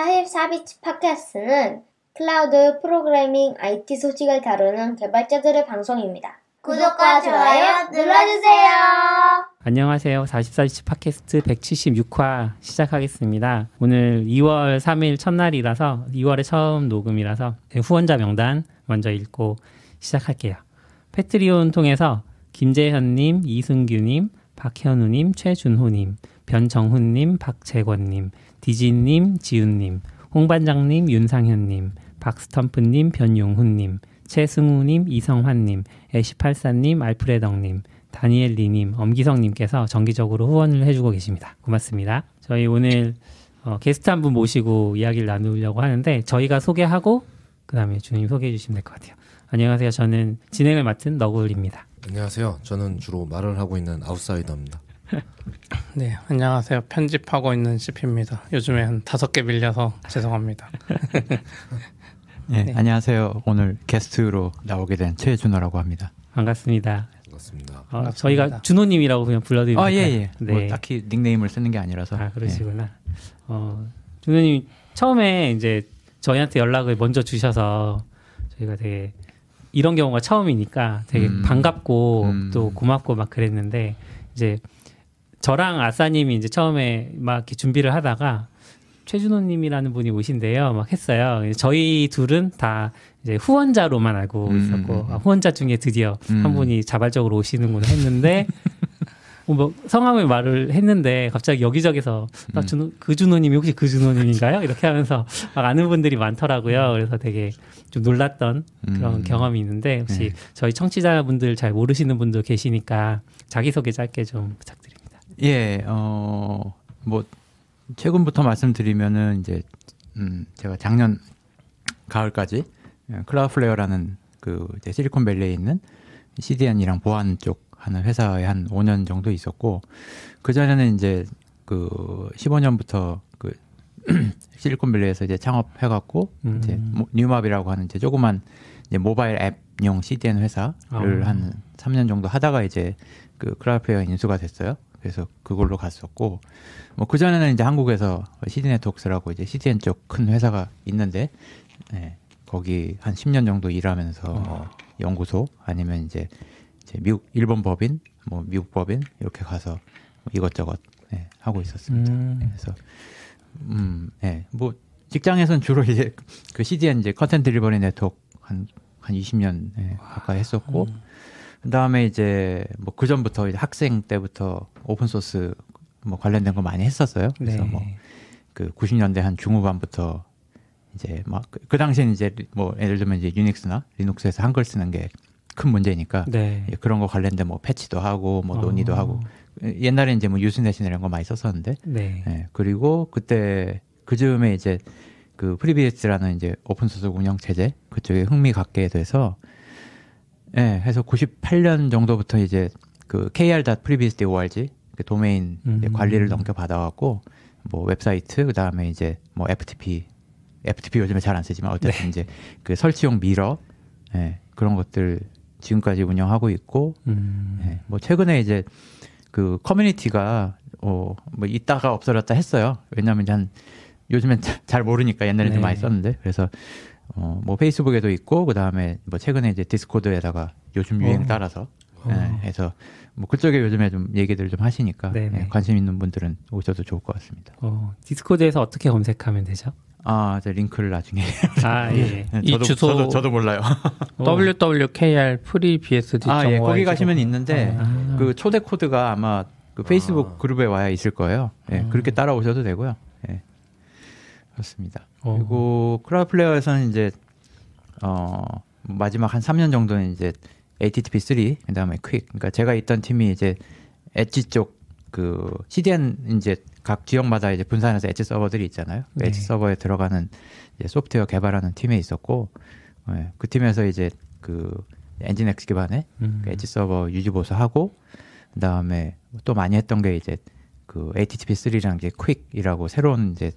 44비치 팟캐스트는 클라우드 프로그래밍 IT 소식을 다루는 개발자들의 방송입니다. 구독과 좋아요 눌러주세요. 안녕하세요. 44비치 팟캐스트 176화 시작하겠습니다. 오늘 2월 3일 첫날이라서 2월에 처음 녹음이라서 후원자 명단 먼저 읽고 시작할게요. 패트리온 통해서 김재현님, 이승규님, 박현우님, 최준호님, 변정훈님, 박재권님, 디진님, 지훈님, 홍반장님, 윤상현님, 박스텀프님, 변용훈님, 최승우님, 이성환님, 애쉬팔사님, 알프레덕님, 다니엘리님, 엄기성님께서 정기적으로 후원을 해주고 계십니다. 고맙습니다. 저희 오늘 어, 게스트 한 분 모시고 이야기를 나누려고 하는데 저희가 소개하고 그 다음에 주님 소개해 주시면 될 것 같아요. 안녕하세요. 저는 진행을 맡은 너굴입니다. 안녕하세요. 저는 주로 말을 하고 있는 아웃사이더입니다. 네, 안녕하세요. 편집하고 있는 CP입니다. 요즘에 한 다섯 개 밀려서 죄송합니다. 네, 네, 안녕하세요. 오늘 게스트로 나오게 된 최준호라고 합니다. 반갑습니다. 반갑습니다. 어, 저희가 준호님이라고 그냥 불러드리면 아, 예, 예. 네. 뭐 딱히 닉네임을 쓰는 게 아니라서. 아, 그러시구나. 예. 어, 준호님 처음에 이제 저희한테 연락을 먼저 주셔서 저희가 되게 이런 경우가 처음이니까 되게 음. 반갑고 음. 또 고맙고 막 그랬는데 이제 저랑 아싸님이 이제 처음에 막 이렇게 준비를 하다가 최준호님이라는 분이 오신대요. 막 했어요. 저희 둘은 다 이제 후원자로만 알고 음, 있었고 음, 음. 아, 후원자 중에 드디어 음. 한 분이 자발적으로 오시는구나 했는데 뭐 성함을 말을 했는데 갑자기 여기저기서 음. 준호, 그 준호님이 혹시 그 준호님인가요? 이렇게 하면서 막 아는 분들이 많더라고요. 그래서 되게 좀 놀랐던 그런 음. 경험이 있는데 혹시 네. 저희 청취자분들 잘 모르시는 분도 계시니까 자기소개 짧게 좀 부탁드립니다. 예, 어, 뭐 최근부터 말씀드리면은 이제 음, 제가 작년 가을까지 클라우플레어라는 그 이제 실리콘밸리에 있는 CDN이랑 보안 쪽 하는 회사에 한 5년 정도 있었고 그 전에는 이제 그 15년부터 그 실리콘밸리에서 이제 창업해갖고 음. 이제 뉴맙이라고 하는 이제 조그만 이제 모바일 앱용 CDN 회사를 아. 한 3년 정도 하다가 이제 그 클라우플레어 인수가 됐어요. 그래서 그걸로 갔었고 뭐 그 전에는 이제 한국에서 CD 네트웍스라고 이제 CDN 쪽 큰 회사가 있는데 네, 거기 한 10년 정도 일하면서 어. 연구소 아니면 이제 이제 미국 일본 법인 뭐 미국 법인 이렇게 가서 이것저것 네, 하고 있었습니다. 음. 그래서 음, 네, 뭐 직장에서는 주로 이제 그 CDN 이제 contents delivery network 한, 한 20년 네, 가까이 했었고, 음. 그 다음에 이제 뭐 그 전부터 이제 학생 때부터 open source 뭐 관련된 거 많이 했었어요. 그래서 네. 뭐그 90년대 한 중후반부터 이제 막그 그 당시에는 이제 뭐 예를 들면 이제 유닉스나 리눅스에서 한글 쓰는 게 큰 문제니까 네. 그런 거 관련된 뭐 패치도 하고 뭐 논의도 어. 하고 옛날에 이제 뭐 Usenet이나 이런 거 많이 썼었는데 네. 네. 그리고 그때 그 즈음에 이제 그 FreeBSD라는 이제 open source 운영 체제 그쪽에 흥미 갖게 돼서 예, 네, 해서 98년 정도부터 이제 그 kr.freebsd.org 그 도메인 음. 관리를 넘겨 받아갖고 뭐 웹사이트 그 다음에 이제 뭐 FTP FTP 요즘에 잘 안 쓰지만 어쨌든 네. 이제 그 설치용 mirror 예, 그런 것들 지금까지 운영하고 있고 음. 예, 뭐 최근에 이제 그 커뮤니티가 어뭐 있다가 없어졌다 했어요. 왜냐하면 한 요즘엔 잘 모르니까 옛날에 네. 좀 많이 썼는데 그래서 어 뭐 Facebook에도 있고 그 다음에 뭐 최근에 이제 Discord에다가 요즘 유행 어. 따라서 어. 예, 해서 뭐 그쪽에 요즘에 좀 얘기들 좀 하시니까 예, 관심 있는 분들은 오셔도 좋을 것 같습니다. 어, Discord에서 어떻게 검색하면 되죠? 아, 저 링크를 나중에. 아, 예. 네, 이 저도, 주소 저도, 저도 몰라요. wwkr FreeBSD. 아, 예. 거기 가시면 있는데 아. 그 초대 코드가 아마 그 페이스북 아. 그룹에 와야 있을 거예요. 예. 아. 그렇게 따라오셔도 되고요. 예. 그렇습니다. 오. 어. 그리고 Cloudflare에서는 이제 어 마지막 한 3년 정도는 이제 HTTP3 그다음에 QUIC. 그러니까 제가 있던 팀이 이제 엣지 쪽 그 CDN 이제 각 지역마다 이제 분산해서 엣지 서버들이 있잖아요. 그 네. 엣지 서버에 들어가는 이제 소프트웨어 개발하는 팀에 있었고 네, 그 팀에서 이제 그 Nginx 기반의 음. 그 엣지 서버 유지 보수하고 그다음에 또 많이 했던 게 이제 그 HTTP3랑 이제 QUIC이라고 새로운 이제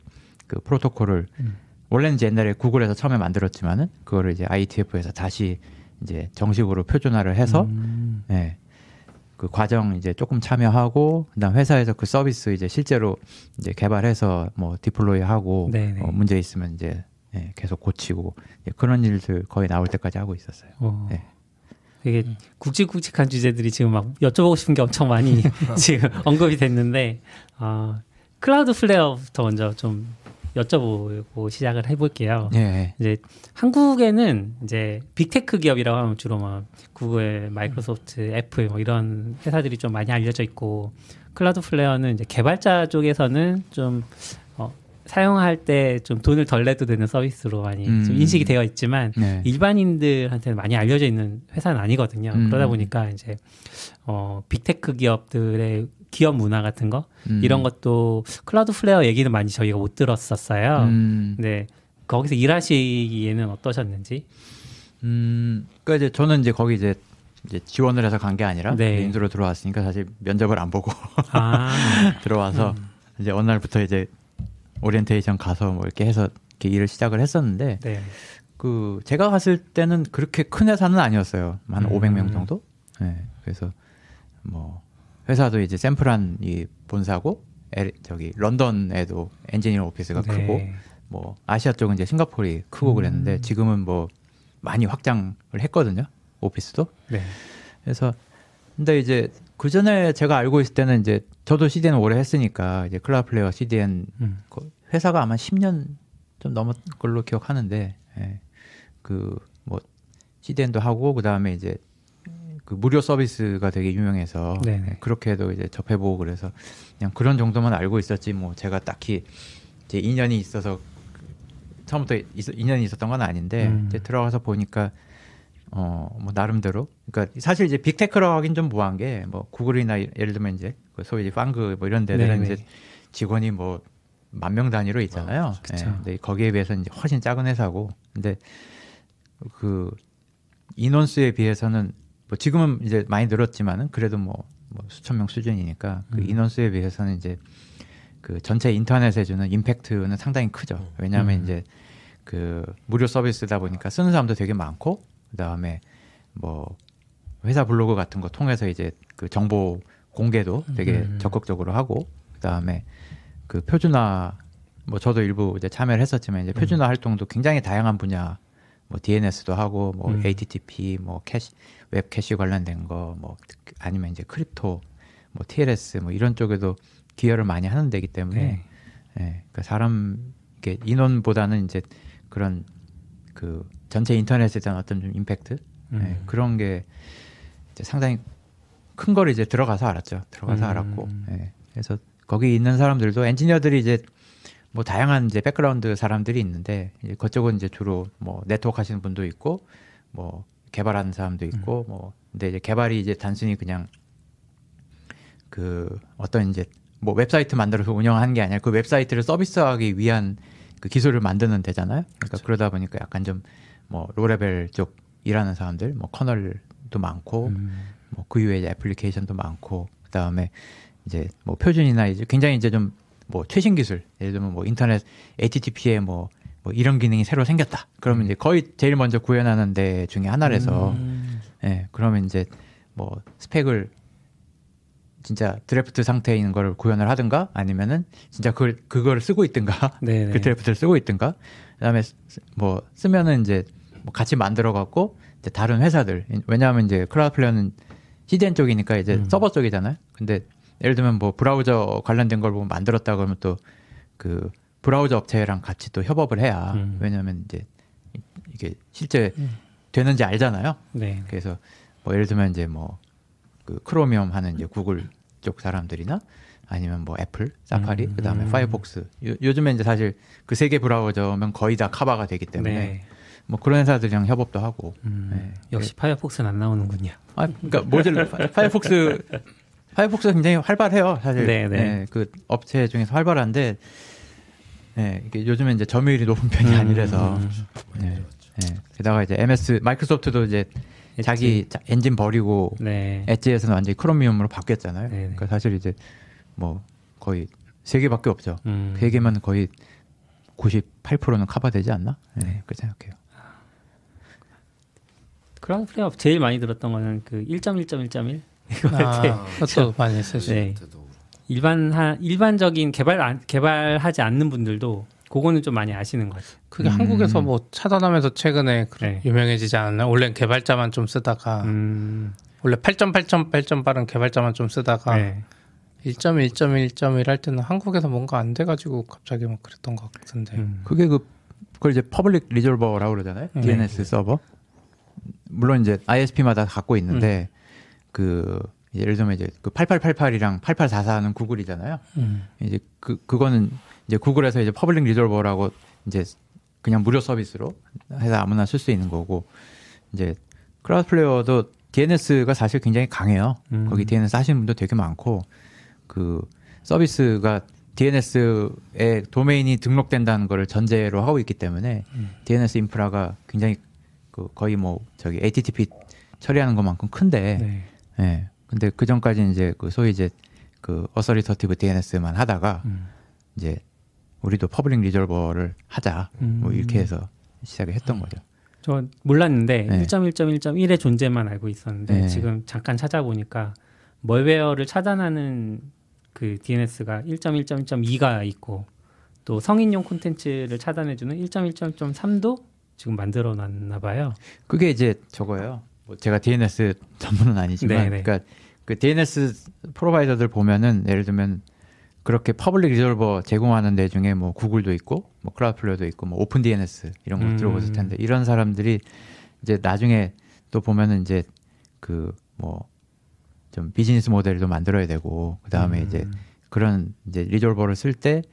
그 프로토콜을 음. 원래는 이제 옛날에 Google에서 처음에 만들었지만은 그거를 이제 IETF에서 다시 이제 정식으로 표준화를 해서 음. 네. 그 과정 이제 조금 참여하고 그다음 회사에서 그 서비스 이제 실제로 이제 개발해서 뭐 deploy 하고 네네. 어, 문제 있으면 이제 예, 계속 고치고 예, 그런 일들 거의 나올 때까지 하고 있었어요. 어, 네. 되게 굵직굵직한 주제들이 지금 막 여쭤보고 싶은 게 엄청 많이 지금 언급이 됐는데 어, Cloudflare부터 먼저 좀 여쭤보고 시작을 해볼게요. 예, 예. 이제 한국에는 이제 big tech 기업이라고 하면 주로 막 Google, Microsoft, Apple 뭐 이런 회사들이 좀 많이 알려져 있고 Cloudflare는 이제 개발자 쪽에서는 좀 어, 사용할 때 좀 돈을 덜 내도 되는 서비스로 많이 좀 음. 인식이 되어 있지만 네. 일반인들한테는 많이 알려져 있는 회사는 아니거든요. 음. 그러다 보니까 이제 어 big tech 기업들의 기업 문화 같은 거 음. 이런 것도 Cloudflare 얘기는 많이 저희가 못 들었었어요. 음, 네. 거기서 일하시기에는 어떠셨는지? 음, 그러니까 이제 저는 이제 거기 이제 이제 지원을 해서 간 게 아니라 네. 인수로 들어왔으니까 사실 면접을 안 보고 아, 들어와서 이제 어느 날부터 이제 오리엔테이션 가서 뭐 이렇게 해서 이렇게 일을 시작을 했었는데 네. 그 제가 갔을 때는 그렇게 큰 회사는 아니었어요. 한 음. 500명 정도. 네. 그래서 뭐 회사도 이제 샌프란이 본사고 에, 저기 런던에도 엔지니어 오피스가 네. 크고 뭐 아시아 쪽은 이제 싱가포르이 크고 음. 그랬는데 지금은 뭐 많이 확장을 했거든요. 오피스도. 네. 그래서 근데 이제 그 전에 제가 알고 있을 때는 이제 저도 CDN 오래 했으니까 이제 Cloudflare CDN 음. 그 회사가 아마 10년 좀 넘었 걸로 기억하는데 예. 그뭐 CDN도 하고 그 다음에 이제 그 무료 서비스가 되게 유명해서 네네. 예, 그렇게도 이제 접해보고 그래서 그냥 그런 정도만 알고 있었지 뭐 제가 딱히 이제 인연이 있어서 처음부터 있, 인연이 있었던 건 아닌데 음. 이제 들어가서 보니까 어 뭐 나름대로 그러니까 사실 이제 빅테크라고 하긴 좀 뭐한 게 뭐 구글이나 예를 들면 이제 그 소위 이제 빵그 뭐 이런 데는 네네. 이제 직원이 뭐 만 명 단위로 있잖아요. 그쵸. 예, 근데 거기에 비해서 이제 훨씬 작은 회사고 근데 그 인원수에 비해서는 뭐 지금은 이제 많이 늘었지만은 그래도 뭐, 뭐 수천 명 수준이니까 그 음. 인원수에 비해서는 이제 그 전체 인터넷에 주는 임팩트는 상당히 크죠. 왜냐하면 음. 이제 그 무료 서비스다 보니까 쓰는 사람도 되게 많고 그다음에 뭐 회사 블로그 같은 거 통해서 이제 그 정보 공개도 되게 음. 적극적으로 하고 그다음에 그 표준화 뭐 저도 일부 이제 참여를 했었지만 이제 표준화 활동도 굉장히 다양한 분야 뭐 DNS도 하고 뭐 음. HTTP 뭐 캐시 웹 캐시 관련된 거 뭐 아니면 이제 crypto 뭐 TLS 뭐 이런 쪽에도 기여를 많이 하는 데기 때문에 네. 예, 그러니까 사람 이게 인원보다는 이제 그런 그 전체 인터넷에 대한 어떤 좀 임팩트 예, 음. 그런 게 이제 상당히 큰 걸 이제 들어가서 알았죠. 들어가서 음. 알았고 예, 그래서 거기 있는 사람들도 엔지니어들이 이제 뭐 다양한 이제 background 사람들이 있는데 이제 그쪽은 이제 주로 뭐 네트워크 하시는 분도 있고 뭐 개발하는 사람도 있고 뭐 근데 이제 개발이 이제 단순히 그냥 그 어떤 이제 뭐 웹사이트 만들어서 운영하는 게 아니라 그 웹사이트를 서비스하기 위한 그 기술을 만드는 데잖아요. 그러니까 그러다 보니까 약간 좀 뭐 low level 쪽 일하는 사람들, 뭐 kernel도 많고 음. 뭐그 이외에 이제 애플리케이션도 많고 그다음에 이제 뭐 표준이나 이제 굉장히 이제 좀 뭐 최신 기술 예를 들면 뭐 인터넷 HTTP에 뭐, 뭐 이런 기능이 새로 생겼다. 그러면 이제 거의 제일 먼저 구현하는 데 중에 하나라서 음. 예, 그러면 이제 뭐 스펙을 진짜 드래프트 상태에 있는 걸 구현을 하든가 아니면은 진짜 그걸 그걸 쓰고 있든가. 그 draft를 쓰고 있든가 그다음에 쓰- 뭐 쓰면은 이제 뭐 같이 만들어 갖고 이제 다른 회사들 왜냐하면 이제 Cloudflare는 CDN 쪽이니까 이제 음. 서버 쪽이잖아요. 근데 예를 들면 뭐 브라우저 관련된 걸 뭐 만들었다 그러면 또 그 브라우저 업체랑 같이 또 협업을 해야 음. 왜냐하면 이제 이- 이게 실제 되는지 알잖아요. 네. 그래서 뭐 예를 들면 이제 뭐 그 Chromium 하는 이제 구글 쪽 사람들이나 아니면 뭐 Apple, Safari, 음. 그다음에 Firefox. 요, 요즘에 이제 사실 그 세 개 브라우저면 거의 다 커버가 되기 때문에 네. 뭐 그런 회사들이랑 협업도 하고. 음. 네. 역시 Firefox는 안 나오는군요. 아, 그러니까 모질라 파- 파이어폭스 파이어폭스가 굉장히 활발해요, 사실. 네, 네. 그 업체 중에서 활발한데 네, 이게 요즘에 이제 점유율이 높은 편이 음. 아니라서. 네. 네. 게다가 이제 MS Microsoft도 이제 자기 자- 엔진 버리고 네. Edge에서는 완전히 Chromium으로 바뀌었잖아요. 네네. 그러니까 사실 이제 뭐 거의 세 개밖에 없죠. 음. 세 개면 거의 98%는 커버되지 않나? 네, 그렇게 생각해요. 클라우드 플레이어 제일 많이 들었던 거는 그 1.1.1.1 아, 그것도 많이 쓰시죠. 네. 때도 일반 하, 일반적인 개발 안, 개발하지 않는 분들도 그거는 좀 많이 아시는 것 같아요. 그게 한국에서 뭐 차단하면서 최근에 그 네. 유명해지지 않았나요? 원래 개발자만 좀 쓰다가 음, 원래 8.8.8.8은 개발자만 좀 쓰다가 네. 1.1, 1.1.1 할 때는 한국에서 뭔가 안 돼가지고 갑자기 막 그랬던 것 같은데. 음. 그게 그 그걸 이제 public resolver라고 그러잖아요. 네. DNS 서버. 물론 이제 ISP마다 갖고 있는데 그 예를 들면 이제 그 8888이랑 8844는 구글이잖아요. 음. 이제 그 그거는 이제 구글에서 이제 public resolver라고 이제 그냥 무료 서비스로 해서 아무나 쓸 수 있는 거고 이제 Cloudflare도 DNS가 사실 굉장히 강해요. 음. 거기 DNS 하시는 분도 되게 많고 그 서비스가 DNS에 도메인이 등록된다는 거를 전제로 하고 있기 때문에 DNS 인프라가 굉장히 그 거의 뭐 저기 HTTP 처리하는 것만큼 큰데 네. 예. 근데 그 전까지 이제 그 소위 이제 그 authoritative DNS만 하다가 음. 이제 우리도 public resolver를 하자 뭐 음. 이렇게 해서 시작을 했던 거죠. 저 몰랐는데 네. 1.1.1.1의 존재만 알고 있었는데 네. 지금 잠깐 찾아보니까 malware를 차단하는 그 DNS가 1.1.1.2가 있고 또 성인용 콘텐츠를 차단해주는 1.1.1.3도 지금 만들어 놨나 봐요. 그게 이제 저거예요. 뭐 제가 DNS 전문은 아니지만, 네네. 그러니까 그 DNS provider들 보면은 예를 들면 그렇게 public resolver 제공하는 데 중에 뭐 구글도 있고, 뭐 Cloudflare도 있고, 뭐 OpenDNS 이런 거 음. 들어보실 텐데 이런 사람들이 이제 나중에 또 보면은 이제 그 뭐 좀 비즈니스 모델도 만들어야 되고 그 다음에 음. 이제 그런 이제 resolver를 쓸 때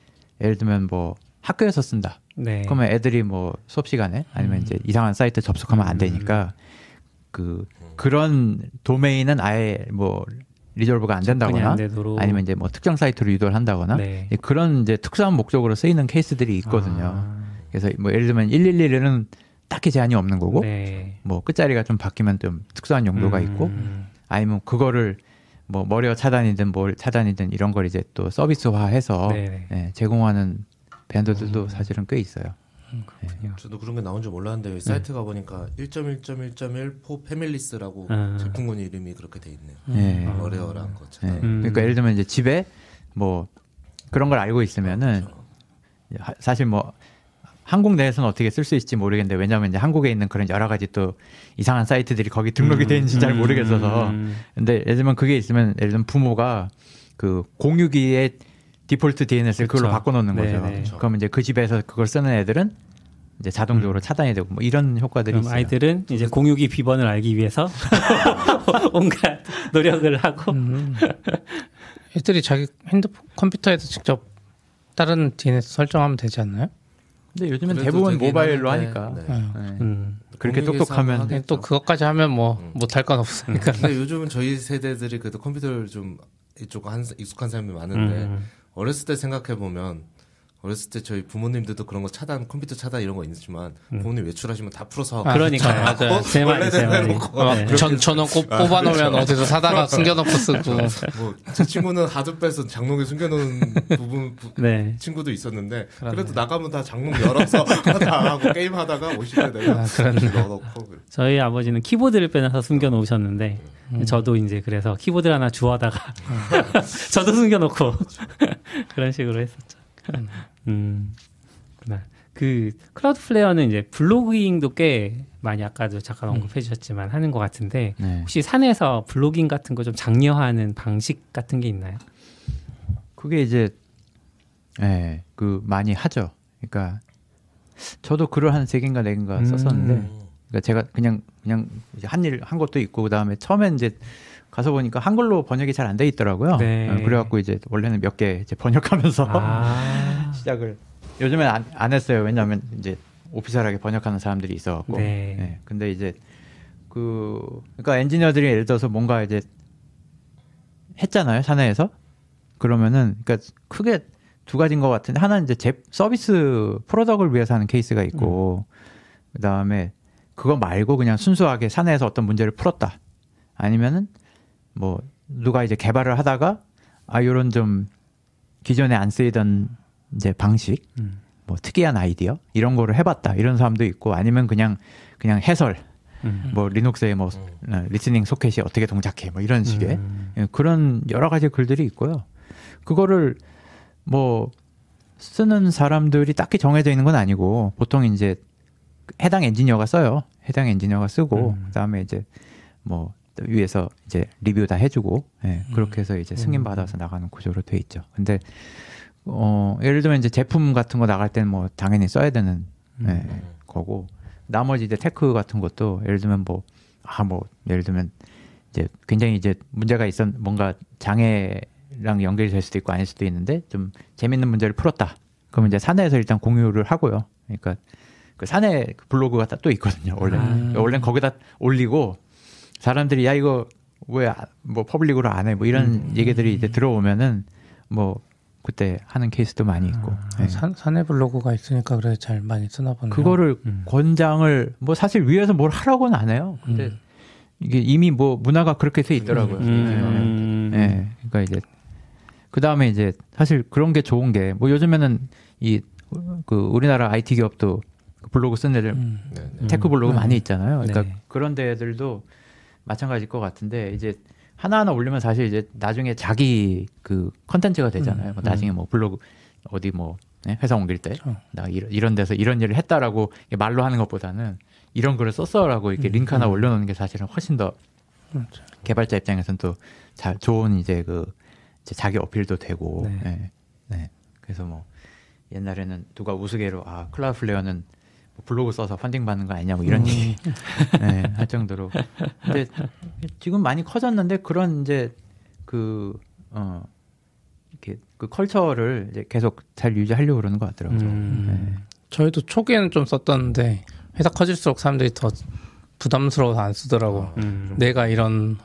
예를 들면 뭐 학교에서 쓴다. 네. 그러면 애들이 뭐 수업 시간에 아니면 음. 이제 이상한 사이트 접속하면 안 되니까 그 그런 도메인은 아예 뭐 resolve가 안 된다거나 안. 아니면 이제 뭐 특정 사이트로 유도를 한다거나 네. 예, 그런 이제 특수한 목적으로 쓰이는 케이스들이 있거든요. 아, 그래서 뭐 예를 들면 111에는 딱히 제한이 없는 거고 네. 뭐 끝자리가 좀 바뀌면 좀 특수한 용도가 음. 있고 아니면 그거를 뭐 머리어 차단이든 뭘 차단이든 이런 걸 이제 또 서비스화해서 네네. 예, 제공하는 밴드들도 사실은 꽤 있어요. 그렇군요. 저도 그런 게 나온 줄 몰랐는데 여기 사이트 가 보니까 1.1.1.1포 페밀리스라고 아. 제품군 이름이 그렇게 돼 있네요. 예. 어레어란 거 예. 차단. 음. 그러니까 예를 들면 이제 집에 뭐 그런 걸 알고 있으면은 하- 사실 뭐 한국 내에서는 어떻게 쓸 수 있을지 모르겠는데 왜냐하면 이제 한국에 있는 그런 여러 가지 또 이상한 사이트들이 거기 등록이 돼 있는지 잘 모르겠어서 음. 근데 예를 들면 그게 있으면 예를 들면 부모가 그 공유기에 디폴트 DNS를 그걸로 그쵸. 바꿔놓는 거죠. 네네. 그러면 이제 그 집에서 그걸 쓰는 애들은 이제 자동적으로 차단이 되고 뭐 이런 효과들이 있어요. 아이들은 이제 공유기 비번을 알기 위해서 온갖 노력을 하고 음. 애들이 자기 핸드폰 컴퓨터에서 직접 다른 DNS 설정하면 되지 않나요? 근데 요즘은 그래도 대부분 모바일로 하는데, 하니까 네. 음. 네. 음. 그렇게 공유기에서 똑똑하면 하겠죠. 또 그것까지 하면 뭐 음. 못할 건 없으니까. 근데 요즘은 저희 세대들이 그래도 컴퓨터를 좀 이쪽 한 익숙한 사람이 많은데 음. 어렸을 때 생각해 보면 어렸을 때 저희 부모님들도 그런 거 차단 컴퓨터 차단 이런 거 있지만 부모님 외출하시면 다 풀어서 아, 그러니까요. 그쵸, 맞아요. 제 말이 제 말이. 어, 네. 전 전원 꼽, 뽑아놓으면 어디서 사다가 숨겨놓고 쓰고. 뭐 제 친구는 하드 빼서 장롱에 숨겨놓은 부분 부- 네. 친구도 있었는데 그러네. 그래도 나가면 다 장롱 열어서 하다 하고 게임 하다가 오실 때 내가 아. 넣어놓고 그래. 저희 아버지는 키보드를 빼놔서 숨겨 놓으셨는데 음. 저도 이제 그래서 키보드를 하나 주워다가 저도 숨겨 놓고 그런 식으로 했었죠. 음. 그 Cloudflare는 이제 blogging도 꽤 많이 아까도 잠깐 언급해 주셨지만 하는 것 같은데 네. 혹시 사내에서 blogging 같은 거 좀 장려하는 방식 같은 게 있나요? 그게 이제 예, 그 많이 하죠. 그러니까 저도 글을 한 세 개인가 네 개인가 음. 썼었는데 음. 그러니까 제가 그냥 그냥 한 일 한 것도 있고 그다음에 처음엔 이제 가서 보니까 한글로 번역이 잘 안 돼 있더라고요. 네. 어, 그래갖고 이제 원래는 몇 개 이제 번역하면서 아. 시작을 요즘엔 안, 안 했어요. 왜냐하면 이제 오피셜하게 번역하는 사람들이 있어갖고. 네. 예, 근데 이제 그 그러니까 엔지니어들이 예를 들어서 뭔가 이제 했잖아요 사내에서 그러면은 그러니까 크게 두 가지인 것 같은데 하나는 이제 제 서비스 프로덕을 위해서 하는 케이스가 있고 그 다음에 그거 말고 그냥 순수하게 사내에서 어떤 문제를 풀었다 아니면은 뭐 누가 이제 개발을 하다가 아 요런 좀 기존에 안 쓰이던 이제 방식 음. 뭐 특이한 아이디어 이런 거를 해봤다 이런 사람도 있고 아니면 그냥 그냥 해설 음. 뭐 리눅스의 뭐 어, listening socket이 어떻게 동작해 뭐 이런 식의 음. 예, 그런 여러 가지 글들이 있고요. 그거를 뭐 쓰는 사람들이 딱히 정해져 있는 건 아니고 보통 이제 해당 엔지니어가 써요. 해당 엔지니어가 쓰고 음. 그다음에 이제 뭐 위에서 이제 리뷰 다 해주고 예, 그렇게 해서 이제 승인 받아서 나가는 구조로 돼 있죠. 근데 어 예를 들면 이제 제품 같은 거 나갈 때는 뭐 당연히 써야 되는 예, 거고 나머지 이제 tech 같은 것도 예를 들면 뭐 아 뭐 예를 들면 이제 굉장히 이제 문제가 있었 뭔가 장애랑 연결이 될 수도 있고 아닐 수도 있는데 좀 재밌는 문제를 풀었다. 그러면 이제 사내에서 일단 공유를 하고요. 그러니까 그 사내 그 블로그가 다 또 있거든요. 원래 아. 원래는 거기다 올리고 사람들이 야 이거 왜 뭐 public으로 안 해? 뭐 이런 얘기들이 이제 들어오면은 뭐 그때 하는 케이스도 많이 있고. 네. 산, 사내 블로그가 있으니까 그래 잘 많이 쓰나 보네요. 그거를 음. 권장을 뭐 사실 위에서 뭘 하라고는 안 해요. 근데 음. 이게 이미 뭐 문화가 그렇게 돼 있더라고요. 음. 예. 그러니까 이제 그 다음에 이제 사실 그런 게 좋은 게 뭐 요즘에는 이 그 우리나라 IT 기업도 그 블로그 쓴 애들 음. 네, 네. tech 블로그 많이 있잖아요. 그러니까 네. 그런 데들도 마찬가지일 것 같은데 이제 하나하나 올리면 사실 이제 나중에 자기 그 컨텐츠가 되잖아요. 뭐 나중에 뭐 블로그 어디 뭐 네? 회사 옮길 때 나 이런, 이런 데서 이런 일을 했다라고 말로 하는 것보다는 이런 글을 썼어라고 이렇게 링크 하나 올려놓는 게 사실은 훨씬 더 그렇죠. 개발자 입장에서는 또 자, 좋은 이제 그 이제 자기 어필도 되고 네. 네. 네. 그래서 뭐 옛날에는 누가 우스개로 아 Cloudflare는 뭐 블로그 써서 펀딩 받는 거 아니냐 뭐 이런 얘기 네, 할 정도로 근데 지금 많이 커졌는데 그런 이제 그 어 이렇게 그 컬처를 이제 계속 잘 유지하려고 그러는 것 같더라고요. 음. 네. 저희도 초기에는 좀 썼었는데 회사 커질수록 사람들이 더 부담스러워서 안 쓰더라고. 음. 내가 이런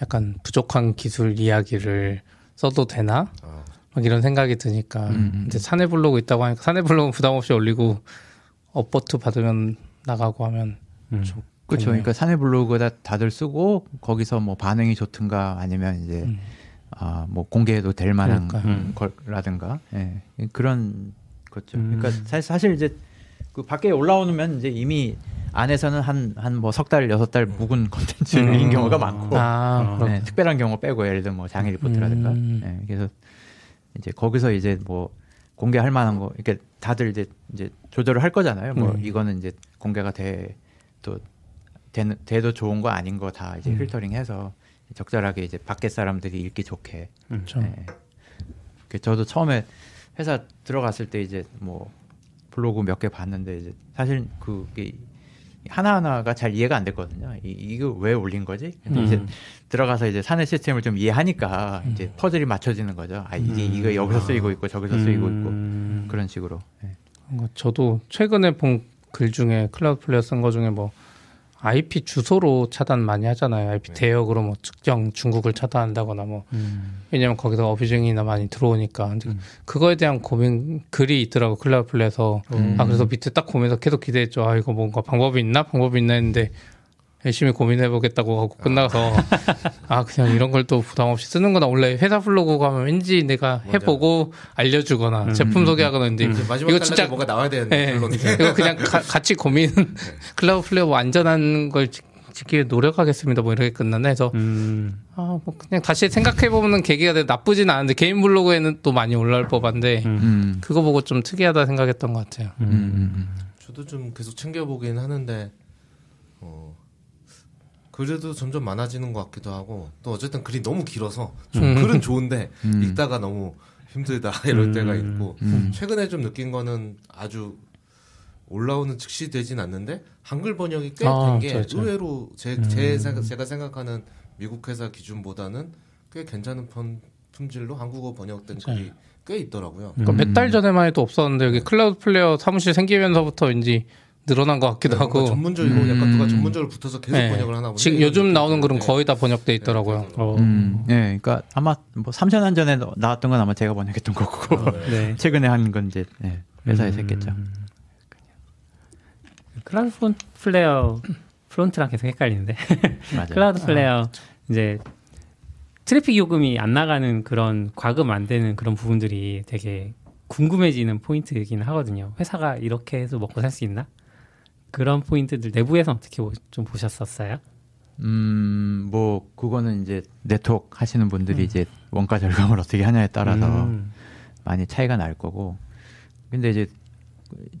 약간 부족한 기술 이야기를 써도 되나? 아, 막 이런 생각이 드니까 음, 음. 이제 사내 블로그 있다고 하니까 사내 블로그 부담 없이 올리고 upvote 받으면 나가고 하면 음. 좀 그렇죠. 그러니까 사내 블로그 다 다들 쓰고 거기서 뭐 반응이 좋든가 아니면 이제 음. 아 뭐 공개해도 될 만한. 음. 거라든가 예. 그런 거죠. 음. 그러니까 사실, 사실 이제 그 밖에 올라오면 이제 이미 안에서는 한 한 뭐 석 달 여섯 달 묵은 컨텐츠인 음. 경우가 많고 아, 어. 네, 특별한 경우 빼고 예를 들면 뭐 장애 리포트라든가 음. 예, 그래서 이제 거기서 이제 뭐 공개할 만한 거 이렇게 다들 이제 이제 조절을 할 거잖아요. 뭐 음. 이거는 이제 공개가 되는 돼도 좋은 거 아닌 거 다 이제 음. 필터링해서 적절하게 이제 밖에 사람들이 읽기 좋게. 그렇죠. 예. 그 저도 처음에 회사 들어갔을 때 이제 뭐 블로그 몇 개 봤는데 이제 사실 그게 하나 하나가 잘 이해가 안 됐거든요. 이, 이거 왜 올린 거지? 근데 음. 이제 들어가서 이제 사내 시스템을 좀 이해하니까 이제 퍼즐이 맞춰지는 거죠. 아 이게 이거 여기서 쓰이고 있고 저기서 쓰이고 있고 음. 그런 식으로. 예. 뭐 저도 최근에 본 글 중에 Cloudflare 쓴 거 중에 뭐 IP 주소로 차단 많이 하잖아요. IP 네. 대역으로 뭐 특정 중국을 차단한다거나 뭐 음. 왜냐면 거기서 abusing이나 많이 들어오니까 음. 그거에 대한 고민 글이 있더라고 Cloudflare에서 음. 아 그래서 밑에 딱 보면서 계속 기대했죠. 아 이거 뭔가 방법이 있나 방법이 있나 했는데 열심히 고민해 보겠다고 하고 끝나서 아 그냥 이런 걸 또 부담 없이 쓰는구나 원래 회사 블로그 가면 왠지 내가 해보고 알려주거나 음. 제품 소개하거나 했는데 이제 마지막 이거 진짜 뭔가 나와야 되는데 예. 결론이 이거 그냥 가- 같이 고민 클라우드 플레이어 뭐 안전한 걸 지- 지키기 노력하겠습니다. 뭐 이렇게 끝났나 해서 음. 아뭐 그냥 다시 생각해 보면 계기가 돼 나쁘진 않은데 개인 블로그에는 또 많이 올라올 법한데 음. 음. 그거 보고 좀 특이하다 생각했던 것 같아요. 음, 음, 음. 저도 좀 계속 챙겨보긴 하는데 어 그래도 점점 많아지는 것 같기도 하고 또 어쨌든 글이 너무 길어서 좀 음. 글은 좋은데 음. 읽다가 너무 힘들다 이럴 때가 음. 있고 음. 최근에 좀 느낀 거는 아주 올라오는 즉시 되진 않는데 한글 번역이 꽤 아, 된게 저, 저. 의외로 제, 제 생각- 제가 생각하는 미국 회사 기준보다는 꽤 괜찮은 품, 품질로 한국어 번역된 맞아요. 글이 꽤 있더라고요. 그러니까 음. 몇 달 전에만 해도 없었는데 여기 Cloudflare 사무실 생기면서부터 왠지 늘어난 것 같기도 뭔가 하고 전문적이고 음. 약간 누가 전문적으로 붙어서 계속 네. 번역을 하나 보네. 지금 요즘 나오는 글은 드는데. 거의 다 번역돼 있더라고요. 어. 음, 예, 그러니까 아마 뭐 3년 한 전에 나왔던 건 아마 제가 번역했던 거고 어, 네. 네. 최근에 한 건 이제 예, 회사에서 음. 했겠죠. 클라우드 폰- flare Front랑 계속 헷갈리는데 맞아요. Cloudflare 이제 트래픽 요금이 안 나가는 그런 과금 안 되는 그런 부분들이 되게 궁금해지는 포인트이긴 하거든요. 회사가 이렇게 해서 먹고 살 수 있나? 그런 포인트들 내부에서 어떻게 보- 좀 보셨었어요? 음, 뭐 그거는 이제 네트워크 하시는 분들이 이제 원가 절감을 어떻게 하냐에 따라서 음. 많이 차이가 날 거고. 근데 이제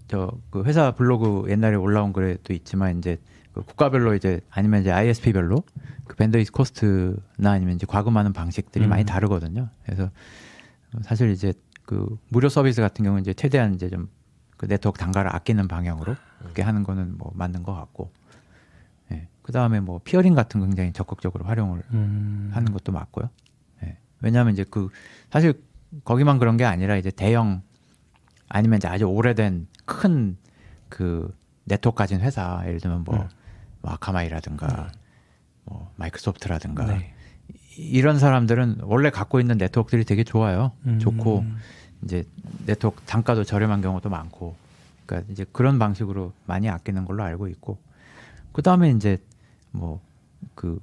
저 그 회사 블로그 옛날에 올라온 글에도 있지만 이제 그 국가별로 이제 아니면 이제 ISP별로 그 bandwidth cost나 아니면 이제 과금하는 방식들이 음. 많이 다르거든요. 그래서 사실 이제 그 무료 서비스 같은 경우는 이제 최대한 이제 좀 그 네트워크 단가를 아끼는 방향으로 그렇게 하는 거는 뭐 맞는 것 같고. 예. 그 다음에 뭐 peering 같은 거 굉장히 적극적으로 활용을 음. 하는 것도 맞고요. 예. 왜냐하면 이제 그 사실 거기만 그런 게 아니라 이제 대형 아니면 이제 아주 오래된 큰 그 네트워크 가진 회사 예를 들면 뭐, 음. 뭐 Akamai라든가 뭐 Microsoft라든가 네. 이- 이런 사람들은 원래 갖고 있는 네트워크들이 되게 좋아요. 음. 좋고 이제 네트워크 단가도 저렴한 경우도 많고 그러니까 이제 그런 방식으로 많이 아끼는 걸로 알고 있고 그 다음에 이제 뭐 그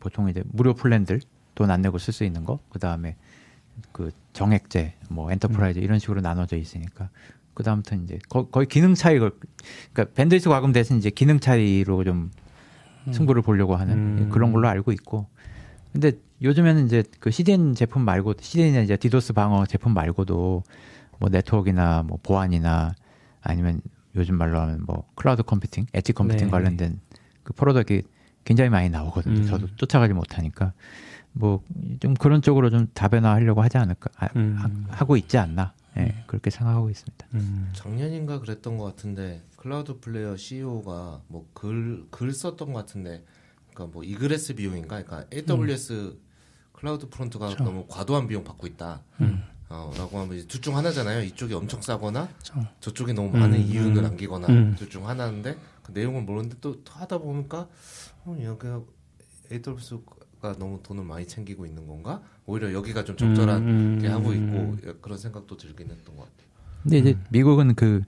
보통 이제 무료 플랜들 돈 안 내고 쓸 수 있는 거 그 다음에 그 정액제 뭐 엔터프라이즈 이런 식으로 나눠져 있으니까 그 다음부터 이제 거, 거의 기능 차이가 그러니까 bandwidth 과금 대신 이제 기능 차이로 좀 승부를 보려고 하는 음. 그런 걸로 알고 있고 근데 요즘에는 이제 그 CDN 제품 말고 CDN이나 이제 디도스 방어 제품 말고도 뭐 네트워크나 뭐 보안이나 아니면 요즘 말로 하면 뭐 클라우드 컴퓨팅, edge computing 네. 관련된 그 product가 굉장히 많이 나오거든요. 음. 저도 쫓아가지 못하니까 뭐 좀 그런 쪽으로 좀 다변화하려고 하지 않을까 아, 음. 하, 고 있지 않나 예, 그렇게 생각하고 있습니다. 음. 작년인가 그랬던 것 같은데 Cloudflare CEO가 뭐 글 글 썼던 것 같은데 그러니까 뭐 egress 비용인가 그러니까 AWS CloudFront가 너무 과도한 비용 받고 있다. 어, 라고 하면 이제 둘중 하나잖아요. 이쪽이 엄청 싸거나 저쪽이 너무 많은 이윤을 남기거나 음. 둘중 하나인데 그 내용을 모르는데 또 하다 보니까 어, 여기가 AWS가 너무 돈을 많이 챙기고 있는 건가? 오히려 여기가 좀 적절한 음, 게 음, 하고 있고 음. 그런 생각도 들긴 했던 것 같아요. 근데 이제 미국은 그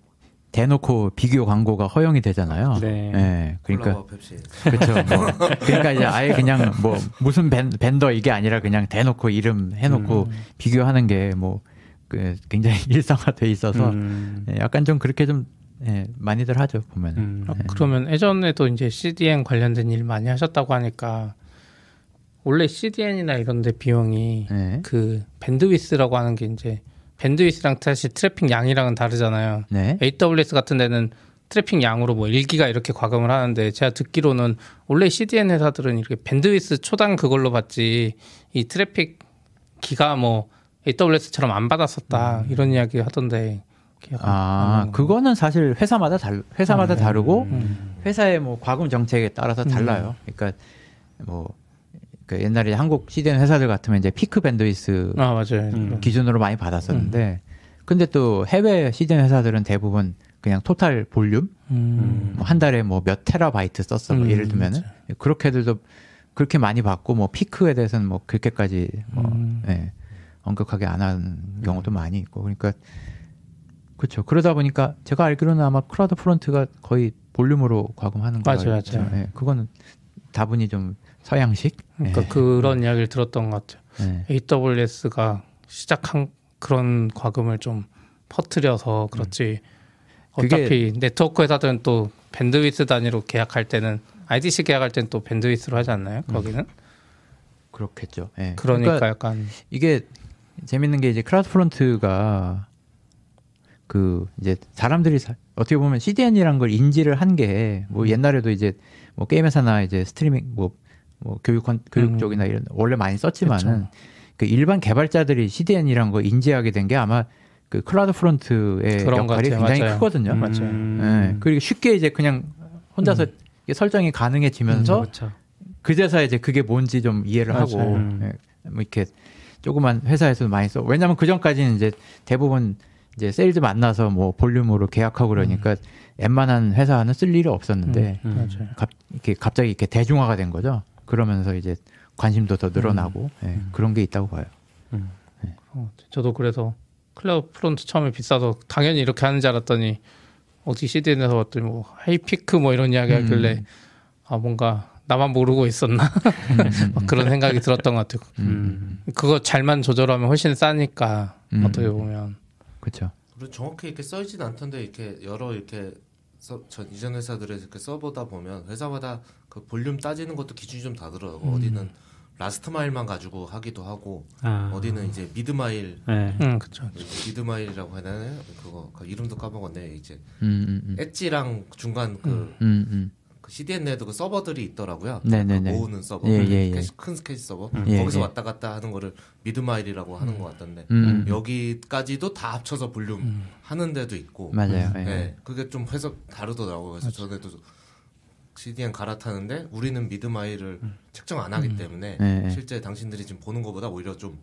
대놓고 비교 광고가 허용이 되잖아요. 네. 예, 그러니까. 그렇죠. 뭐. 그러니까 이제 아예 그냥 뭐 무슨 밴, 밴더 이게 아니라 그냥 대놓고 이름 해놓고 비교하는 게뭐 그 굉장히 일상화돼 있어서 음. 예, 약간 좀 그렇게 좀 예, 많이들 하죠 보면. 은 음. 아, 그러면 예전에도 이제 CDN 관련된 일 많이 하셨다고 하니까 원래 CDN이나 이런 데 비용이 네. 그 밴드위스라고 하는 게 이제 bandwidth랑 사실 트래픽 양이랑은 다르잖아요. 네. AWS 같은 데는 트래픽 양으로 뭐 1기가 이렇게 과금을 하는데 제가 듣기로는 원래 CDN 회사들은 이렇게 bandwidth 초당 그걸로 받지 이 트래픽 기가 뭐 AWS처럼 안 받았었다 이런 이야기 하던데 아 그거는 사실 회사마다 달 회사마다 다르고 음. 회사의 뭐 과금 정책에 따라서 달라요. 그러니까 뭐 그 옛날에 한국 CDN 회사들 같으면 이제 peak bandwidth 아 맞아요. 음. 기준으로 많이 받았었는데 근데 또 해외 CDN 회사들은 대부분 그냥 total volume 음. 뭐 한 달에 뭐 몇 테라바이트 썼어 뭐 음, 예를 들면은 그렇게들도 그렇게 많이 받고 뭐 peak에 대해서는 뭐 그렇게까지 뭐 음. 예, 엄격하게 안 하는 경우도 많이 있고 그러니까 그렇죠 그러다 보니까 제가 알기로는 아마 CloudFront가 거의 volume으로 과금하는 거 맞아요. 맞아요. 예, 그거는 다분히 좀 서양식 그러니까 예, 그런 이야기를 들었던 것 같아요. 예. AWS가 시작한 그런 과금을 좀 퍼뜨려서 그렇지. 그게- 어차피 네트워크 회사들은 또 bandwidth 단위로 계약할 때는 IDC 계약할 때는 또 bandwidth로 하지 않나요? 거기는? 그렇겠죠. 예. 그러니까, 약간 이게 재밌는 게 이제 CloudFront가 그 이제 사람들이 사- 어떻게 보면 CDN이란 걸 인지를 한 게뭐 음. 옛날에도 이제 뭐 게임 회사나 이제 스트리밍 뭐, 뭐 교육 건- 교육 음. 쪽이나 이런 원래 많이 썼지만은 그 일반 개발자들이 CDN이란 거 인지하게 된 게 아마 그 CloudFront의 역할이. 굉장히 맞아요. 크거든요. 음. 맞아요. 예. 그리고 쉽게 이제 그냥 혼자서 음. 이게 설정이 가능해지면서 그렇죠. 그제서야 이제 그게 뭔지 좀 이해를 맞아요. 하고 음. 예, 뭐 이렇게 조그만 회사에서도 많이 써. 왜냐하면 그 전까지는 이제 대부분 이제 세일즈 만나서 뭐 volume으로 계약하고 그러니까 웬만한 회사는 쓸 일이 없었는데 음. 맞아요. 갑, 이렇게 갑자기 이렇게 대중화가 된 거죠. 그러면서 이제 관심도 더 늘어나고 예, 그런 게 있다고 봐요. 어, 저도 그래서 CloudFront 처음에 비싸서 당연히 이렇게 하는 줄 알았더니 어디 CDN에서 봤더니 뭐 95 peak 뭐 이런 이야기 하길래 아 뭔가 나만 모르고 있었나 막 그런 생각이 들었던 것 같아요. 음. 그거 잘만 조절하면 훨씬 싸니까 음. 어떻게 보면 그렇죠. 그리고 정확히 이렇게 써있진 않던데 이렇게 여러 이렇게 서, 전 이전 회사들의 그 서버다 보면 회사마다 그 볼륨 따지는 것도 기준이 좀 다르더라고. 음. 어디는 라스트 마일만 가지고 하기도 하고 아. 어디는 이제 미드 마일 네. 음, 그쵸. 미드 마일이라고 해야 되나 그거 그 이름도 까먹었네 이제 음, 음, 음. 엣지랑 중간 그, 음, 음. 그 CDN 내에도 그 서버들이 있더라고요. 네네네. 그 모으는 서버, 예, 예, 예. 큰 스케치 서버 예, 거기서 예. 왔다 갔다 하는 거를 mid mile이라고 하는 것 같던데 음. 여기까지도 다 합쳐서 볼륨 하는 데도 있고 맞아요. 네. 예. 그게 좀 해석 다르더라고요. 그래서 전에도 CDN 갈아타는데 우리는 mid mile을 측정 안 하기 때문에 네. 실제 당신들이 지금 보는 것보다 오히려 좀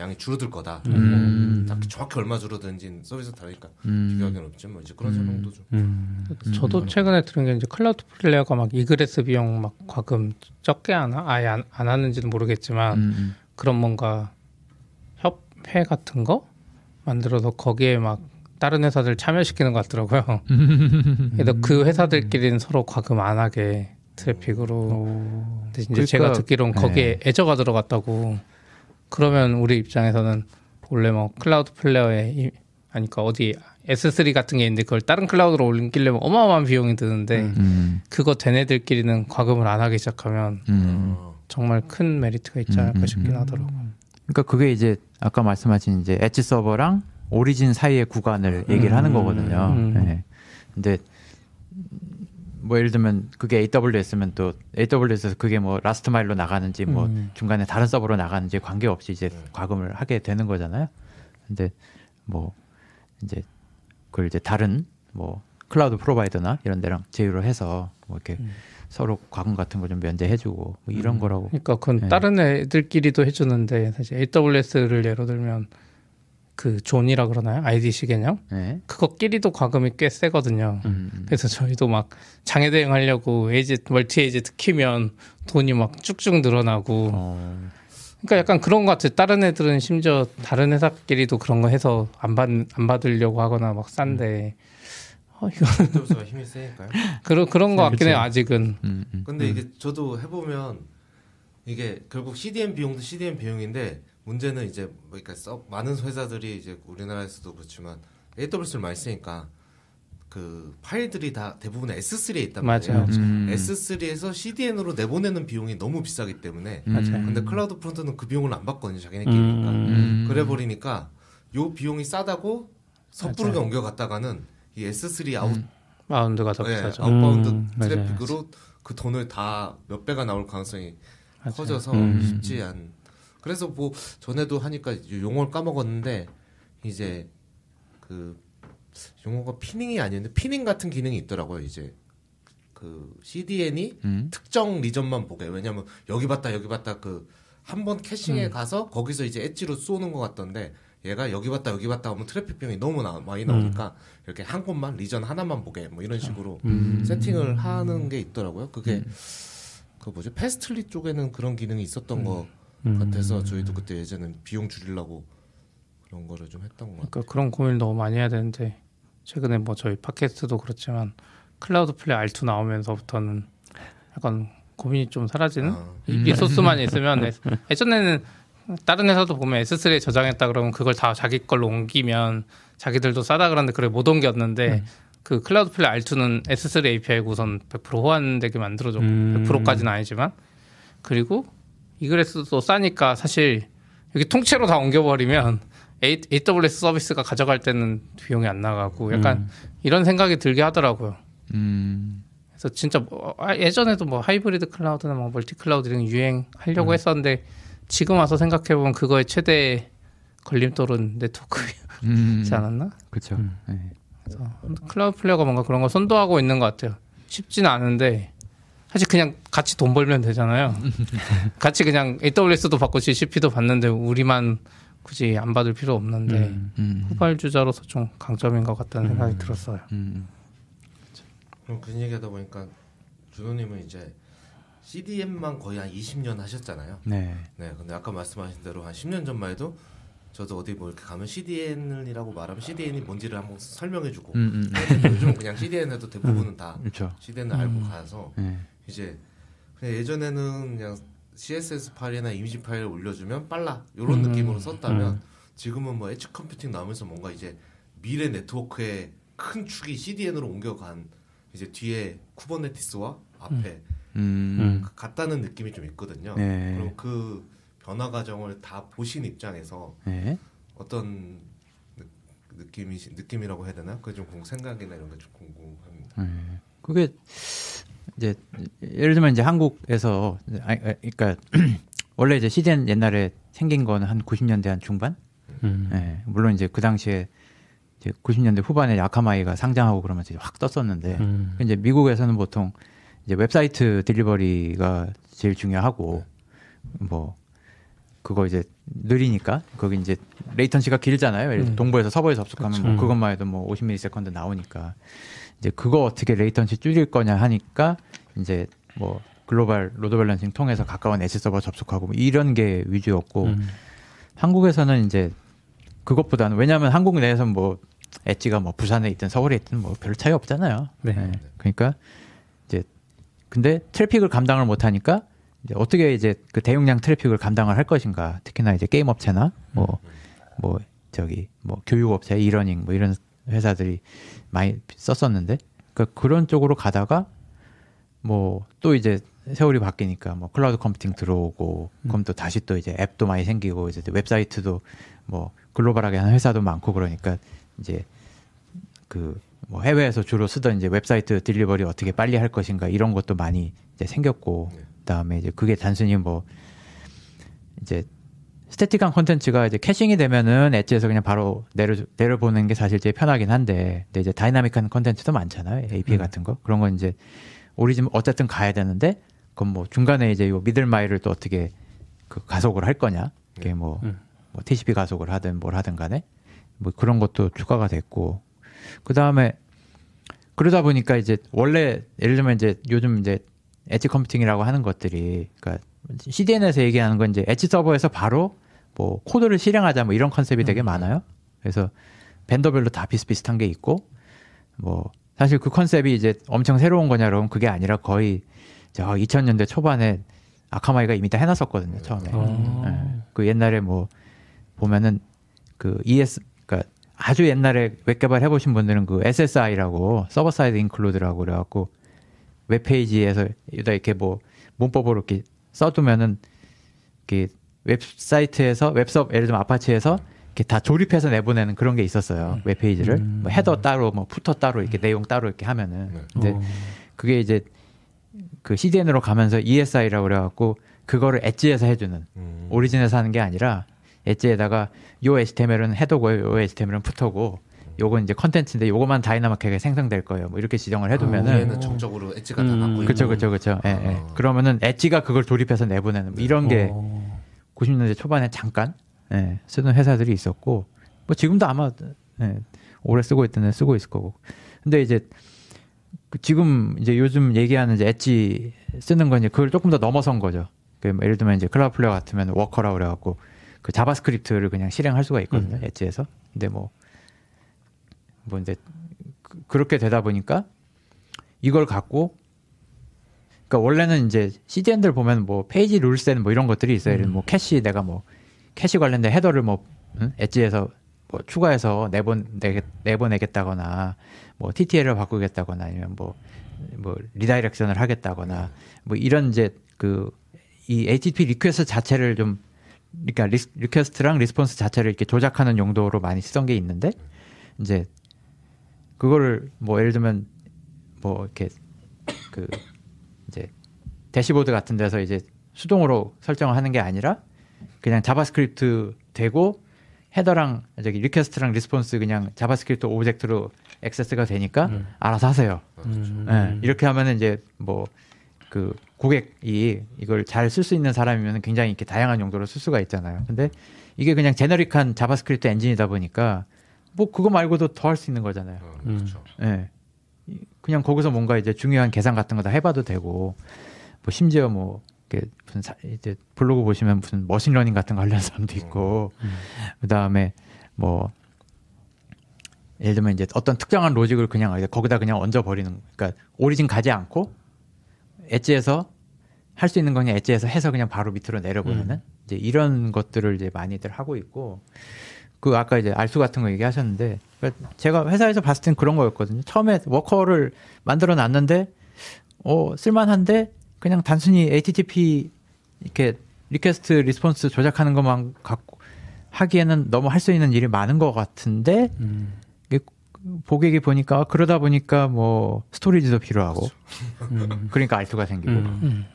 양이 줄어들 거다. 음. 딱 정확히 얼마 줄어드는지 서비스 다르니까 음. 비교하기는 없지 뭐 이제 그런 설명도 좀. 음. 저도 최근에 들은 게 이제 Cloudflare가 막 egress 비용 막 과금 적게 하나 아예 안, 안 하는지는 모르겠지만 음, 음. 그런 뭔가 협회 같은 거 만들어서 거기에 막 다른 회사들 참여시키는 것 같더라고요. 그래서 그 회사들끼리는 서로 과금 안 하게 트래픽으로. 근데 이제 그러니까- 제가 듣기로는 거기에 네. Azure가 들어갔다고. 그러면 우리 입장에서는 원래 뭐 Cloudflare에 이- 아니 까 어디 S3 같은 게 있는데 그걸 다른 클라우드로 올리려면 어마어마한 비용이 드는데 음. 그거 쟤네들끼리는 과금을 안 하기 시작하면 음. 어, 정말 큰 메리트가 있지 않을까 음, 음, 싶긴 음. 하더라고. 그러니까 그게 이제 아까 말씀하신 이제 edge 서버랑 origin 사이의 구간을 얘기를 하는 거거든요. 음. 네. 근데 뭐 예를 들면 그게 AWS면 또 AWS에서 그게 뭐 last mile로 나가는지 뭐 음. 중간에 다른 서버로 나가는지 관계없이 이제 네. 과금을 하게 되는 거잖아요. 근데 뭐 이제 그걸 이제 다른 뭐 클라우드 provider나 이런 데랑 제휴를 해서 뭐 이렇게 서로 과금 같은 거 좀 면제해주고 뭐 이런 거라고. 그러니까 그건 네. 다른 애들끼리도 해주는데 사실 AWS를 예로 들면 그 존이라 그러나요? IDC 개념? 네. 그거끼리도 과금이 꽤 세거든요. 음, 음. 그래서 저희도 막 장애 대응하려고 AZ 멀티 AZ 키면 돈이 막 쭉쭉 늘어나고 어, 그러니까 약간 그런 것 같아요. 다른 애들은 심지어 다른 회사끼리도 그런 거 해서 안 받 안 받으려고 하거나 막 싼데 어, 이거 AWS가 힘이 세니까요. 그런 그런 거 같긴 해요. 그쵸. 아직은 음, 음. 근데 이게 저도 해보면 이게 결국 CDN 비용도 CDN 비용인데 문제는 이제 뭐 그러니까 써, 많은 회사들이 이제 우리나라에서도 그렇지만 AWS를 많이 쓰니까 그 파일들이 다 대부분 S3에 있단 말이에요. 맞아요. 음. S3에서 CDN으로 내보내는 비용이 너무 비싸기 때문에 음. 맞아요. 근데 CloudFront는 그 비용을 안 받거든요. 자기네끼리니까. 음. 그래 버리니까 요 비용이 싸다고 섣부르게 맞아요. 옮겨갔다가는 이 S3 outbound가 더 예, 비싸죠. outbound 음, 맞아요. 트래픽으로 그 돈을 다 몇 배가 나올 가능성이 맞아요. 커져서 음. 쉽지 않. 그래서 뭐 전에도 하니까 용어를 까먹었는데 이제 그 용어가 pinning이 아니었는데 pinning 같은 기능이 있더라고요. 이제 그 CDN이 음. 특정 region만 보게. 왜냐면 여기 봤다 여기 봤다 그 한 번 캐싱에 음. 가서 거기서 이제 엣지로 쏘는 것 같던데 얘가 여기 봤다 여기 봤다 하면 트래픽 비용이 너무 나, 많이 나오니까 이렇게 한 곳만 region 하나만 보게 뭐 이런 식으로 음. 세팅을 하는 게 있더라고요. 그게 음. 그 뭐지 Fastly 쪽에는 그런 기능이 있었던 것 음. 같아서 저희도 그때 예전엔 비용 줄이려고 그런 거를 좀 했던 것 같아요. 그러니까 그런 고민을 너무 많이 해야 되는데 최근에 뭐 저희 팟캐스트도 그렇지만 Cloudflare R2 나오면서부터는 약간 고민이 좀 사라지는 아, 이 리소스만 있으면 예- 예전에는 다른 회사도 보면 S3에 저장했다 그러면 그걸 다 자기 걸로 옮기면 자기들도 싸다 그러는데 그래 못 옮겼는데 그 Cloudflare R2는 S3 API고 우선 100% 호환되게 만들어줬고 음. 100%까지는 아니지만 그리고 egress도 싸니까 사실 여기 통째로 다 옮겨버리면 A- AWS 서비스가 가져갈 때는 비용이 안 나가고 약간 이런 생각이 들게 하더라고요. 음. 그래서 진짜 뭐, 아, 예전에도 뭐 하이브리드 클라우드나 뭐 멀티 클라우드 이런 게 유행하려고 했었는데 지금 와서 생각해 보면 그거의 최대 걸림돌은 네트워크이지 음. 않았나? 그렇죠. 네. 그래서 클라우드 플레이어가 뭔가 그런 걸 선도하고 있는 것 같아요. 쉽지는 않은데 사실 그냥 같이 돈 벌면 되잖아요. 같이 그냥 AWS도 받고 GCP도 받는데 우리만 굳이 안 받을 필요 없는데 음. 음. 후발주자로서 좀 강점인 것 같다는 생각이 들었어요. 음. 그럼 그 얘기하다 보니까 준호님은 이제 CDN만 거의 한 20년 하셨잖아요. 네. 네, 근데 아까 말씀하신 대로 한 10년 전만 해도 저도 어디 뭐 이렇게 가면 CDN이라고 말하면 CDN이 뭔지를 한번 설명해주고 음, 음. 요즘 그냥 CDN 해도 대부분은 다 그렇죠. CDN을 알고 가서 네. 이제 그냥 예전에는 그냥 CSS 파일이나 이미지 파일 올려주면 빨라 이런 음. 느낌으로 썼다면 지금은 뭐 엣지 컴퓨팅 나오면서 뭔가 이제 미래 네트워크의 큰 축이 CDN으로 옮겨간 이제 뒤에 쿠버네티스와 앞에 음. 음. 그 같다는 느낌이 좀 있거든요. 네. 그럼 그 변화 과정을 다 보신 입장에서 네. 어떤 느, 느낌이 느낌이라고 해야 되나? 그좀 생각이나 이런 게 좀 궁금합니다. 네. 그게 이제 예를 들면 이제 한국에서 아, 그러니까 원래 이제 CDN 옛날에 생긴 거는 한 90년대 한 중반. 음. 예, 물론 이제 그 당시에 이제 90년대 후반에 Akamai가 상장하고 그러면서 이제 확 떴었는데 음. 이제 미국에서는 보통 이제 웹사이트 delivery가 제일 중요하고 뭐 그거 이제 느리니까 거기 이제 latency가 길잖아요. 음. 동부에서 서버에 접속하면. 뭐 그것만 해도 뭐 50ms 나오니까 이제 그거 어떻게 latency 줄일 거냐 하니까 이제 뭐 global load balancing 통해서 가까운 엣지 서버 접속하고 뭐 이런 게 위주였고 음. 한국에서는 이제 그것보다는 왜냐하면 한국 내에서는 뭐 엣지가 뭐 부산에 있든 서울에 있든 뭐 별 차이 없잖아요. 네. 그러니까 이제 근데 트래픽을 감당을 못 하니까 이제 어떻게 이제 그 대용량 트래픽을 감당을 할 것인가 특히나 이제 게임 업체나 뭐뭐 저기 뭐 교육 업체 이러닝 뭐 이런 회사들이 많이 썼었는데 그러니까 그런 쪽으로 가다가 뭐 또 이제 세월이 바뀌니까 뭐 클라우드 컴퓨팅 들어오고 그럼 또 다시 또 이제 앱도 많이 생기고 이제 웹사이트도 뭐 글로벌하게 하는 회사도 많고 그러니까 이제 그 뭐 해외에서 주로 쓰던 이제 웹사이트 delivery 어떻게 빨리 할 것인가 이런 것도 많이 이제 생겼고 그다음에 이제 그게 단순히 뭐 이제 static한 콘텐츠가 이제 캐싱이 되면은 edge에서 그냥 바로 내려 내려보내는 게 사실 제일 편하긴 한데 근데 이제 dynamic한 콘텐츠도 많잖아요. API 같은 거. 그런 건 이제 오리진 어쨌든 가야 되는데 그건 뭐 중간에 이제 요 미들 마일을 또 어떻게 그 가속을 할 거냐? 이게 뭐, 음. 뭐 TCP 가속을 하든 뭘 하든 간에 뭐 그런 것도 추가가 됐고. 그 다음에 그러다 보니까 이제 원래 예를 들면 이제 요즘 이제 엣지 컴퓨팅이라고 하는 것들이 그러니까 CDN에서 얘기하는 건 이제 엣지 서버에서 바로 뭐 코드를 실행하자 뭐 이런 컨셉이 되게 많아요. 그래서 벤더별로 다 비슷비슷한 게 있고 뭐 사실 그 컨셉이 이제 엄청 새로운 거냐 그러면 그게 아니라 거의 저 2000년대 초반에 Akamai가 이미 다 해놨었거든요 처음에. 어. 예. 그 옛날에 뭐 보면은 그 ES 그러니까 아주 옛날에 웹 개발 해보신 분들은 그 SSI라고 server side include라고 그래갖고 웹 페이지에서 이렇게 뭐 문법으로 이렇게 써두면은 이렇게 웹사이트에서 웹섭 예를 들면 Apache에서 이렇게 다 조립해서 내보내는 그런 게 있었어요 웹 페이지를 음. 뭐 header 따로 뭐 footer 따로 이렇게 내용 따로 이렇게 하면은 네. 근데 어. 그게 이제 그 CDN으로 가면서 ESI라고 그래갖고 그거를 edge에서 해주는 음. origin에서 하는 게 아니라 edge에다가 요 HTML은 header고 요 HTML은 footer고 요건 이제 컨텐츠인데 요거만 다이나믹하게 생성될 거예요. 뭐 이렇게 지정을 해두면은 위에는 정적으로 edge가 다 음. 갖고 있고 그쵸 그쵸 그쵸. 예, 예. 아. 그러면은 edge가 그걸 조립해서 내보내는 뭐 이런 게 어. 90년대 초반에 잠깐 예, 쓰는 회사들이 있었고 뭐 지금도 아마 예, 오래 쓰고 있던 애 쓰고 있을 거고. 근데 이제 그 지금 이제 요즘 얘기하는 이제 엣지 쓰는 건 이제 그걸 조금 더 넘어선 거죠. 그뭐 예를 들면 이제 Cloudflare 같으면 Worker라고 그래갖고 그 JavaScript를 그냥 실행할 수가 있거든요. edge에서. 근데 뭐뭐 이제 그- 그렇게 되다 보니까 이걸 갖고 그러니까 원래는 이제 CDN들 보면 뭐 page ruleset 뭐 이런 것들이 있어요. 예를 들면 뭐 캐시 내가 뭐 캐시 관련된 header를 뭐 응? edge에서 뭐 추가해서 내본 내, 내보내겠다거나 뭐 TTL을 바꾸겠다거나 아니면 뭐뭐 redirection을 하겠다거나 뭐 이런 이제 그 이 HTTP request 자체를 좀 그러니까 리스, request랑 response 자체를 이렇게 조작하는 용도로 많이 쓰던 게 있는데 이제 그거를 뭐 예를 들면 뭐 이렇게 그 대시보드 같은 데서 이제 수동으로 설정을 하는 게 아니라 그냥 JavaScript 되고 header랑 저기 request랑 response 그냥 JavaScript object로 액세스가 되니까 음. 알아서 하세요. 음. 예, 이렇게 하면은 이제 뭐 그 고객이 이걸 잘 쓸 수 있는 사람이면 굉장히 이렇게 다양한 용도로 쓸 수가 있잖아요. 근데 이게 그냥 generic한 JavaScript 엔진이다 보니까 뭐 그거 말고도 더 할 수 있는 거잖아요. 어, 음. 이- 그냥 거기서 뭔가 이제 중요한 계산 같은 거 다 해봐도 되고, 뭐 심지어 뭐, 이렇게 무슨 사- 이제 블로그 보시면 무슨 machine learning 같은 거 하려는 사람도 있고, 그 다음에 뭐, 예를 들면 이제 어떤 특정한 로직을 그냥 거기다 그냥 얹어 버리는, 그러니까 origin 가지 않고, edge에서 할 수 있는 거 그냥 edge에서 해서 그냥 바로 밑으로 내려보내는, 이제 이런 것들을 이제 많이들 하고 있고, 그 아까 이제 R2 같은 거 얘기하셨는데 그러니까 제가 회사에서 봤을 땐 그런 거였거든요. 처음에 Worker를 만들어 놨는데 어 쓸만한데 그냥 단순히 HTTP 이렇게 request response 조작하는 것만 갖고 하기에는 너무 할 수 있는 일이 많은 것 같은데 음. 이게 고객이 보니까 그러다 보니까 뭐 storage도 필요하고 음. 그러니까 R2가 생기고 음.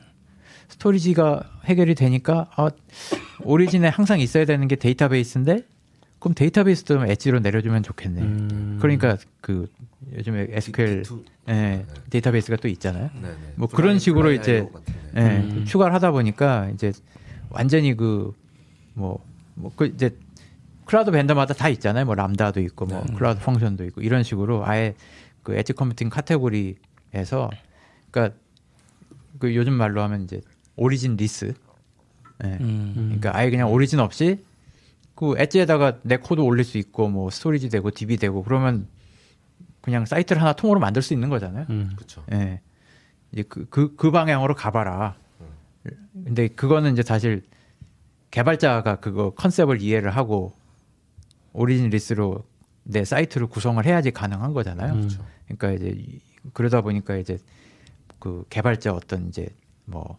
storage가 해결이 되니까 아, origin에 항상 있어야 되는 게 데이터베이스인데 그럼 데이터베이스도 엣지로 내려주면 좋겠네. 음. 그러니까 그 요즘에 SQL D2. 예, 데이터베이스가 또 있잖아요. 네네. 뭐 그런 식으로 이제. 예, 음. 추가를 하다 보니까 이제 완전히 그 뭐 뭐 그 이제 cloud vendor마다 다 있잖아요. 뭐 Lambda도 있고 뭐 Cloud Function도 있고 이런 식으로 아예 그 edge computing 카테고리에서 그러니까 그 요즘 말로 하면 이제 originless. 예. 음. 그러니까 아예 그냥 origin 없이 그 edge에다가 내 코드 올릴 수 있고 뭐 storage 되고 DB 되고 그러면 그냥 사이트를 하나 통으로 만들 수 있는 거잖아요. 음. 그렇죠. 예. 이제 그, 그, 그 방향으로 가봐라. 근데 그거는 이제 사실 개발자가 그거 컨셉을 이해를 하고 originless로 내 사이트를 구성을 해야지 가능한 거잖아요. 음. 그러니까 이제 이- 그러다 보니까 이제 그 개발자 어떤 이제 뭐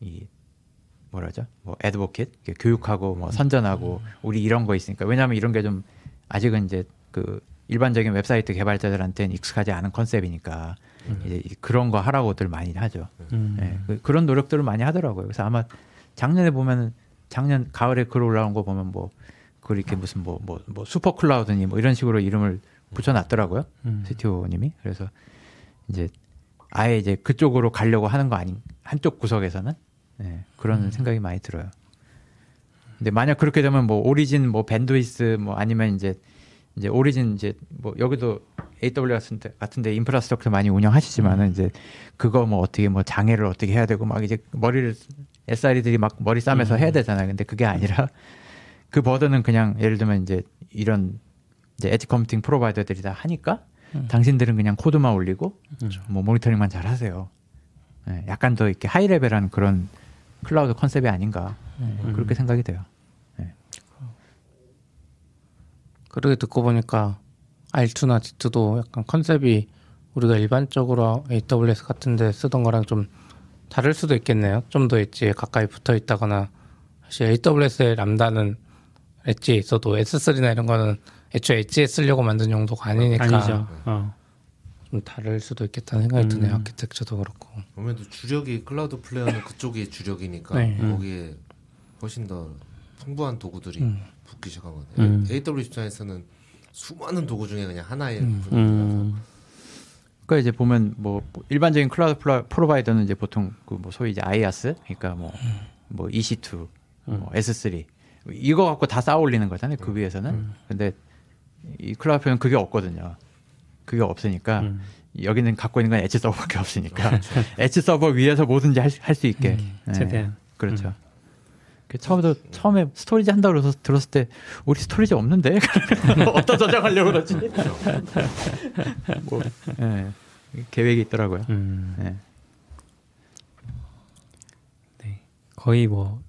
이 뭐라죠? 뭐 이렇게 교육하고 뭐 선전하고 우리 이런 거 있으니까 왜냐하면 이런 게 좀 아직은 이제 그 일반적인 웹사이트 개발자들한테는 익숙하지 않은 컨셉이니까 이제 이- 그런 거 하라고들 많이 하죠. 음. 예, 그, 그런 노력들을 많이 하더라고요. 그래서 아마 작년에 보면은 작년 가을에 글 올라온 거 보면 뭐그 이렇게 무슨 뭐뭐 뭐 supercloud니 뭐 이런 식으로 이름을 붙여놨더라고요. 음. CTO님이 그래서 이제 아예 이제 그쪽으로 가려고 하는 거 아닌 한쪽 구석에서는 예, 그런 생각이 많이 들어요. 근데 만약 그렇게 되면 뭐 오리진 뭐 밴드위스 뭐 아니면 이제 이제 오리진 이제 뭐 여기도 AWS 같은데, 같은데 인프라스트럭처 많이 운영하시지만은 이제 그거 뭐 어떻게 뭐 장애를 어떻게 해야 되고 막 이제 머리를 SRE들이 막 머리 싸매서 해야 되잖아요. 근데 그게 아니라 그 burden은 그냥 예를 들면 이제 이런 이제 edge computing provider들이 다 하니까 당신들은 그냥 코드만 올리고 뭐 모니터링만 잘 하세요. 예, 약간 더 이렇게 high level한 그런 클라우드 컨셉이 아닌가 그렇게 생각이 돼요. 그러게 듣고 보니까 R2나 D2도 약간 컨셉이 우리가 일반적으로 AWS 같은데 쓰던 거랑 좀 다를 수도 있겠네요. 좀 더 edge에 가까이 붙어 있다거나 사실 AWS의 Lambda는 edge에 있어도 S3나 이런 거는 애초에 edge에 쓰려고 만든 용도가 아니니까 아니죠. 어. 좀 다를 수도 있겠다는 생각이 드네요. 음. 아키텍처도 그렇고. 아무래도 주력이 Cloudflare는 그쪽이 주력이니까 네. 거기에 훨씬 더 풍부한 도구들이 음. 붙기 시작한 거예요. 음. AWS 입장에서는 수많은 도구 중에 그냥 하나의 음. 음. 그러니까 이제 보면 뭐 일반적인 클라우드 플라- provider는 이제 보통 그 뭐 소위 이제 IaaS 그러니까 뭐뭐 EC2, 뭐 S3 이거 갖고 다 쌓아 올리는 거잖아요. 그 위에서는. 근데 이 Cloudflare는 그게 없거든요. 그게 없으니까 음. 여기는 갖고 있는 건 엣지 서버밖에 없으니까 엣지 서버 위에서 뭐든지 할수 있게. 네. 최대한. 그렇죠. 그 처음에 처음에 storage 한다고 그래서 들었을 때 우리 storage 없는데 어디다 저장하려고 그러지? 뭐, 예, 계획이 있더라고요. 음. 예. 거의 뭐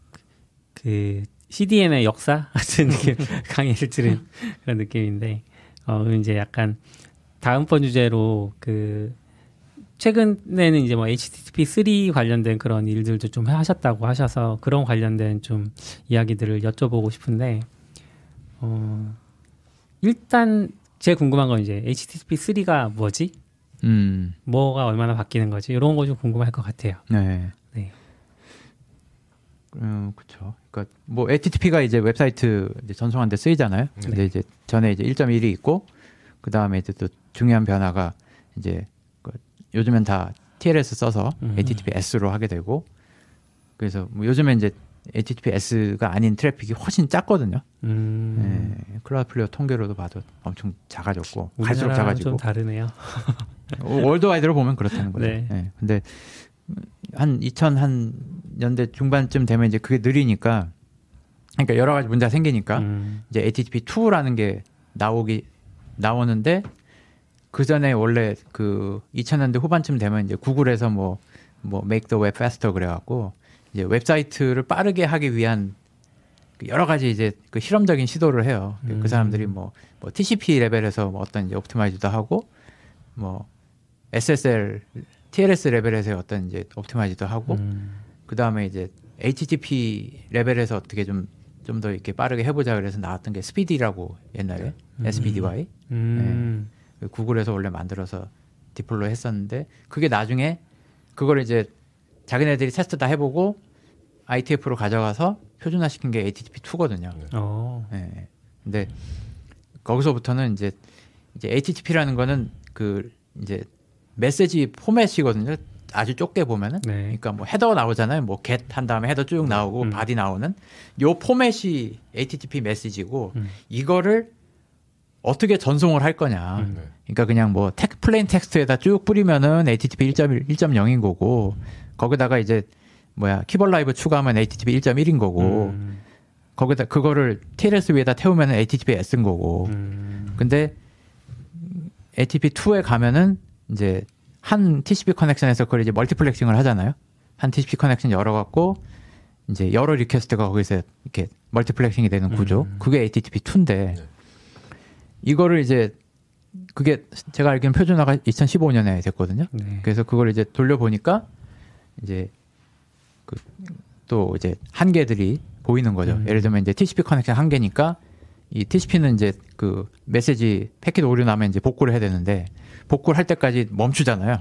그 CDN의 역사 같은 느낌 강의를 들은 그런 느낌인데 어 이제 약간 다음번 주제로 그 최근에는 이제 뭐 HTTP 3 관련된 그런 일들도 좀 하셨다고 하셔서 그런 관련된 좀 이야기들을 여쭤보고 싶은데 어 일단 제일 궁금한 건 이제 HTTP 3가 뭐지? 음, 뭐가 얼마나 바뀌는 거지? 이런 거 좀 궁금할 것 같아요. 네. 네. 음, 그렇죠. 그러니까 뭐 HTTP가 이제 웹사이트 이제 전송하는데 쓰이잖아요. 근데 이제 전에 이제 1.1이 있고 그 다음에 이제 또 중요한 변화가 이제 그 요즘엔 다 TLS 써서 음. HTTPS로 하게 되고 그래서 뭐 요즘엔 이제 HTTPS가 아닌 트래픽이 훨씬 작거든요. 음. 네, Cloudflare 통계로도 봐도 엄청 작아졌고 갈수록 작아지고 좀 다르네요. 어, worldwide로 보면 그렇다는 거죠. 네. 네, 근데 한 2000한 년대 중반쯤 되면 이제 그게 느리니까 그러니까 여러 가지 문제가 생기니까 음. 이제 HTTP 2라는 게 나오기 나오는데 그 전에 원래 그 2000년대 후반쯤 되면 이제 구글에서 뭐뭐 make the web faster 그래갖고 이제 웹사이트를 빠르게 하기 위한 그 여러 가지 이제 그 실험적인 시도를 해요. 그- 음. 그 사람들이 뭐, 뭐 TCP 레벨에서 뭐 어떤 이제 optimize도 하고 뭐 SSL, TLS 레벨에서 어떤 이제 optimize도 하고 음. 그 다음에 이제 HTTP 레벨에서 어떻게 좀 좀 더 이렇게 빠르게 해보자 그래서 나왔던 게 SPDY라고 옛날에 SPDY 음. 그 구글에서 원래 만들어서 deploy 했었는데 그게 나중에 그걸 이제 자기네들이 테스트 다 해보고 IETF로 가져가서 표준화시킨 게 HTTP2거든요. 어. 예. 근데 거기서부터는 이제 이제 HTTP라는 거는 그 이제 메시지 포맷이거든요. 아주 좁게 보면은 네. 그러니까 뭐 헤더 나오잖아요. 뭐 get 한 다음에 헤더 쭉 나오고 음. body 나오는 요 포맷이 HTTP 메시지고 음. 이거를 어떻게 전송을 할 거냐. 음. 네. 그러니까 그냥 뭐 텍, plain text에다 쭉 뿌리면은 HTTP 1.1, 1.0인 거고 거기다가 이제 뭐야 keep alive 추가하면 HTTP 1.1인 거고 음. 거기다 그거를 TLS 위에다 태우면은 HTTPS인 거고 음. 근데 HTTP 2에 가면은 이제 한 TCP connection에서 그걸 이제 multiplexing을 하잖아요. 한 TCP connection 열어갖고 이제 여러 request가 거기서 이렇게 multiplexing이 되는 구조. 그게 HTTP 2인데 네. 이거를 이제 그게 제가 알기로는 표준화가 2015년에 됐거든요. 네. 그래서 그걸 이제 돌려보니까 이제 그 또 이제 한계들이 보이는 거죠. 음. 예를 들면 이제 TCP connection 한계니까 이 TCP는 이제 그 메시지 패킷 오류 나면 이제 복구를 해야 되는데 복구를 할 때까지 멈추잖아요.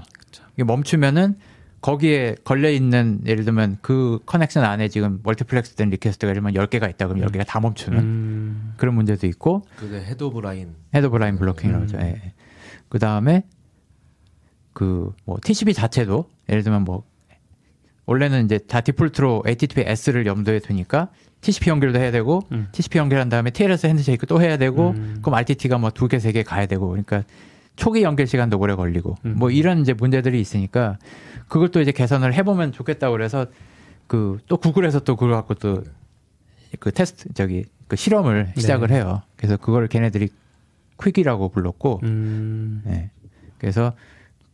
이게 멈추면은 거기에 걸려 있는 예를 들면 그 connection 안에 지금 multiplex 된 request가 예를 들면 10개가 있다 그러면 10개가 다 멈추는 음. 그런 문제도 있고 그게 head of line. head of line blocking이라고 하죠. 음. 예. 그 다음에 그 뭐 TCP 자체도 예를 들면 뭐 원래는 이제 다 디폴트로 HTTPS를 염두에 두니까 TCP 연결도 해야 되고 음. TCP 연결한 다음에 TLS handshake 또 해야 되고 음. 그럼 RTT가 뭐 두 개 세 개 가야 되고 그러니까 초기 연결 시간도 오래 걸리고 음. 뭐 이런 이제 문제들이 있으니까 그걸 또 이제 개선을 해보면 좋겠다고 그래서 그 또 구글에서 또 그걸 갖고 또 그 테스트 저기 그 실험을 시작을 네. 해요. 그래서 그걸 걔네들이 QUIC이라고 불렀고 음. 예. 그래서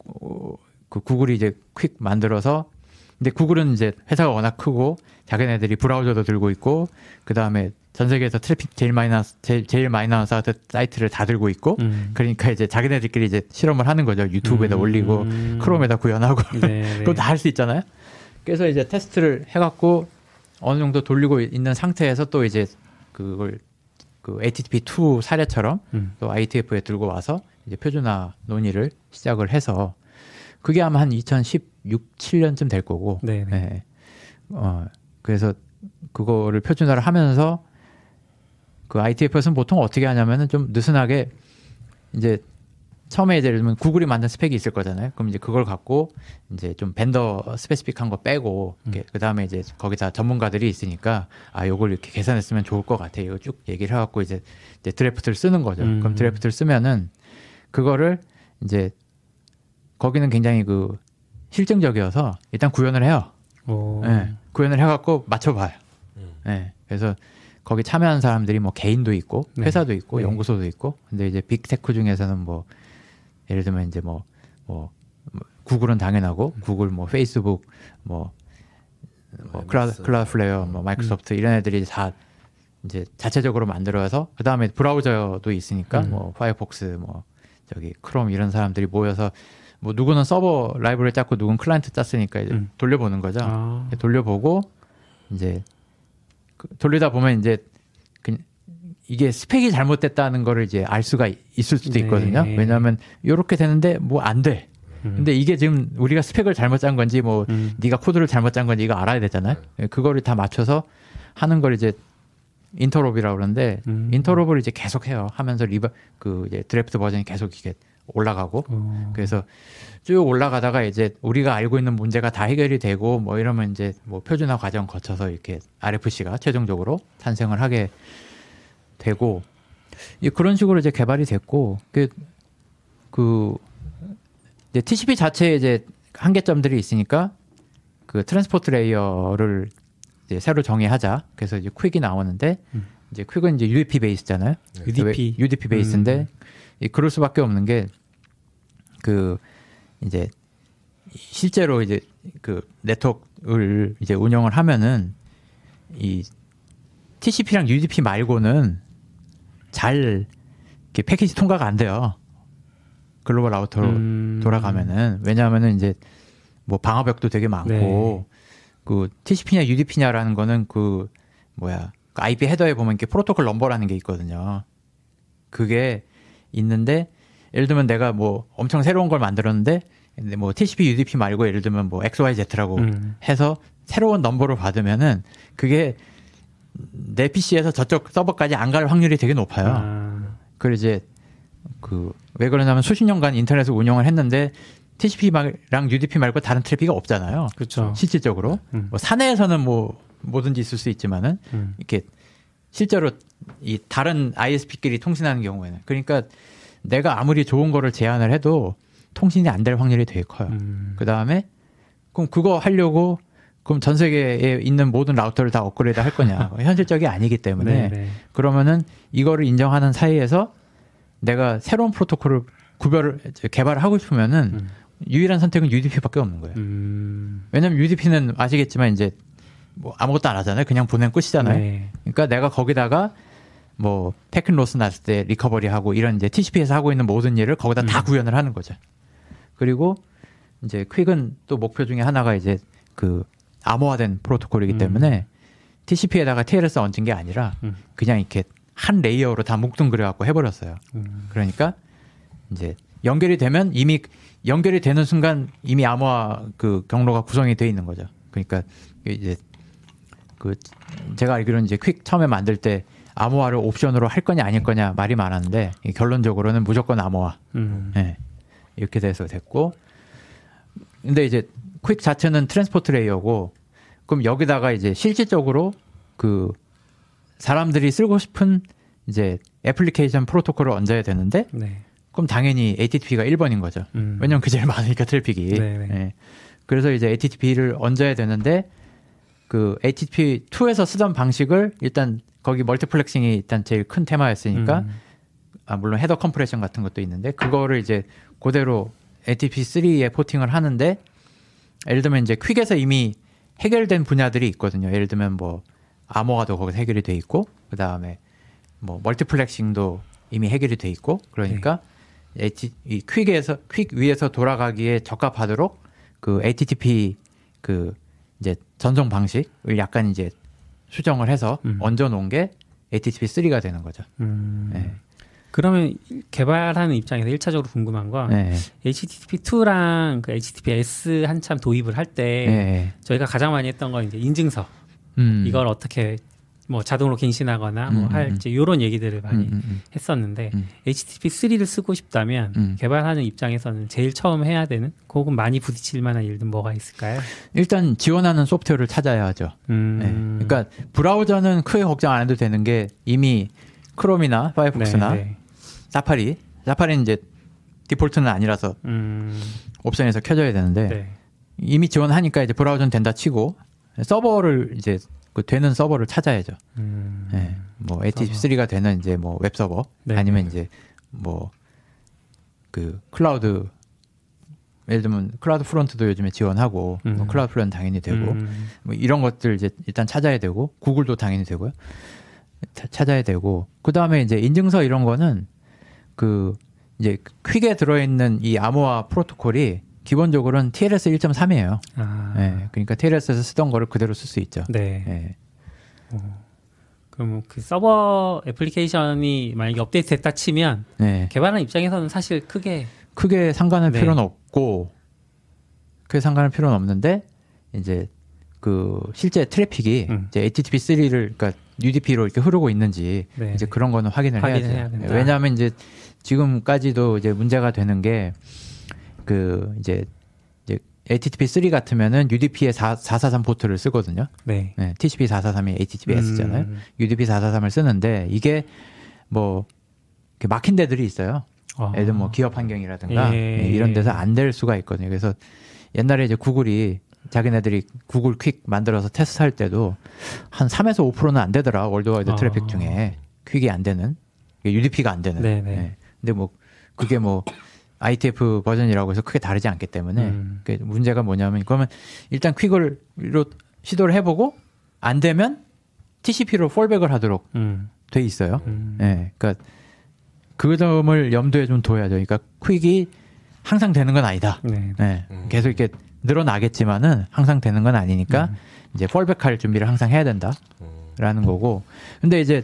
어, 그 구글이 이제 QUIC 만들어서 근데 구글은 이제 회사가 워낙 크고 자기네들이 브라우저도 들고 있고 그 다음에 전 세계에서 트래픽 제일 많이 나 제일, 제일 많이 나온 사이트, 사이트를 다 들고 있고 음. 그러니까 이제 자기네들끼리 이제 실험을 하는 거죠 유튜브에다 음. 올리고 음. 크롬에다 구현하고 네, 네. 그거 다할 수 있잖아요. 그래서 이제 테스트를 해갖고 어느 정도 돌리고 있는 상태에서 또 이제 그걸 그 HTTP2 사례처럼 음. 또 ITF에 들고 와서 이제 표준화 논의를 시작을 해서 그게 아마 한 2016, 7년쯤 될 거고. 네, 네. 예. 어, 그래서 그거를 표준화를 하면서 그 ITF에서는 보통 어떻게 하냐면은 좀 느슨하게 이제 처음에 예를 들면 구글이 만든 스펙이 있을 거잖아요. 그럼 이제 그걸 갖고 이제 좀 vendor specific한 거 빼고 그 다음에 이제 거기다 전문가들이 있으니까 아 요걸 이렇게 개선했으면 좋을 것 같아. 이거 쭉 얘기를 해갖고 이제, 이제 draft를 쓰는 거죠. 음. 그럼 draft를 쓰면은 그거를 이제 거기는 굉장히 그 실증적이어서 일단 구현을 해요. 오. 예, 구현을 해갖고 맞춰봐요. 음. 예, 그래서 거기 참여한 사람들이 뭐 개인도 있고 네. 회사도 있고 네. 연구소도 있고 근데 이제 빅테크 중에서는 뭐 예를 들면 이제 뭐뭐 구글은 당연하고 구글 뭐 페이스북 뭐, 뭐 MS. 클라우드, Cloudflare 뭐 마이크로소프트 이런 애들이 다 이제 자체적으로 만들어서 그 다음에 브라우저도 있으니까 음. 뭐 파이어폭스 뭐 저기 크롬 이런 사람들이 모여서 뭐 누구는 서버 라이브를 짰고 누구는 클라이언트 짰으니까 이제 음. 돌려보는 거죠. 아. 돌려보고 이제 그 돌리다 보면 이제 그 이게 스펙이 잘못됐다는 거를 이제 알 수가 있을 수도 네. 있거든요. 왜냐하면 이렇게 되는데 뭐 안 돼. 음. 근데 이게 지금 우리가 스펙을 잘못 짠 건지 뭐 음. 네가 코드를 잘못 짠 건지 이거 알아야 되잖아요. 그거를 다 맞춰서 하는 걸 이제 interop이라고 그러는데 음. interop을 이제 계속 해요. 하면서 리버 그 이제 드래프트 버전이 계속 이게 올라가고 오. 그래서 쭉 올라가다가 이제 우리가 알고 있는 문제가 다 해결이 되고 뭐 이러면 이제 뭐 표준화 과정 거쳐서 이렇게 RFC가 최종적으로 탄생을 하게 되고 이 그런 식으로 이제 개발이 됐고 그, 그 이제 TCP 자체에 이제 한계점들이 있으니까 그 transport layer를 이제 새로 정의하자. 그래서 이제 퀵이 나오는데 음. 이제 QUIC은 이제 UDP base잖아요. UDP. UDP base인데 이 그럴 수밖에 없는 게 그 이제 실제로 이제 그 네트워크를 이제 운영을 하면은 이 TCP랑 UDP 말고는 잘 이렇게 패키지 통과가 안 돼요. 글로벌 라우터로 음. 돌아가면은 왜냐하면은 이제 뭐 방화벽도 되게 많고 네. 그 TCP냐 UDP냐라는 거는 그 뭐야 그 IP 헤더에 보면 이렇게 프로토콜 넘버라는 게 있거든요. 그게 있는데 예를 들면 내가 뭐 엄청 새로운 걸 만들었는데 근데 뭐 TCP UDP 말고 예를 들면 뭐 XYZ라고 음. 해서 새로운 넘버를 받으면은 그게 내 PC에서 저쪽 서버까지 안 갈 확률이 되게 높아요. 아, 그걸 이제 그 왜 그러냐면 수십 년간 인터넷을 운영을 했는데 TCP랑 UDP 말고 다른 트래픽이 없잖아요. 그렇죠. 실질적으로 음. 뭐 사내에서는 뭐 뭐든지 있을 수 있지만은 음. 이렇게 실제로 이 다른 ISP끼리 통신하는 경우에는 그러니까 내가 아무리 좋은 거를 제안을 해도 통신이 안 될 확률이 되게 커요. 음. 그 다음에 그럼 그거 하려고 그럼 전 세계에 있는 모든 라우터를 다 업그레이드 할 거냐? 현실적이 아니기 때문에 네, 네. 그러면은 이거를 인정하는 사이에서 내가 새로운 프로토콜을 구별을 개발을 하고 싶으면은 음. 유일한 선택은 UDP밖에 없는 거예요. 음. 왜냐면 UDP는 아시겠지만 이제 뭐 아무것도 안 하잖아요. 그냥 보내면 끝이잖아요. 네. 그러니까 내가 거기다가 뭐 패킷 loss 났을 때 recovery 하고 이런 이제 TCP에서 하고 있는 모든 일을 거기다 다 음. 구현을 하는 거죠. 그리고 이제 QUIC은 또 목표 중에 하나가 이제 그 암호화된 프로토콜이기 음. 때문에 TCP에다가 TLS 얹은 게 아니라 음. 그냥 이렇게 한 layer로 다 뭉뚱그려 갖고 해버렸어요. 음. 그러니까 이제 연결이 되면 이미 연결이 되는 순간 이미 암호화 그 경로가 구성이 돼 있는 거죠. 그러니까 이제 그 제가 알기로는 이제 QUIC 처음에 만들 때 암호화를 옵션으로 할 거냐 아닐 거냐 말이 많았는데 이 결론적으로는 무조건 암호화. 음. 예. 이렇게 돼서 됐고. 근데 이제 QUIC 자체는 transport layer고 그럼 여기다가 이제 실질적으로 그 사람들이 쓰고 싶은 이제 애플리케이션 프로토콜을 얹어야 되는데 네. 그럼 당연히 HTTP가 1번인 거죠. 음. 왜냐면 그 제일 많으니까 트래픽이. 네네. 예. 그래서 이제 HTTP를 얹어야 되는데 그 HTTP 2에서 쓰던 방식을 일단 거기 multiplexing이 일단 제일 큰 테마였으니까 음. 아 물론 header compression 같은 것도 있는데 그거를 이제 그대로 HTTP 3에 porting을 하는데 예를 들면 이제 QUIC에서 이미 해결된 분야들이 있거든요. 예를 들면 뭐 암호화도 거기서 해결이 돼 있고 그 다음에 뭐 multiplexing도 이미 해결이 돼 있고 그러니까 H, 이 QUIC에서 QUIC 위에서 돌아가기에 적합하도록 그 HTTP 그 이제 전송 방식을 약간 이제 수정을 해서 음. 얹어 놓은 게 HTTP 3가 되는 거죠. 음. 네. 그러면 개발하는 입장에서 1차적으로 궁금한 건 네. HTTP2랑 그 HTTPS 한참 도입을 할때 네. 저희가 가장 많이 했던 건 이제 인증서 음. 이걸 어떻게 뭐 자동으로 갱신하거나 뭐 음, 음, 할지 이런 얘기들을 많이 음, 음, 음. 했었는데 음. HTTP3를 쓰고 싶다면 음. 개발하는 입장에서는 제일 처음 해야 되는 혹은 많이 부딪힐 만한 일들 뭐가 있을까요? 일단 지원하는 소프트웨어를 찾아야 하죠. 음. 네. 그러니까 브라우저는 크게 걱정 안 해도 되는 게 이미 Chrome이나 Firefox나 네, 네. Safari, Safari는 이제 default는 아니라서 음. 옵션에서 켜져야 되는데 네. 이미 지원하니까 이제 브라우저는 된다 치고 서버를 이제 그 되는 서버를 찾아야죠. 음. 네. 뭐 HTTP3가 되는 이제 뭐 웹 서버 네, 아니면 네. 이제 뭐 그 클라우드 예를 들면 CloudFront도 요즘에 지원하고 뭐 음. CloudFront 당연히 되고 음. 뭐 이런 것들 이제 일단 찾아야 되고 Google도 당연히 되고요. 차- 찾아야 되고 그 다음에 이제 인증서 이런 거는 그 이제 퀵에 들어있는 이 암호화 프로토콜이 기본적으로는 TLS 1.3이에요. 아. 예, 그러니까 TLS에서 쓰던 거를 그대로 쓸 수 있죠. 네. 예. 그럼 그 서버 애플리케이션이 만약에 업데이트 됐다 치면 네. 개발하는 입장에서는 사실 크게 크게 상관할 네. 필요는 없고 크게 상관할 필요는 없는데 이제 그 실제 트래픽이 음. 이제 HTTP3를 그러니까 UDP로 이렇게 흐르고 있는지 네. 이제 그런 거는 확인을 확인을 해야죠. 해야. 왜냐하면 이제 지금까지도 이제 문제가 되는 게 그 이제 이제 HTTP3 같으면은 UDP의 4, 443 포트를 쓰거든요. 네. 네, TCP 443이 HTTPS잖아요. 음. UDP 443을 쓰는데 이게 뭐 막힌 데들이 있어요. 아. 예를 들면 뭐 기업 환경이라든가 예. 예, 이런 데서 안 될 수가 있거든요. 그래서 옛날에 이제 Google이 자기네들이 Google QUIC 만들어서 테스트할 때도 한 3에서 5%는 안 되더라. worldwide 아. 트래픽 중에 퀵이 안 되는 UDP가 안 되는. 네네. 예. 근데 뭐 그게 뭐 IETF 버전이라고 해서 크게 다르지 않기 때문에 음. 그 문제가 뭐냐면 그러면 일단 QUIC을로 시도를 해보고 안 되면 TCP로 fallback을 하도록 음. 돼 있어요. 음. 예, 그러니까 그 점을 염두에 좀 둬야죠. 그러니까 퀵이 항상 되는 건 아니다. 네. 네, 음. 계속 이렇게 늘어나겠지만은 항상 되는 건 아니니까 이제 fallback할 준비를 항상 해야 된다라는 음. 거고. 근데 이제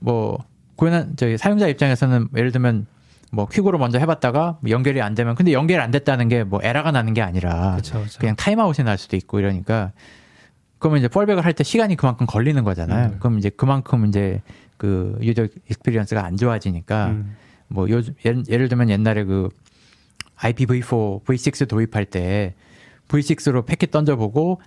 뭐 고연한 저희 사용자 입장에서는 예를 들면 뭐 QUIC으로 먼저 해봤다가 연결이 안 되면 근데 연결이 안 됐다는 게 뭐 에러가 나는 게 아니라 그렇죠. 그렇죠. 그냥 timeout이 날 수도 있고 이러니까 그러면 이제 fallback을 할 때 시간이 그만큼 걸리는 거잖아요. 음. 그럼 이제 그만큼 이제 그 user experience가 안 좋아지니까 음. 뭐 요즘 예를, 예를 들면 옛날에 그 IPv4, V6 도입할 때 V6로 패킷 던져보고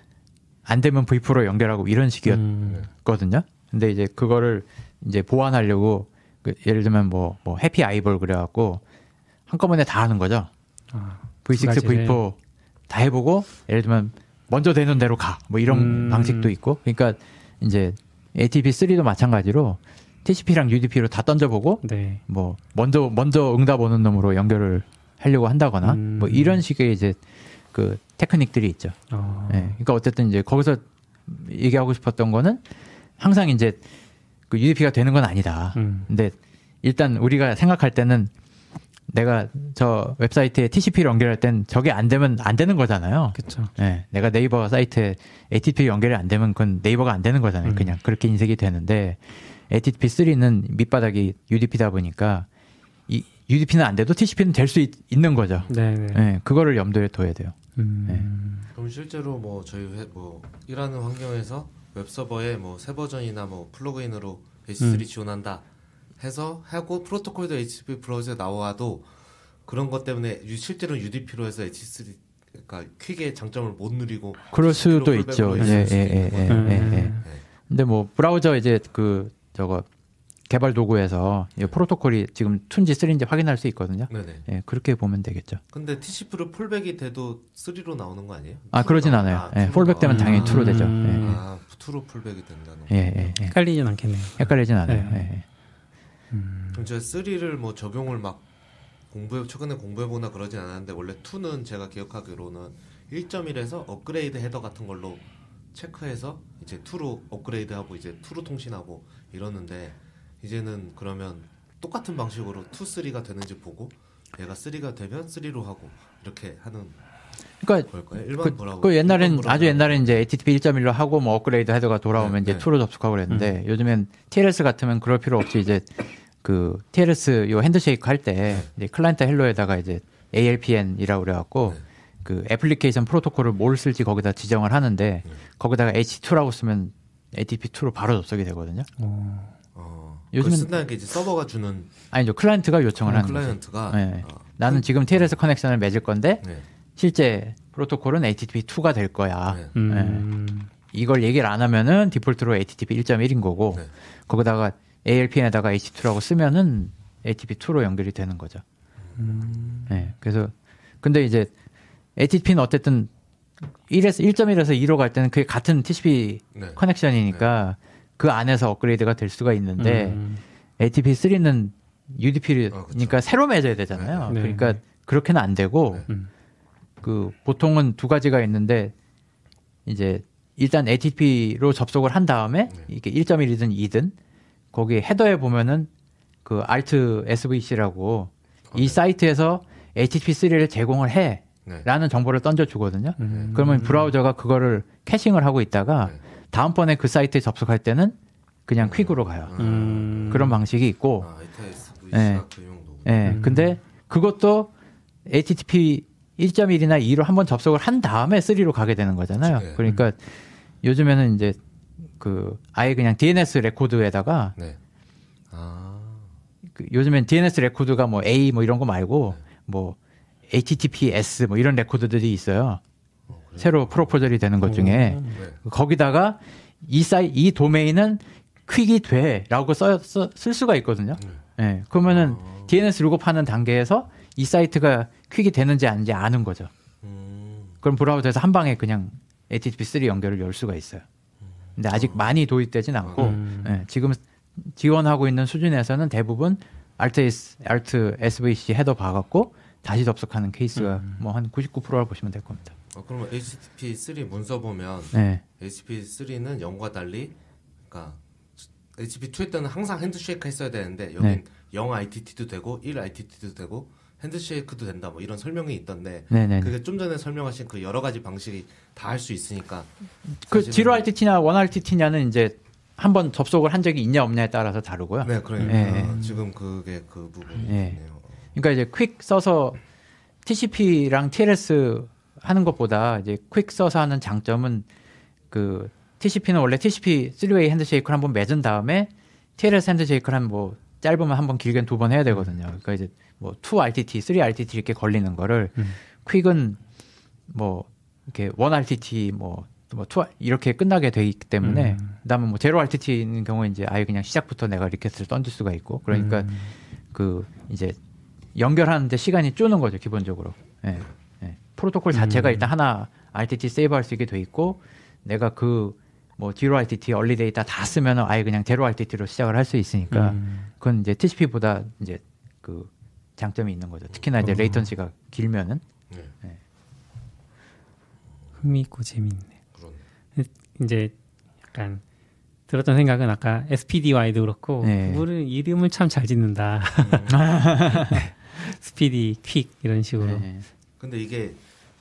안 되면 V4로 연결하고 이런 음. 식이었거든요. 근데 이제 그거를 이제 보완하려고 그 예를 들면 뭐, 뭐 Happy Eyeball 그래갖고 한꺼번에 다 하는 거죠. 아, 두 V6, 가지를. V4 다 해보고 예를 들면 먼저 되는 대로 가. 뭐 이런 음. 방식도 있고. 그러니까 이제 ATP3도 마찬가지로 TCP랑 UDP로 다 던져보고 네. 뭐 먼저 먼저 응답 오는 놈으로 연결을 하려고 한다거나 음. 뭐 이런 식의 이제 그 테크닉들이 있죠. 어. 예. 그러니까 어쨌든 이제 거기서 얘기하고 싶었던 거는 항상 이제 그 UDP가 되는 건 아니다. 음. 근데 일단 우리가 생각할 때는 내가 저 웹사이트에 TCP를 연결할 땐 저게 안 되면 안 되는 거잖아요. 그렇죠. 예, 내가 네이버 사이트에 HTTP 연결이 안 되면 그건 네이버가 안 되는 거잖아요. 음. 그냥 그렇게 인식이 되는데 HTTP3는 밑바닥이 UDP다 보니까 이 UDP는 안 돼도 TCP는 될 수 있는 거죠. 네, 네. 예, 그거를 염두에 둬야 돼요. 음. 그럼 실제로 뭐 저희 회, 뭐 일하는 환경에서 웹 서버에 뭐 새 버전이나 뭐 플러그인으로 H3 음. 지원한다 해서 하고 프로토콜도 HTTP 브라우저에 나와도 그런 것 때문에 유- 실제로는 UDP로 해서 H3 그러니까 퀵의 장점을 못 누리고 그럴 수도 있죠. 예, 예, 예, 거죠. 음. 예, 예. 근데 뭐 브라우저 이제 그 저거 개발 도구에서 이 프로토콜이 지금 2인지 3인지 확인할 수 있거든요. 네네. 예, 그렇게 보면 되겠죠. 근데 TCP로 폴백이 돼도 3로 나오는 거 아니에요? 아, 그러진 않아요. 예, 2로 폴백 되면 나와요? 당연히 2로 되죠. 음. 아, 2로 폴백이 된다는 예, 예, 예. 예. 헷갈리진 않겠네요. 헷갈리진 않아요. 네. 예, 예. 그럼 제가 3를 뭐 적용을 막 공부해 최근에 공부해 보나 그러진 않았는데 원래 2는 제가 기억하기로는 1.1에서 업그레이드 헤더 같은 걸로 체크해서 이제 2로 업그레이드하고 이제 2로 통신하고 이러는데 이제는 그러면 똑같은 방식으로 2, 3가 되는지 보고 얘가 3가 되면 3로 하고 이렇게 하는 그러니까? 일반 그, 그 옛날엔 일반 아주. 옛날엔 이제 HTTP 1.1로 하고 뭐 업그레이드 header가 돌아오면 네, 이제 네. 2로 접속하고 그랬는데 요즘엔 TLS 같으면 그럴 필요 없이 이제 그 TLS 요 handshake 할 때 이제 Client Hello에다가 이제 ALPN이라고 그래갖고 네. 그 애플리케이션 프로토콜을 뭘 쓸지 거기다 지정을 하는데 네. 거기다가 H2라고 쓰면 HTTP2로 바로 접속이 되거든요. 어. 어, 요즘은- 요즘은 쓴다는 게 이제 서버가 주는 아니죠. 클라이언트가 요청을 아, 하는. 클라이언트가 네. 아, 나는 지금 TLS connection을 맺을 건데 네. 실제 프로토콜은 HTTP2가 될 거야. 네. 음. 이걸 얘기를 안 하면은 디폴트로 HTTP 1.1인 거고 네. 거기다가 ALPN에다가 H2라고 쓰면은 HTTP2로 연결이 되는 거죠. 음. 네. 그래서 근데 이제 HTTP는 어쨌든 1에서 1.1에서 2로 갈 때는 그게 같은 TCP 네. 커넥션이니까 그 안에서 업그레이드가 될 수가 있는데 음. HTTP3는 아, UDP니까 그쵸. 새로 맺어야 되잖아요. 네. 그러니까 그렇게는 안 되고 네. 음. 그 보통은 두 가지가 있는데 이제 일단 HTTP로 접속을 한 다음에 네. 이게 1.1이든 2든 거기 헤더에 보면은 그 Alt-Svc라고 이 사이트에서 HTTP3를 제공을 네. 해라는 정보를 던져 주거든요. 음. 그러면 브라우저가 그거를 caching을 하고 있다가 네. 다음번에 그 사이트에 접속할 때는 그냥 QUIC으로 가요. 음. 그런 방식이 있고 아, Alt-Svc가 네. 그 용도. 예. 음. 근데 그것도 HTTP 1.1이나 2로 한번 접속을 한 다음에 3로 가게 되는 거잖아요. 네. 그러니까 요즘에는 이제 그 아예 그냥 DNS 레코드에다가 네. 아. 그 요즘엔 DNS 레코드가 뭐 A 뭐 이런 거 말고 네. 뭐 HTTPS 뭐 이런 레코드들이 있어요. 어? 새로 proposal이 되는 것 중에 네. 거기다가 이 사이 이 도메인은 QUIC이 돼라고 써, 써- 쓸 수가 있거든요. 예. 그러면은 아. DNS lookup하는 단계에서 이 사이트가 QUIC이 되는지 아닌지 아는 거죠. 음. 그럼 브라우저에서 한 방에 그냥 HTTP3 연결을 열 수가 있어요. 근데 아직 많이 도입되진 않고 음. 예, 지금 지원하고 있는 수준에서는 대부분 Alt, S, Alt SVC 헤더 봐갖고 다시 접속하는 케이스가 뭐한 99%라 보시면 될 겁니다. 아, 그러면 HTTP 3 문서 보면 네. HTTP 3는 0과 달리 그러니까 HP2에 때는 항상 핸드쉐이크 했어야 되는데 여긴 네. 0 ITT도 되고 1 ITT도 되고 핸드쉐이크도 된다 뭐 이런 설명이 있던데 네네. 그게 좀 전에 설명하신 그 여러 가지 방식이 다 할 수 있으니까 그 사실은- 지로 RTT나 원 RTT냐는 이제 한번 접속을 한 적이 있냐 없냐에 따라서 다르고요. 네 그러니까 예. 지금 그게 그 부분이네요. 예. 그러니까 이제 QUIC 써서 TCP랑 TLS 하는 것보다 이제 QUIC 써서 하는 장점은 그 TCP는 원래 TCP 3 way handshake를 한번 맺은 다음에 TLS 핸드쉐이크를 한뭐 짧으면 한 번 길게는 두 번 해야 되거든요. 그러니까 이제 뭐 2 RTT, 3 RTT 이렇게 걸리는 거를 QUIC은 뭐 이렇게 1 RTT 뭐 뭐 two 이렇게 끝나게 돼 있기 때문에 그다음에 뭐 zero RTT인 경우에 이제 아예 그냥 시작부터 내가 request를 던질 수가 있고 그러니까 그 이제 연결하는데 시간이 주는 거죠 기본적으로. 예. 예. 프로토콜 자체가 일단 하나 RTT save 할 수 있게 돼 있고 내가 그 뭐 zero RTT early data 쓰면 아예 그냥 zero RTT로 시작을 할 수 있으니까 그건 이제 TCP보다 이제 그 장점이 있는 거죠. 특히나 이제 latency가 길면은 흥미있고 재밌네. 그러네. 이제 약간 들었던 생각은 아까 SPDY도 그렇고 네. 그거를 이름을 참 잘 짓는다. 스피디, 퀵 이런 식으로. 예. 근데 이게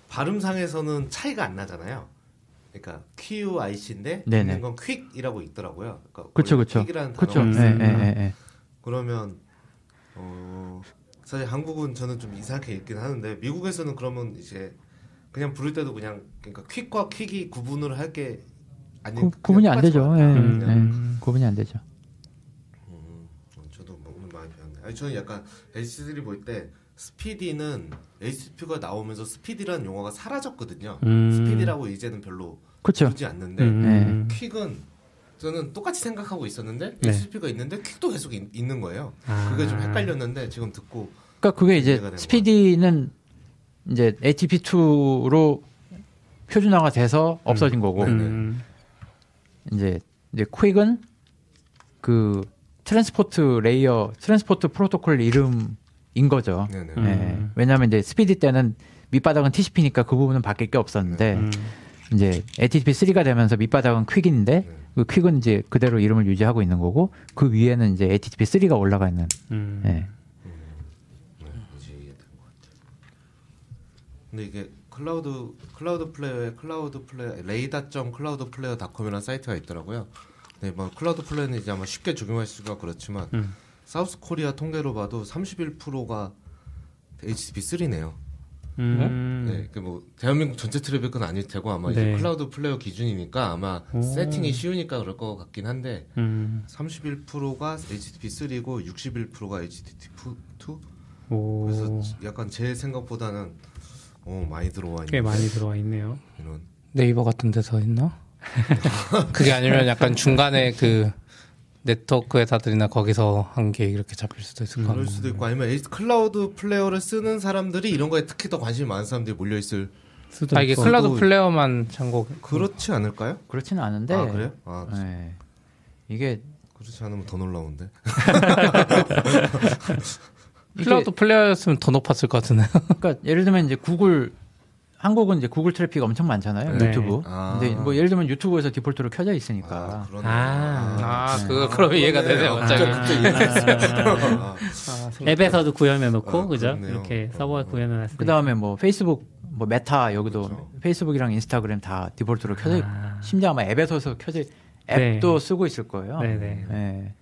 발음상에서는 차이가 안 나잖아요. 그러니까 QIC인데 네네. 있는 건 퀵이라고 있더라고요. 그러니까 그쵸 그쵸. 퀵이라는. 단어가 예, 있으니까 예, 예, 예. 그러면 어 사실 한국은 저는 좀 이상하게 읽긴 하는데 미국에서는 그러면 이제 그냥 부를 때도 그냥 그러니까 퀵과 퀵이 구분을 할 게 아니 구, 구분이 안 되죠. 예, 음. 예. 구분이 안 되죠. 음, 저도 뭐 오늘 많이 배웠네. 아니 저는 약간 HC3 볼 때 스피디는 HTTP가 나오면서 스피디라는 용어가 사라졌거든요. 음. 스피디라고 이제는 별로. 부르지 않는데 음. 퀵은 저는 똑같이 생각하고 있었는데 네. HTTP가 있는데 퀵도 계속 있, 는 거예요. 아. 그게 좀 헷갈렸는데 지금 듣고 그러니까 그게 이제 스피디는 이제 HTTP2로 표준화가 돼서 없어진 거고 네. 음. 이제 이제 QUIC은 그 transport layer transport 프로토콜 이름 인 거죠. 음. 예. 왜냐하면 이제 SPDY 때는 밑바닥은 TCP니까 그 부분은 바뀔 게 없었는데 음. 이제 HTTP 3가 되면서 밑바닥은 QUIC인데 네. 그 QUIC은 이제 그대로 이름을 유지하고 있는 거고 그 위에는 이제 HTTP 3가 올라가 있는. 음. 예. 네, 것 같아요. 근데 이게 클라우드 Cloudflare에 Cloudflare radar.점 Cloudflare닷컴이라는 사이트가 있더라고요. 네, 뭐 Cloudflare는 이제 아마 쉽게 적용할 수가 그렇지만 음. South Korea 통계로 봐도 31%가 HTTP 3네요. 음. 네, 그뭐 대한민국 전체 트래픽은 아닐 테고 아마 네. 이제 Cloudflare 기준이니까 아마 오. 세팅이 쉬우니까 그럴 것 같긴 한데 음. 31%가 HTTP 3고 61%가 HTTP 2. 오. 그래서 약간 제 생각보다는 어 많이 들어와 있는 꽤 많이 들어와 있네요. 이런 네이버 같은 데서 했나? 그게 아니면 약간 중간에 그 네트워크 회사들이나 거기서 한 게 이렇게 잡힐 수도 있을 것 그럴 같고. 수도 있고 아니면 Cloudflare를 쓰는 사람들이 이런 거에 특히 더 관심이 많은 사람들이 몰려 있을 수도 아 이게 있고. 클라우드 또- 플레이어만 참고 그렇지 않을까요? 그렇지는 않은데. 아 그래요? 아 예. 이게 그렇지 않으면 더 놀라운데. 클라우드 플레이어였으면 더 높았을 것 같은데. 그러니까 예를 들면 이제 구글 한국은 이제 구글 트래픽 엄청 많잖아요. 네. 유튜브. 아. 근데 뭐 예를 들면 유튜브에서 디폴트로 켜져 있으니까. 아 그러네. 아. 아 그거 그럼 이해가 되네요 갑자기. 아, 아, 앱에서도 구현해 놓고 아, 그죠? 그렇네요. 이렇게 어, 서버에 어. 구현해 놨어요. 그 다음에 뭐 페이스북, 뭐 메타 여기도 그렇죠. 페이스북이랑 인스타그램 다 디폴트로 켜져 있고 아. 심지어 아마 앱에서 켜져 네. 앱도 쓰고 있을 거예요. 네네. 예.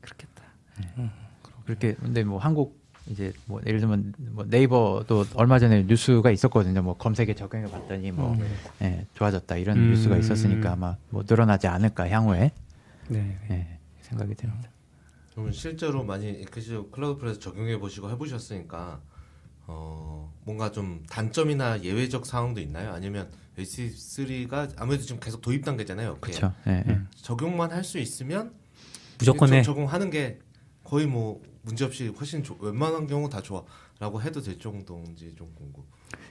그렇겠다. 그렇게 근데 뭐 한국 이제 뭐 예를 들면 뭐 네이버도 얼마 전에 뉴스가 있었거든요. 뭐 검색에 적용해 봤더니 뭐 예, 좋아졌다 이런 음. 뉴스가 있었으니까 아마 뭐 늘어나지 않을까 향후에 네. 예, 생각이 듭니다. 그러면 실제로 많이 이크시 Cloudflare 적용해 보시고 해보셨으니까 어 뭔가 좀 단점이나 예외적 상황도 있나요? 아니면 HC3가 아무래도 지금 계속 도입 단계잖아요. 그렇죠. 예, 예. 적용만 할 수 있으면 무조건 해. 적용하는 게 거의 뭐 문제 없이 훨씬 좋- 웬만한 경우 다 좋아라고 해도 될 정도인지 좀 궁금.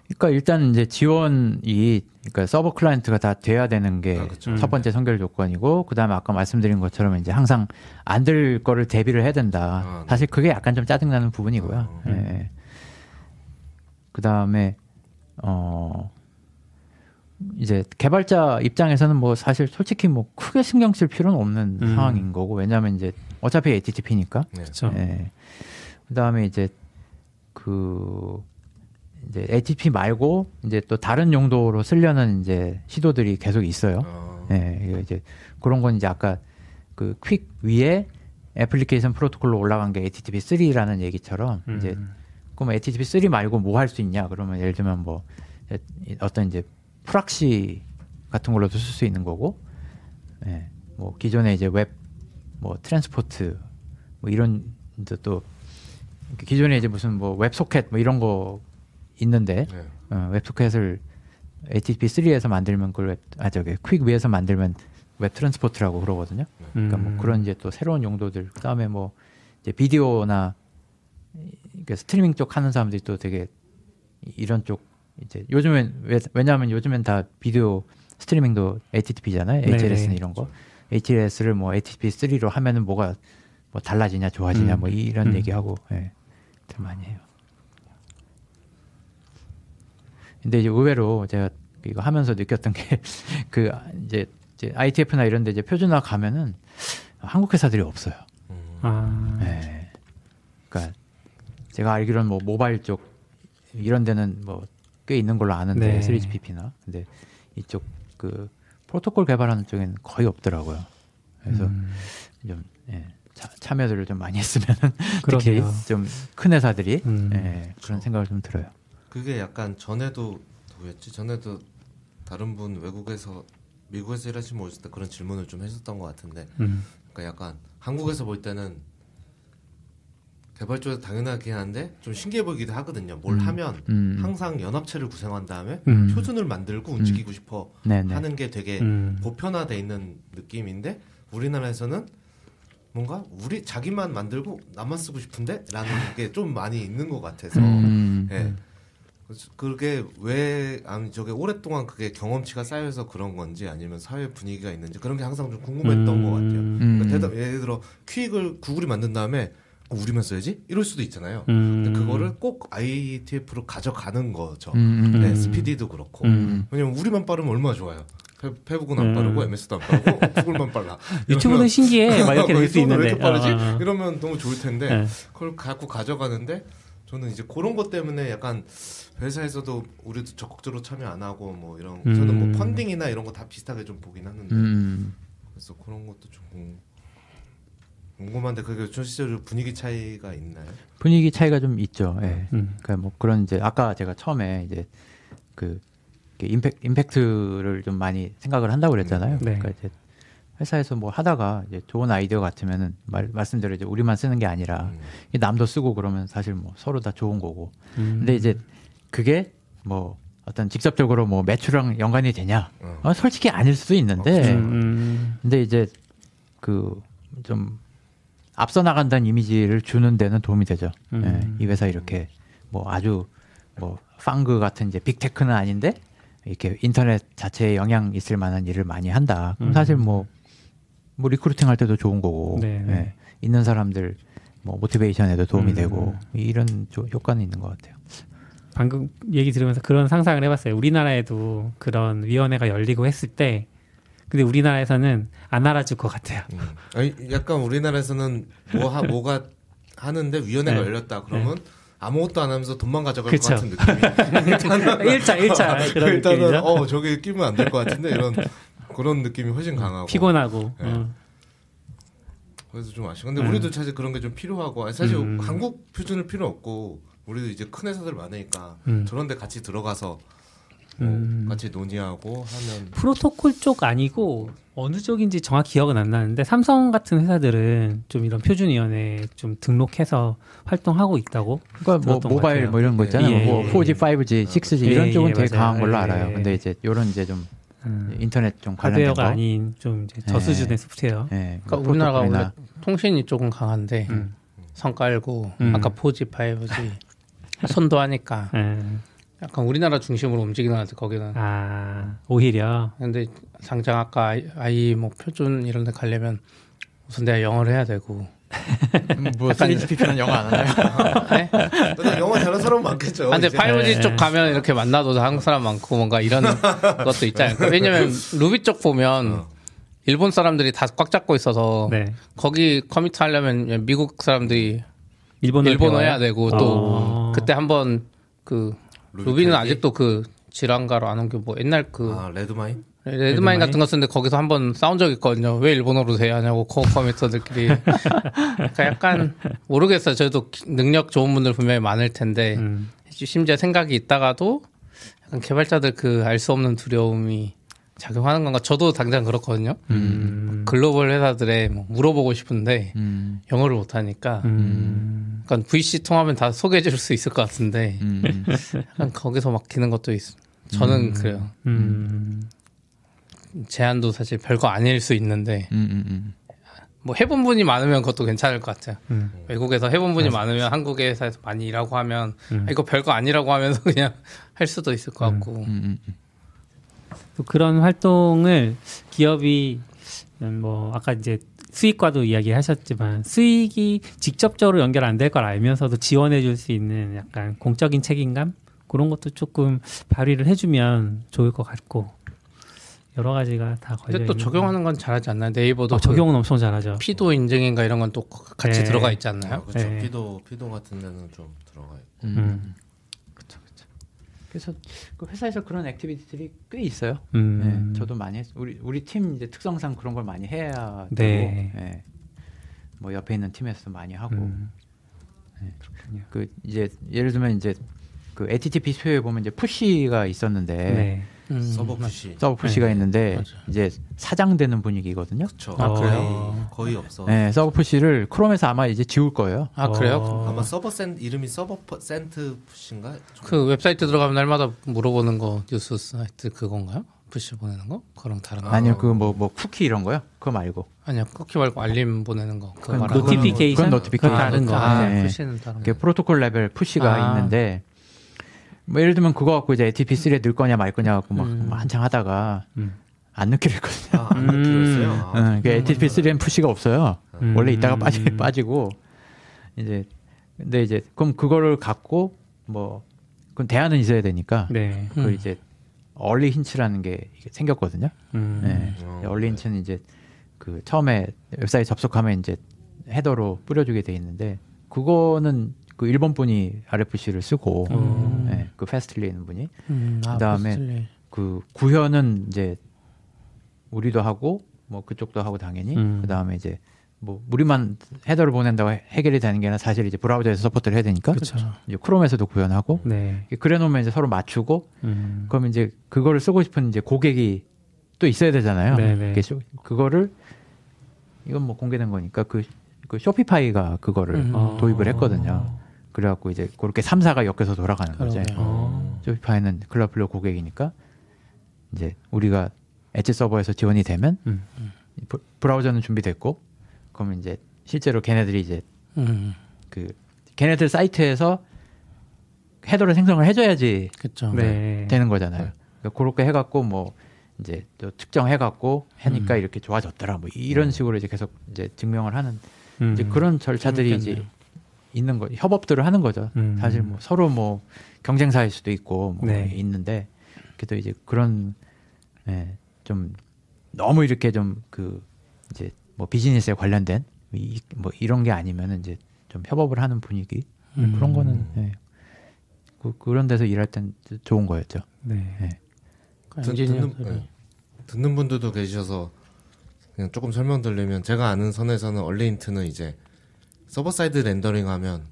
그러니까 일단 이제 지원이 그러니까 서버 클라이언트가 다 돼야 되는 게 아, 첫. 번째 선결 조건이고 그다음에 아까 말씀드린 것처럼 이제 항상 안 될 거를 대비를 해야 된다. 아, 네. 사실 그게 약간 좀 짜증나는 부분이고요. 아, 예. 그다음에 어 이제 개발자 입장에서는 뭐 사실 솔직히 뭐 크게 신경 쓸 필요는 없는 음. 상황인 거고 왜냐하면 이제 어차피 HTTP니까. 네. 그렇죠. 예. 그다음에 이제 그 이제 HTTP 말고 이제 또 다른 용도로 쓰려는 이제 시도들이 계속 있어요. 어, 예, 이거 이제 그런 건 이제 아까 그 퀵 위에 애플리케이션 프로토콜로 올라간 게 HTTP 3라는 얘기처럼 음. 이제 그럼 HTTP 3 말고 뭐 할 수 있냐? 그러면 예를 들면 뭐 어떤 이제 proxy 같은 걸로도 쓸 수 있는 거고, 예, 뭐 기존에 이제 웹 뭐 transport 뭐 이런 이제 또 기존에 이제 무슨 뭐 WebSocket 뭐 이런 거 있는데 네. 어, WebSocket을 HTTP 3에서 만들면 그걸 웹, 아 저기 QUIC 위에서 만들면 WebTransport라고 그러거든요. 그러니까 뭐 음. 그런 이제 또 새로운 용도들 그다음에 뭐 이제 비디오나 스트리밍 쪽 하는 사람들이 또 되게 이런 쪽 이제 요즘엔 왜, 왜냐하면 요즘엔 다 비디오 스트리밍도 HTTP잖아요. 네네. HLS는 이런 거. HLS를 뭐 HTTP 3로 하면은 뭐가 뭐 달라지냐 좋아지냐 음. 뭐 이런 음. 얘기하고 예. 들 많이 해요. 근데 이제 의외로 제가 이거 하면서 느꼈던 게 그 이제, 이제 ITF나 이런 데 이제 표준화 가면은 한국 회사들이 없어요. 아, 네. 그러니까 제가 알기로는 뭐 모바일 쪽 이런 데는 뭐 꽤 있는 걸로 아는데 네. 3GPP나 근데 이쪽 그 프로토콜 개발하는 쪽에는 거의 없더라고요. 그래서 음, 좀 예, 차, 참여들을 좀 많이 했으면은 특히. 좀 큰 회사들이 음. 예, 그런 생각을 좀 들어요. 그게 약간 전에도 누구였지? 전에도 다른 분 외국에서 미국에서 일하시는 분 오실 때 그런 질문을 좀 했었던 것 같은데, 음, 그러니까 약간 한국에서 볼 때는 개발 쪽에서 당연하긴 한데 좀 신기해 보이기도 하거든요. 뭘 음. 하면 음. 항상 연합체를 구성한 다음에 음. 표준을 만들고 움직이고 싶어 네네. 하는 게 되게 음. 보편화돼 있는 느낌인데 우리나라에서는 뭔가 우리 자기만 만들고 나만 쓰고 싶은데라는 게 좀 많이 있는 것 같아서 음. 예. 그게 왜 아니 저게 오랫동안 그게 경험치가 쌓여서 그런 건지 아니면 사회 분위기가 있는지 그런 게 항상 좀 궁금했던 음. 것 같아요. 음. 그러니까 대답 예를 들어 퀵을 구글이 만든 다음에 어, 우리만 써야지 이럴 수도 있잖아요. 음. 근데 그거를 꼭 ITF로 가져가는 거죠. 음, 음, 네, 음. 스피디도 그렇고 음. 왜냐면 우리만 빠르면 얼마나 좋아요. 페, 페북은 안 음. 빠르고 MS도 안 빠르고 어, 구글만 빨라. 유튜브는 신기해. 막 이렇게 될 수 있는데. 왜 이렇게 빠르지? 어, 어. 이러면 너무 좋을 텐데 네. 그걸 갖고 가져가는데 저는 이제 그런 것 때문에 약간 회사에서도 우리도 적극적으로 참여 안 하고 뭐 이런 음. 저는 뭐 펀딩이나 이런 거 다 비슷하게 좀 보긴 하는데 음. 그래서 그런 것도 좀 궁- 궁금한데 그게 실제로 분위기 차이가 있나요? 분위기 차이가 좀 있죠. 예. 음. 그러니까 뭐 그런 이제 아까 제가 처음에 이제 그 임팩 임팩트를 좀 많이 생각을 한다고 그랬잖아요. 네. 그러니까 이제 회사에서 뭐 하다가 이제 좋은 아이디어 같으면은 말, 말씀대로 이제 우리만 쓰는 게 아니라 음. 이 남도 쓰고 그러면 사실 뭐 서로 다 좋은 거고. 음. 근데 이제 그게 뭐 어떤 직접적으로 뭐 매출랑 연관이 되냐? 어. 어, 솔직히 아닐 수도 있는데. 음. 근데 이제 그좀 앞서 나간다는 이미지를 주는 데는 도움이 되죠. 음. 예, 이 회사 이렇게 뭐 아주 뭐 팡그 같은 이제 빅테크는 아닌데 이렇게 인터넷 자체에 영향 있을 만한 일을 많이 한다. 그럼 음. 사실 뭐, 뭐 recruiting 할 때도 좋은 거고 네, 네. 예, 있는 사람들 뭐 motivation에도 도움이 음. 되고 이런 조- 효과는 있는 것 같아요. 방금 얘기 들으면서 그런 상상을 해봤어요. 우리나라에도 그런 위원회가 열리고 했을 때, 근데 우리나라에서는 안 알아줄 것 같아요. 음. 아니 약간 우리나라에서는 뭐 하, 뭐가 하는데 위원회가 네. 열렸다 그러면 아무것도 안 하면서 돈만 가져갈 그쵸. 것 같은 느낌이 일차 일차 그런 일단은 느낌이죠. 어 저게 끼면 안 될 것 같은데 이런 그런 느낌이 훨씬 강하고 피곤하고. 네. 어. 그래서 좀 아쉬워. 근데 음. 우리도 사실 그런 게 좀 필요하고 사실 음. 한국 표준은 필요 없고 우리도 이제 큰 회사들 많으니까 음. 저런 데 같이 들어가서 뭐 음. 같이 논의하고 하면 프로토콜 쪽 아니고 어느 쪽인지 정확히 기억은 안 나는데 삼성 같은 회사들은 좀 이런 표준위원회 좀 등록해서 활동하고 있다고. 그러니까 뭐 모바일 같아요. 뭐 이런 거 있잖아요. 예, 뭐 예, 4G, 예. 5G, 6G 예, 이런 쪽은 예, 되게 맞아요. 강한 걸로 예, 알아요. 예. 근데 이제 이런 이제 좀 음, 인터넷 좀 관련된 거. 아닌 좀 이제 예. 저수준의 소프트웨어. 예, 그러니까 뭐 우리나라가 원래 통신이 조금 강한데 음. 선 깔고 음. 아까 4G, 5G 선도하니까 예. 약간 우리나라 중심으로 움직이는 것 같아 거기는. 아 오히려 근데 당장 아까 아이, 아이 뭐 표준 이런 데 가려면 우선 내가 영어를 해야 되고 뭐 3GPP는 영어 안 하나요? 네? 근데 영어 잘하는 사람 많겠죠. 아, 근데 이제. 5G 네. 쪽 가면 이렇게 만나도 한국 사람 많고 뭔가 이런 것도 있지 않을까. 왜냐면 루비 쪽 보면 어. 일본 사람들이 다 꽉 잡고 있어서 네. 거기 commit 하려면 미국 사람들이 일본어 일본어 해야 되고 또 어. 그때 한번 그 Ruby Ruby는? 아직도 그 질환가로 안온게뭐 옛날 그 아 Redmine? Redmine Redmine? 같은 거 쓰는데 거기서 한번 싸운 적 있거든요. 왜 일본어로 돼야 하냐고 core committer들끼리. 그러니까 약간 모르겠어요. 저도 기- 능력 좋은 분들 분명히 많을 텐데 음. 심지어 생각이 있다가도 약간 개발자들 그 알 수 없는 두려움이 작용하는 건가? 저도 당장 그렇거든요. 음. 글로벌 회사들에 뭐 물어보고 싶은데 음, 영어를 못하니까 음. 약간 VC 통하면 다 소개해 줄 수 있을 것 같은데 음, 음. 약간 거기서 막히는 것도 있어. 저는 그래요. 음. 제안도 사실 별거 아닐 수 있는데 음, 음, 음. 뭐 해본 분이 많으면 그것도 괜찮을 것 같아요. 음. 외국에서 해본 분이 많으면 한국의 회사에서 많이 일하고 하면 음. 아, 이거 별거 아니라고 하면서 그냥 할 수도 있을 것 같고. 음, 음. 또 그런 활동을 기업이 뭐 아까 이제 수익과도 이야기하셨지만 수익이 직접적으로 연결 안 될 걸 알면서도 지원해 줄 수 있는 약간 공적인 책임감 그런 것도 조금 발휘를 해주면 좋을 것 같고 여러 가지가 다 걸려 근데 또 적용하는 건 잘하지 않나요? 네이버도 어, 적용은 엄청 잘하죠. 그 FIDO 인증인가 이런 건 또 같이 네. 들어가 있지 아, 않나요? 그렇죠. 네. FIDO FIDO 같은 데는 좀 들어가 있고. 음. 그래서 그 회사에서 그런 activity들이 꽤 있어요. 음. 네, 저도 많이 했, 우리 우리 팀 이제 특성상 그런 걸 많이 해야 되고, 네. 네. 뭐 옆에 있는 팀에서도 많이 하고, 음. 그 이제 예를 들면 이제 그 HTTP 2에 보면 이제 push가 있었는데 네. 음, 서버 push. 서버 push가 네. 있는데 맞아. 이제 사장되는 분위기거든요. 그렇죠. 아, 그래요? 거의, 거의 없어. 네, 서버 push를 크롬에서 아마 이제 지울 거예요. 아 그래요? 어. 아마 서버 sent 이름이 서버 퍼- sent push인가? 그 웹사이트 들어가면 날마다 물어보는 거 뉴스 사이트 그건가요? push 보내는 거? 그거랑 다른 거? 아. 아니요, 그뭐뭐 쿠키 이런 거요? 그거 말고. 아니요, 쿠키 말고 알림 보내는 거. 그거 거. notification 그건 notification. 다른 거. 아, 네. push는 다른 거. 프로토콜 레벨 push가 아. 있는데 뭐 예를 들면 그거 갖고 이제 HTTP3에 넣을 거냐 말 거냐 갖고 막 음. 한창 하다가 음. 안 넣기로 했거든요. 아, 안 넣기로 했어요. 아, 응, 그 HTTP3엔 push가 없어요. 음. 원래 있다가 빠지, 빠지고 이제 근데 이제 그럼 그거를 갖고 뭐 그럼 대안은 있어야 되니까 네. 그 음. 이제 early hints라는 게 생겼거든요. 음. 네. 어, early hints는 이제 그 처음에 웹사이트 접속하면 이제 헤더로 뿌려주게 돼 있는데 그거는 그 일본 분이 RFC를 쓰고 음. 네, 그 페스틀리에 있는 분이 음, 아, 그다음에 Fastly. 그 구현은 이제 우리도 하고 뭐 그쪽도 하고 당연히 음. 그다음에 이제 뭐 우리만 헤더를 보낸다고 해- 해결이 되는 게 아니라 사실 이제 브라우저에서 support를 해야 되니까 그렇죠. 이제 크롬에서도 구현하고 네. 그래 놓으면 이제 서로 맞추고 음. 그럼 이제 그거를 쓰고 싶은 이제 고객이 또 있어야 되잖아요. 네네. 쇼- 그거를 이건 뭐 공개된 거니까 그, 그 Shopify가 그거를 음. 어. 도입을 했거든요. 그래갖고 이제 그렇게 3사가 엮여서 돌아가는 거죠. 어. Shopify는 Cloudflare 고객이니까 이제 우리가 엣지 서버에서 지원이 되면 음. 브- 브라우저는 준비됐고 그러면 이제 실제로 걔네들이 이제 음, 그 걔네들 사이트에서 헤더를 생성을 해줘야지 그렇죠. 네. 되는 거잖아요. 그러니까 그렇게 해갖고 뭐 이제 또 특정해갖고 하니까 음. 이렇게 좋아졌더라. 뭐 이런 식으로 이제 계속 이제 증명을 하는 음. 이제 그런 절차들이 이제 재밌겠네요. 있는 거 협업들을 하는 거죠. 음. 사실 뭐 서로 뭐 경쟁사일 수도 있고 뭐 네. 있는데 그래도 이제 그런 예, 좀 너무 이렇게 좀 그 이제 뭐 비즈니스에 관련된 이, 뭐 이런 게 아니면은 이제 좀 협업을 하는 분위기 음. 그런 거는 예. 그, 그런 데서 일할 땐 좋은 거였죠. 네. 예. 듣. 듣는, 네. 듣는 분들도 계셔서 그냥 조금 설명드리면 제가 아는 선에서는 early hints는 이제 server side rendering 하면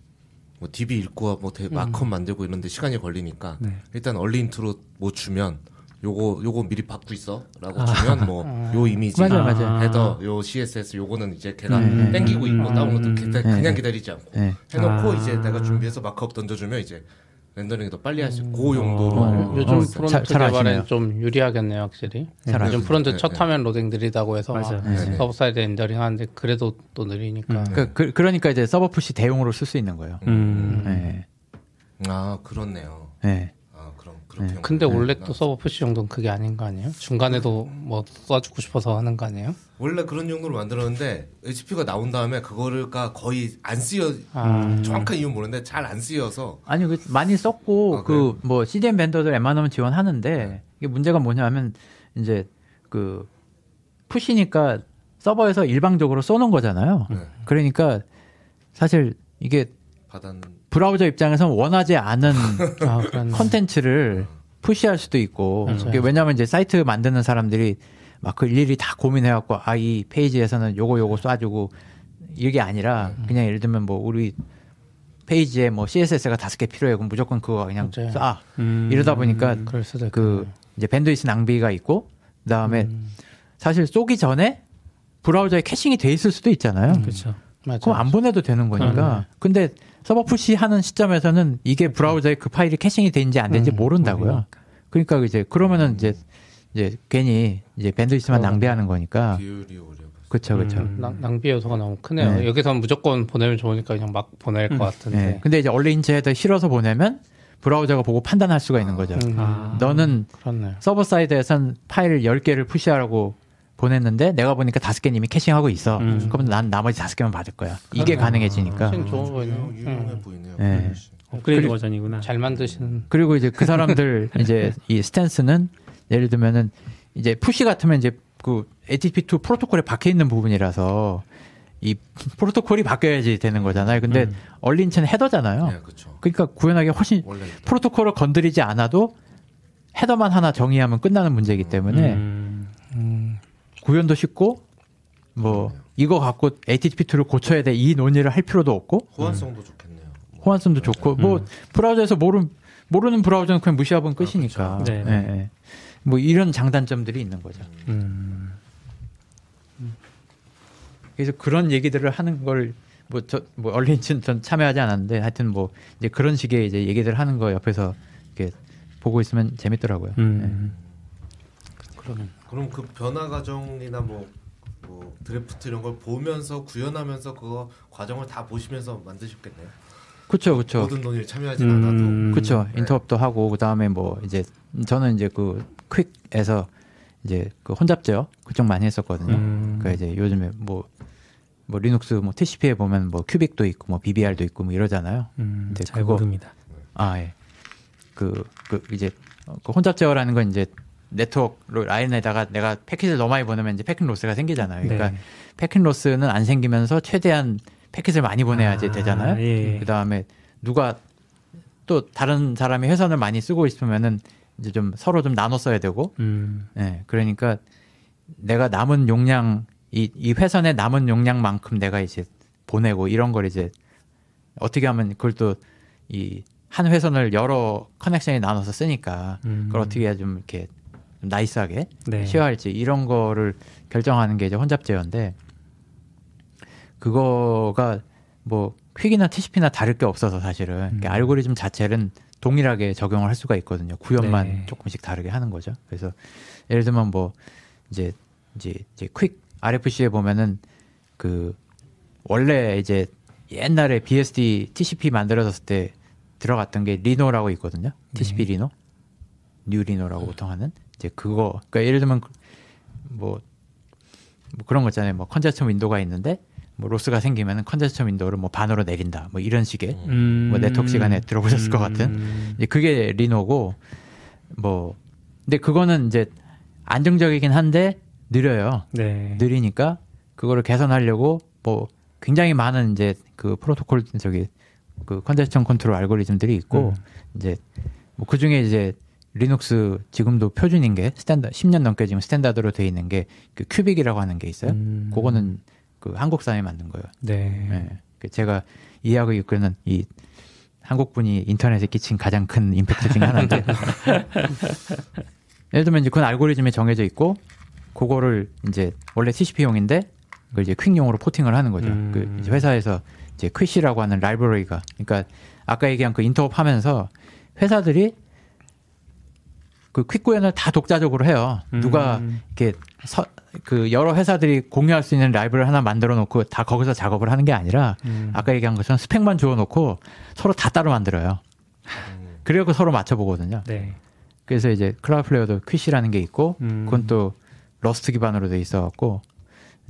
뭐 DB 읽고 뭐 대- markup 만들고 이런데 시간이 걸리니까 네. 일단 early hint로 뭐 주면 요거 요거 미리 받고 있어라고 주면 뭐요 이미지 맞아요, 맞아요. 헤더 요 CSS 요거는 이제 걔가 음. 땡기고 있고 음. 다운로드 기다- 그냥 네. 기다리지 않고 네. 해놓고 아. 이제 내가 준비해서 markup 던져주면 이제 rendering이 더 빨리 할 수 있고 그 용도로 어. 요즘 어, front 잘- 잘 개발엔 아시네요. 좀 유리하겠네요, 확실히. 잘 요즘 아시네요. front 네, 첫 네. 화면 로딩 느리다고 해서 막 맞아요. 네. server side rendering 하는데 그래도 또 느리니까. 그, 그, 그 러니까 이제 서버 push 대용으로 쓸 수 있는 거예요. 음. 예. 아 그렇네요. 예. 그렇게 한 근데. 원래 나- 또 서버 push 정도는 그게 아닌 거 아니에요? 중간에도 뭐 써주고 싶어서 하는 거 아니에요? 원래 그런 용도로 만들었는데 HTTP가 나온 다음에 그거가 거의 안 쓰여 아. 정확한 이유 는 모르는데 잘 안 쓰여서 아니 그 많이 썼고 아, 그래요? 그뭐 CDN vendor들 웬만하면 지원하는데 이게 문제가 뭐냐면 이제 그 push니까 서버에서 일방적으로 쏘는 거잖아요. 네. 그러니까 사실 이게 받은 브라우저 입장에서는 원하지 않은 아, 컨텐츠를 push할 수도 있고 맞아요. 왜냐하면 이제 사이트 만드는 사람들이 막 그 일일이 다 고민해갖고 아 이 페이지에서는 요거 요거 쏴주고 이게 아니라 그냥 예를 들면 뭐 우리 페이지에 뭐 CSS가 다섯 개 필요해 그럼 무조건 그거 그냥 맞아요. 쏴 음. 이러다 보니까 있고. 그 이제 bandwidth 낭비가 있고 그 다음에 음. 사실 쏘기 전에 브라우저에 caching이 돼 있을 수도 있잖아요. 그렇죠. 그럼 안 보내도 되는 거니까. 근데 서버 push 하는 시점에서는 이게 브라우저에 그 파일이 caching이 되는지 안 되는지 음, 모른다고요. 그러니까 이제 그러면은 이제 이제 괜히 이제 bandwidth만 어. 낭비하는 거니까. 그렇죠, 그렇죠. 음. 낭, 낭비 요소가 너무 크네요. 네. 여기서는 무조건 보내면 좋으니까 그냥 막 보낼 것 같은데. 네. 근데 이제 early hints 헤더 실어서 보내면 브라우저가 보고 판단할 수가 있는 거죠. 음, 아. 너는 그렇네요. server side에선 파일 10개를 push하라고 보냈는데 내가 보니까 다섯 개 이미 caching하고 있어. 음. 그러면 난 나머지 다섯 개만 받을 거야. 이게 아. 가능해지니까. 훨씬 좋은 보이네요. 유용, 유용해 음. 보이네요. 네. 업그레이드 그리- 버전이구나. 잘 만드시는. 그리고 이제 그 사람들 이제 이 스탠스는 예를 들면은 이제 푸시 같으면 이제 그 HTTP2 프로토콜에 박혀 있는 부분이라서 이 프로토콜이 바뀌어야지 되는 거잖아요. 근데 음. 얼린체는 헤더잖아요. 네, 그렇죠. 그러니까 구현하기 훨씬 원래 프로토콜을 건드리지 않아도 헤더만 하나 정의하면 끝나는 문제이기 때문에 음. 음, 구현도 쉽고 뭐 이거 갖고 HTTP2를 고쳐야 돼 이 논의를 할 필요도 없고 호환성도 좋겠네요. 호환성도 좋고 뭐 브라우저에서 모르 모르는 브라우저는 그냥 무시하면 끝이니까. 그렇죠. 네. 예, 예. 뭐 이런 장단점들이 있는 거죠. 음. 그래서 그런 얘기들을 하는 걸 뭐 저뭐 얼린ችን 전 참여하지 않았는데 하여튼 뭐 이제 그런 식의 이제 얘기들 하는 거 옆에서 이렇게 보고 있으면 재밌더라고요. 음. 그러면. 그럼 그 변화 과정이나 뭐, 뭐 드래프트 이런 걸 보면서 구현하면서 그거 과정을 다 보시면서 만드셨겠네요. 그렇죠, 그렇죠. 모든 논의를 참여하진 음. 않아도. 그렇죠. 네. interop도 하고 그 다음에 뭐 이제 저는 이제 그 QUIC에서 이제 그 혼잡 제어 그쪽 많이 했었거든요. 음. 그러니까 이제 요즘에 뭐뭐 리눅스 뭐 TCP에 보면 뭐 CUBIC도 있고 뭐 BBR도 있고 뭐 이러잖아요. 음. 근데 잘 그거- 모릅니다. 아 예. 그, 그 이제 어, 그 혼잡 제어라는 건 이제 네트워크 라인에다가 내가 패킷을 너무 많이 보내면 이제 패킷 loss가 생기잖아요. 그러니까 네. 패킷 로스는 안 생기면서 최대한 패킷을 많이 보내야지 아, 되잖아요. 예. 그 다음에 누가 또 다른 사람이 회선을 많이 쓰고 있으면은 이제 좀 서로 좀 나눠 써야 되고, 음. 예. 그러니까 내가 남은 용량 이, 이 회선의 남은 용량만큼 내가 이제 보내고 이런 걸 이제 어떻게 하면 그걸 또 이 한 회선을 여러 커넥션에 나눠서 쓰니까 음. 그걸 어떻게 해야 좀 이렇게 좀 나이스하게 네. 쉐어할지 이런 거를 결정하는 게 이제 혼잡 제어인데 그거가 뭐 퀵이나 TCP나 다를 게 없어서 사실은 그러니까 알고리즘 자체는 동일하게 적용을 할 수가 있거든요. 구현만 네. 조금씩 다르게 하는 거죠. 그래서 예를 들면 뭐 이제 이제 이제 퀵 RFC에 보면은 그 원래 이제 옛날에 BSD TCP 만들어졌을 때 들어갔던 게 리노라고 있거든요. TCP 리노, 뉴 리노라고 보통 하는 이제 그거. 그러니까 예를 들면 뭐, 뭐 그런 거 있잖아요. 뭐 congestion window가 있는데 뭐 loss가 생기면은 congestion window를 뭐 반으로 내린다. 뭐 이런 식의 음. 뭐 네트워크 시간에 들어보셨을 것 같은 음. 이제 그게 Reno고 뭐 근데 그거는 이제 안정적이긴 한데 느려요. 네. 느리니까 그거를 개선하려고 뭐 굉장히 많은 이제 그 프로토콜 저기 그 congestion control 알고리즘들이 있고 이제 뭐 그중에 이제 리눅스 지금도 표준인 게 standard 10년 넘게 지금 standard로 돼 있는 게 그 CUBIC이라고 하는 게 있어요. 음. 그거는 그 한국 사람이 만든 거예요. 네. 예. 그 제가 이해하고 있기는 이 한국 분이 인터넷에 끼친 가장 큰 임팩트 중에 하나인데 예를 들면 이제 그건 알고리즘이 정해져 있고 그거를 이제 원래 TCP용인데 그걸 이제 퀵용으로 포팅을 하는 거죠. 음. 그 이제 회사에서 이제 퀴시라고 하는 라이브러리가 그러니까 아까 얘기한 그 인터업 하면서 회사들이 그 퀵 구현을 다 독자적으로 해요. 누가 음. 이렇게 서, 그 여러 회사들이 공유할 수 있는 라이브를 하나 만들어 놓고 다 거기서 작업을 하는 게 아니라 음. 아까 얘기한 것처럼 스펙만 주어 놓고 서로 다 따로 만들어요. 그리고 서로 맞춰 보거든요. 네. 그래서 이제 Cloudflare도 quiche라는 게 있고 음. 그건 또 Rust 기반으로 돼 있어갖고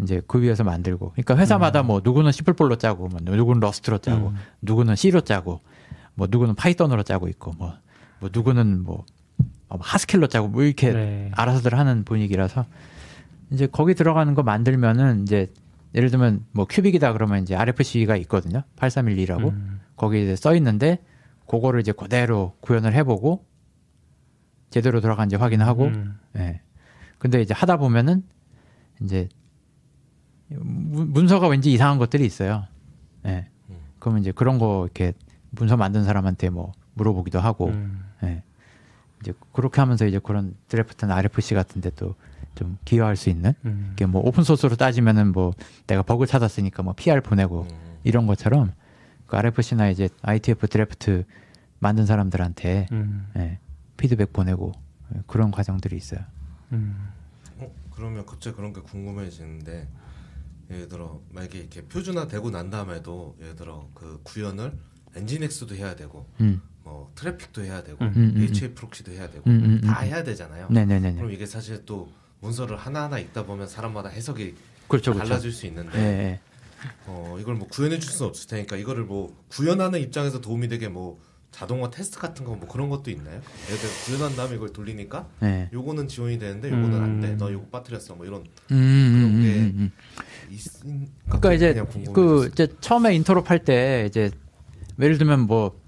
이제 그 위에서 만들고. 그러니까 회사마다 뭐 누구는 C++로 짜고, 뭐 누구는 Rust로 짜고, 음. 누구는 C로 짜고, 뭐 누구는 Python으로 짜고 있고, 뭐, 뭐 누구는 뭐 어, Haskell로 짜고, 뭐 이렇게 네. 알아서들 하는 분위기라서 이제 거기 들어가는 거 만들면은 이제 예를 들면 뭐 CUBIC이다 그러면 이제 RFC가 있거든요. 8312라고 음. 거기 이제 써 있는데 그거를 이제 그대로 구현을 해 보고 제대로 들어간지 확인하고 음. 예. 근데 이제 하다 보면은 이제 문- 문서가 왠지 이상한 것들이 있어요. 예. 그러면 이제 그런 거 이렇게 문서 만든 사람한테 뭐 물어보기도 하고 음. 예. 이제 그렇게 하면서 이제 그런 드래프트나 RFC 같은데 또좀 기여할 수 있는 음. 이게 뭐 오픈 소스로 따지면은 뭐 내가 버그 찾았으니까 뭐 PR 보내고 음. 이런 것처럼 그 RFC나 이제 IETF draft 만든 사람들한테 음. 예, 피드백 보내고 예, 그런 과정들이 있어요. 음. 어, 그러면 갑자기 그런 게 궁금해지는데 예를 들어 만약에 이렇게 표준화되고 난 다음에도 예를 들어 그 구현을 nginx도 해야 되고 음. 뭐 Traefik도 해야 되고 음, 음, 음, HAProxy도 해야 되고 음, 음, 다 음. 해야 되잖아요. 네네네. 그럼 이게 사실 또 문서를 하나하나 읽다 보면 사람마다 해석이 그렇죠, 그렇죠. 달라질 수 있는데 예, 예. 어, 이걸 뭐 구현해 줄 수는 없을 테니까 이거를 뭐 구현하는 입장에서 도움이 되게 뭐 자동화 테스트 같은 거 뭐 그런 것도 있나요? 예를 들어 구현한 다음에 이걸 돌리니까 예. 요거는 지원이 되는데 요거는 안 돼. 음. 너 요거 빠뜨렸어. 뭐 이런 음, 음, 음, 게 음, 음. 있, 그러니까 이제. 그 이제 처음에 interop 할 때 이제 예를 들면 뭐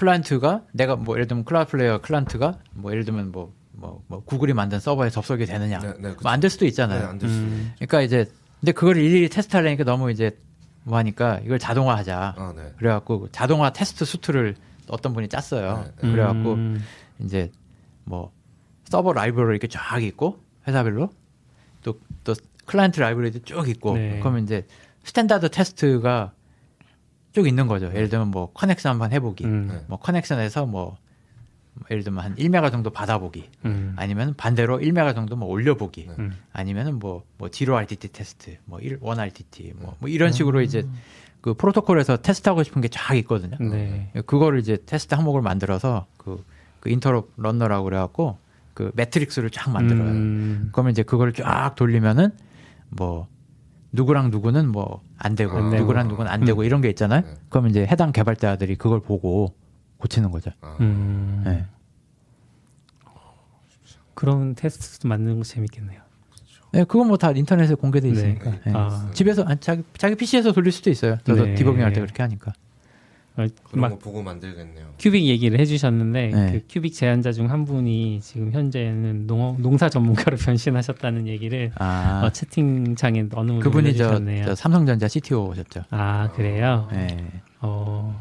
클라이언트가 내가 뭐 예를 들면 Cloudflare 클라이언트가 뭐 예를 들면 뭐 뭐, 뭐 구글이 만든 서버에 접속이 되느냐 네, 네, 그쵸. 뭐안 될 수도 네, 있잖아요. 안 됐어요. 음. 그러니까 이제 근데 그걸 일일이 테스트하려니까 너무 이제 뭐 하니까 이걸 자동화하자. 아, 네. 그래갖고 자동화 테스트 suite를 어떤 분이 짰어요. 네, 네. 그래갖고 음. 이제 뭐 서버 라이브러리 이렇게 쫙 있고 회사별로 또또 클라이언트 라이브러리도 쭉 있고 네. 그러면 이제 standard 테스트가 쭉 있는 거죠. 예를 들면 뭐 connection 한번 해보기, 음. 네. 뭐 connection에서 뭐 예를 들면 한 1메가 정도 받아보기, 음. 아니면 반대로 1메가 정도 뭐 올려보기, 네. 음. 아니면은 뭐, 뭐, zero RTT 테스트, 뭐, 1, 1 RTT, 뭐, 뭐 이런 식으로 이제 그 프로토콜에서 테스트하고 싶은 게 쫙 있거든요. 네. 그거를 이제 테스트 항목을 만들어서 그, 그 인터럽 런너라고 그래갖고 그 매트릭스를 쫙 만들어요. 음. 그러면 이제 그걸 쫙 돌리면은 뭐, 누구랑 누구는 뭐 안 되고, 안 되고. 누구랑 누구는 안 되고 이런 게 있잖아요. 네. 그러면 이제 해당 개발자들이 그걸 보고 고치는 거죠. 아, 음. 네. 그런 테스트도 만드는 거 재밌겠네요. 네, 그건 뭐 다 인터넷에 공개돼 네. 있으니까. 네. 아. 집에서 아니, 자기 자기 PC에서 돌릴 수도 있어요. 저도 네. 디버깅 할 때 그렇게 하니까. 어, 그런 막거 보고 만들겠네요. 큐빅 얘기를 해주셨는데 네. 그 큐빅 제안자 중 한 분이 지금 현재는 농, 농사 전문가로 변신하셨다는 얘기를 아, 어, 채팅창에 어느 분이 그분이 저. 저 삼성전자 CTO셨죠. 아 그래요? 네. 어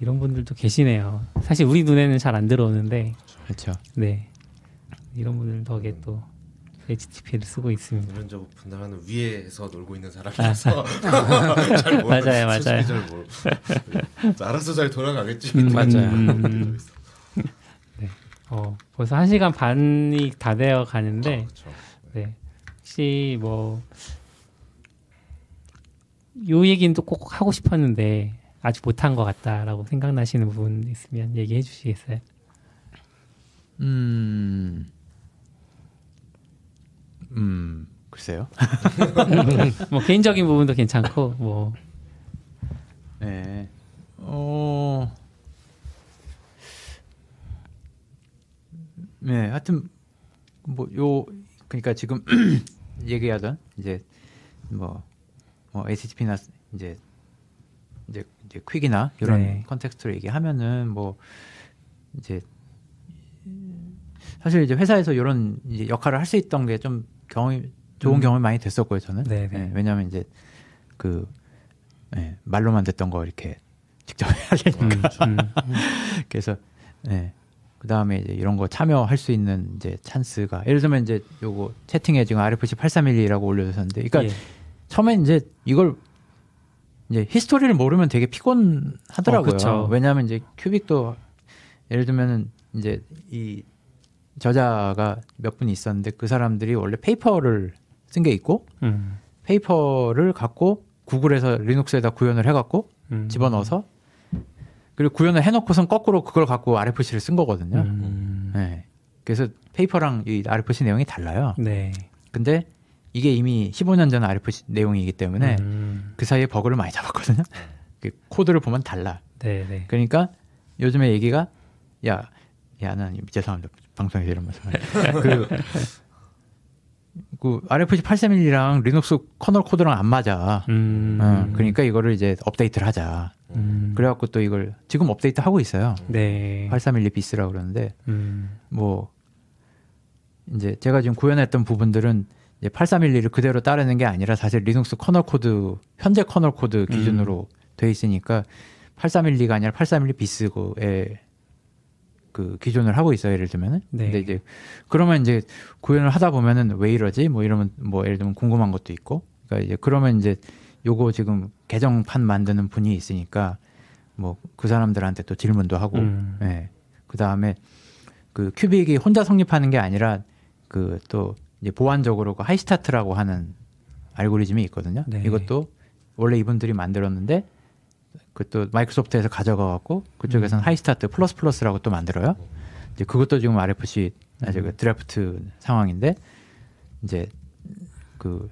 이런 분들도 계시네요. 사실 우리 눈에는 잘 안 들어오는데 그렇죠. 네 이런 분들 덕에 또 HTTP를 쓰고 있습니다. 이런 저 분들은 위에서 놀고 있는 사람이라서 잘 모르. 아. 맞아요, 맞아요. 솔직히 잘 모르. 알아서 잘 돌아가겠지. 음, 맞아요. 음. 어 벌써 한 시간 반이 다 되어 가는데 그렇죠. 네. 혹시 뭐, 요 얘기는 또 꼭 하고 싶었는데, 아직 못한 것 같다라고 생각나시는 부분 있으면 얘기해 주시겠어요? 음, 음, 글쎄요. 뭐, 개인적인 부분도 괜찮고, 뭐, 네. 어, 네, 하여튼 뭐 요 그러니까 지금 얘기하던 이제 뭐, 뭐 HTTP나 이제 이제 이제 퀵이나 이런 네. 컨텍스트로 얘기하면은 뭐 이제 사실 이제 회사에서 이런 이제 역할을 할 수 있던 게 좀 경험이 좋은 음. 경험이 많이 됐었고요 저는. 네, 네. 예, 왜냐하면 이제 그 예, 말로만 듣던 거 이렇게 직접 해야 되니까. 음, 음, 그래서 예. 그 다음에 이제 이런 거 참여할 수 있는 이제 찬스가 예를 들면 이제 요거 채팅에 지금 RFC 8312라고 올려주셨는데, 그러니까 예. 처음에 이제 이걸 이제 history를 모르면 되게 피곤하더라고요. 어. 왜냐하면 이제 CUBIC도 예를 들면은 이제 이 저자가 몇 분 있었는데 그 사람들이 원래 paper를 쓴 게 있고 음, paper를 갖고 구글에서 Linux에다 구현을 해갖고 음. 집어넣어서 그리고 구현을 해놓고선 거꾸로 그걸 갖고 RFC를 쓴 거거든요. 음, 그래서 paper랑 이 RFC 내용이 달라요. 네. 근데 이게 이미 15년 전 RFC 내용이기 때문에 음. 그 사이에 버그를 많이 잡았거든요. 그 코드를 보면 달라. 네, 네. 그러니까 요즘에 얘기가 야, 야, 난 죄송합니다. 방송에서 이런 말씀. 그, 그 RFC 8312랑 Linux kernel 코드랑 안 맞아. 음. 어, 그러니까 이거를 이제 업데이트를 하자. 음. 그래갖고 또 이걸 지금 업데이트 하고 있어요. 네. 8312 bis라고 그러는데 음. 뭐 이제 제가 지금 구현했던 부분들은 이제 8311을 그대로 따르는 게 아니라 사실 Linux kernel 코드 현재 kernel 코드 기준으로 돼 있으니까 8312가 아니라 8312 bis 거기에 그 기준을 하고 있어요 예를 들면은 네. 근데 이제 그러면 이제 구현을 하다 보면은 왜 이러지 뭐 이러면 뭐 예를 들면 궁금한 것도 있고 그러니까 이제 그러면 이제 요거 지금 개정판 만드는 분이 있으니까 뭐 그 사람들한테 또 질문도 하고 음. 예. 그 다음에 그 CUBIC이 혼자 성립하는 게 아니라 그 또 이제 보완적으로 그 HyStart라고 하는 알고리즘이 있거든요. 네. 이것도 원래 이분들이 만들었는데 그것도 마이크로소프트에서 가져가 갖고 그쪽에서는 HyStart plus plus라고 또 만들어요. 이제 그것도 지금 RFC 아직 그 드래프트 상황인데 이제 그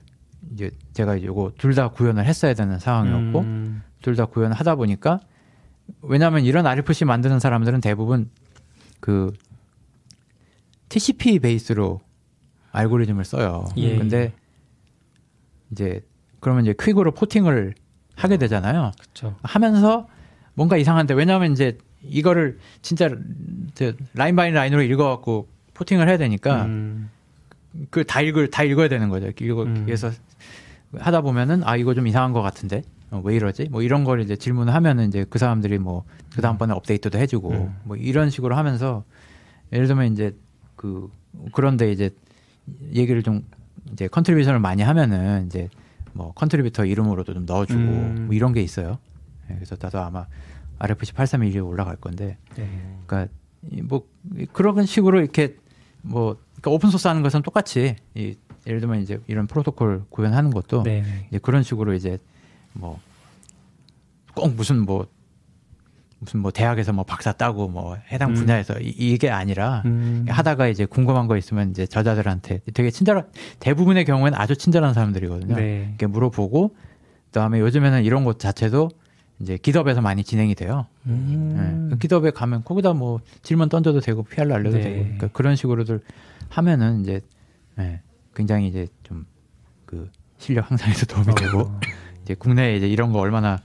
이제 제가 요거 둘 다 구현을 했어야 되는 상황이었고 음. 둘다 구현을 하다 보니까 왜냐하면 이런 RFC 만드는 사람들은 대부분 그 TCP 베이스로 알고리즘을 써요. 예. 근데 이제 그러면 이제 QUIC으로 porting을 하게 되잖아요. 그렇죠. 하면서 뭔가 이상한데 왜냐하면 이제 이거를 진짜 저 line by line으로 읽어갖고 porting을 해야 되니까 음. 그다 읽을 다 읽어야 되는 거죠. 읽어 음. 그래서 하다 보면은 아 이거 좀 이상한 것 같은데 어, 왜 이러지? 뭐 이런 걸 이제 질문을 하면은 이제 그 사람들이 뭐그 다음번에 업데이트도 해주고 음. 뭐 이런 식으로 하면서 예를 들면 이제 그 그런데 이제 얘기를 좀 이제 contribution을 많이 하면은 이제 뭐 contributor 이름으로도 좀 넣어주고 음. 뭐 이런 게 있어요. 예, 그래서 나도 아마 RFC 831이 올라갈 건데 네. 그러니까 이뭐 그런 식으로 이렇게 뭐 그러니까 open source 하는 것은 똑같이 이 예를 들면 이제 이런 프로토콜 구현하는 것도 네. 네. 이제 그런 식으로 이제 뭐 꼭 무슨 뭐 무슨 뭐 대학에서 뭐 박사 따고 뭐 해당 음. 분야에서 이, 이게 아니라 음. 하다가 이제 궁금한 거 있으면 이제 저자들한테 되게 친절한 대부분의 경우에는 아주 친절한 사람들이거든요. 네. 이렇게 물어보고 그다음에 요즘에는 이런 것 자체도 이제 기덥에서 많이 진행이 돼요. 음. 네. 기덥에 가면 거기다 뭐 질문 던져도 되고 PR로 알려도 네. 되고 그러니까 그런 식으로들 하면은 이제 네, 굉장히 이제 좀 그 실력 향상에도 도움이 되고 어. 이제 국내에 이제 이런 거 얼마나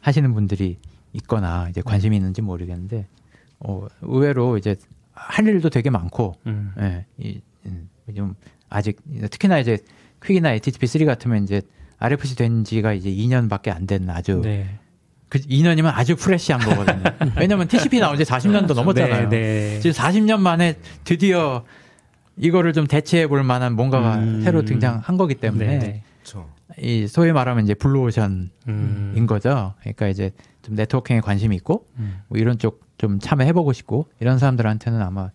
하시는 분들이 있거나 이제 관심이 있는지 모르겠는데 어, 의외로 이제 할 일도 되게 많고 음. 예, 이, 음, 좀 아직 특히나 이제 퀵이나 HTTP3 같으면 이제 RFC 된 지가 이제 2년밖에 안 된 아주 네. 그 2년이면 아주 프레시한 거거든요. 왜냐면 TCP 나온 지 40년도 넘었잖아요. 네, 네. 지금 40년 만에 드디어 이거를 좀 대체해 볼 만한 뭔가가 음. 새로 등장한 거기 때문에 네, 네. 이 소위 말하면 이제 블루오션인 음. 거죠. 그러니까 이제 좀 networking에 관심이 있고 음. 뭐 이런 쪽 좀 참여해보고 싶고 이런 사람들한테는 아마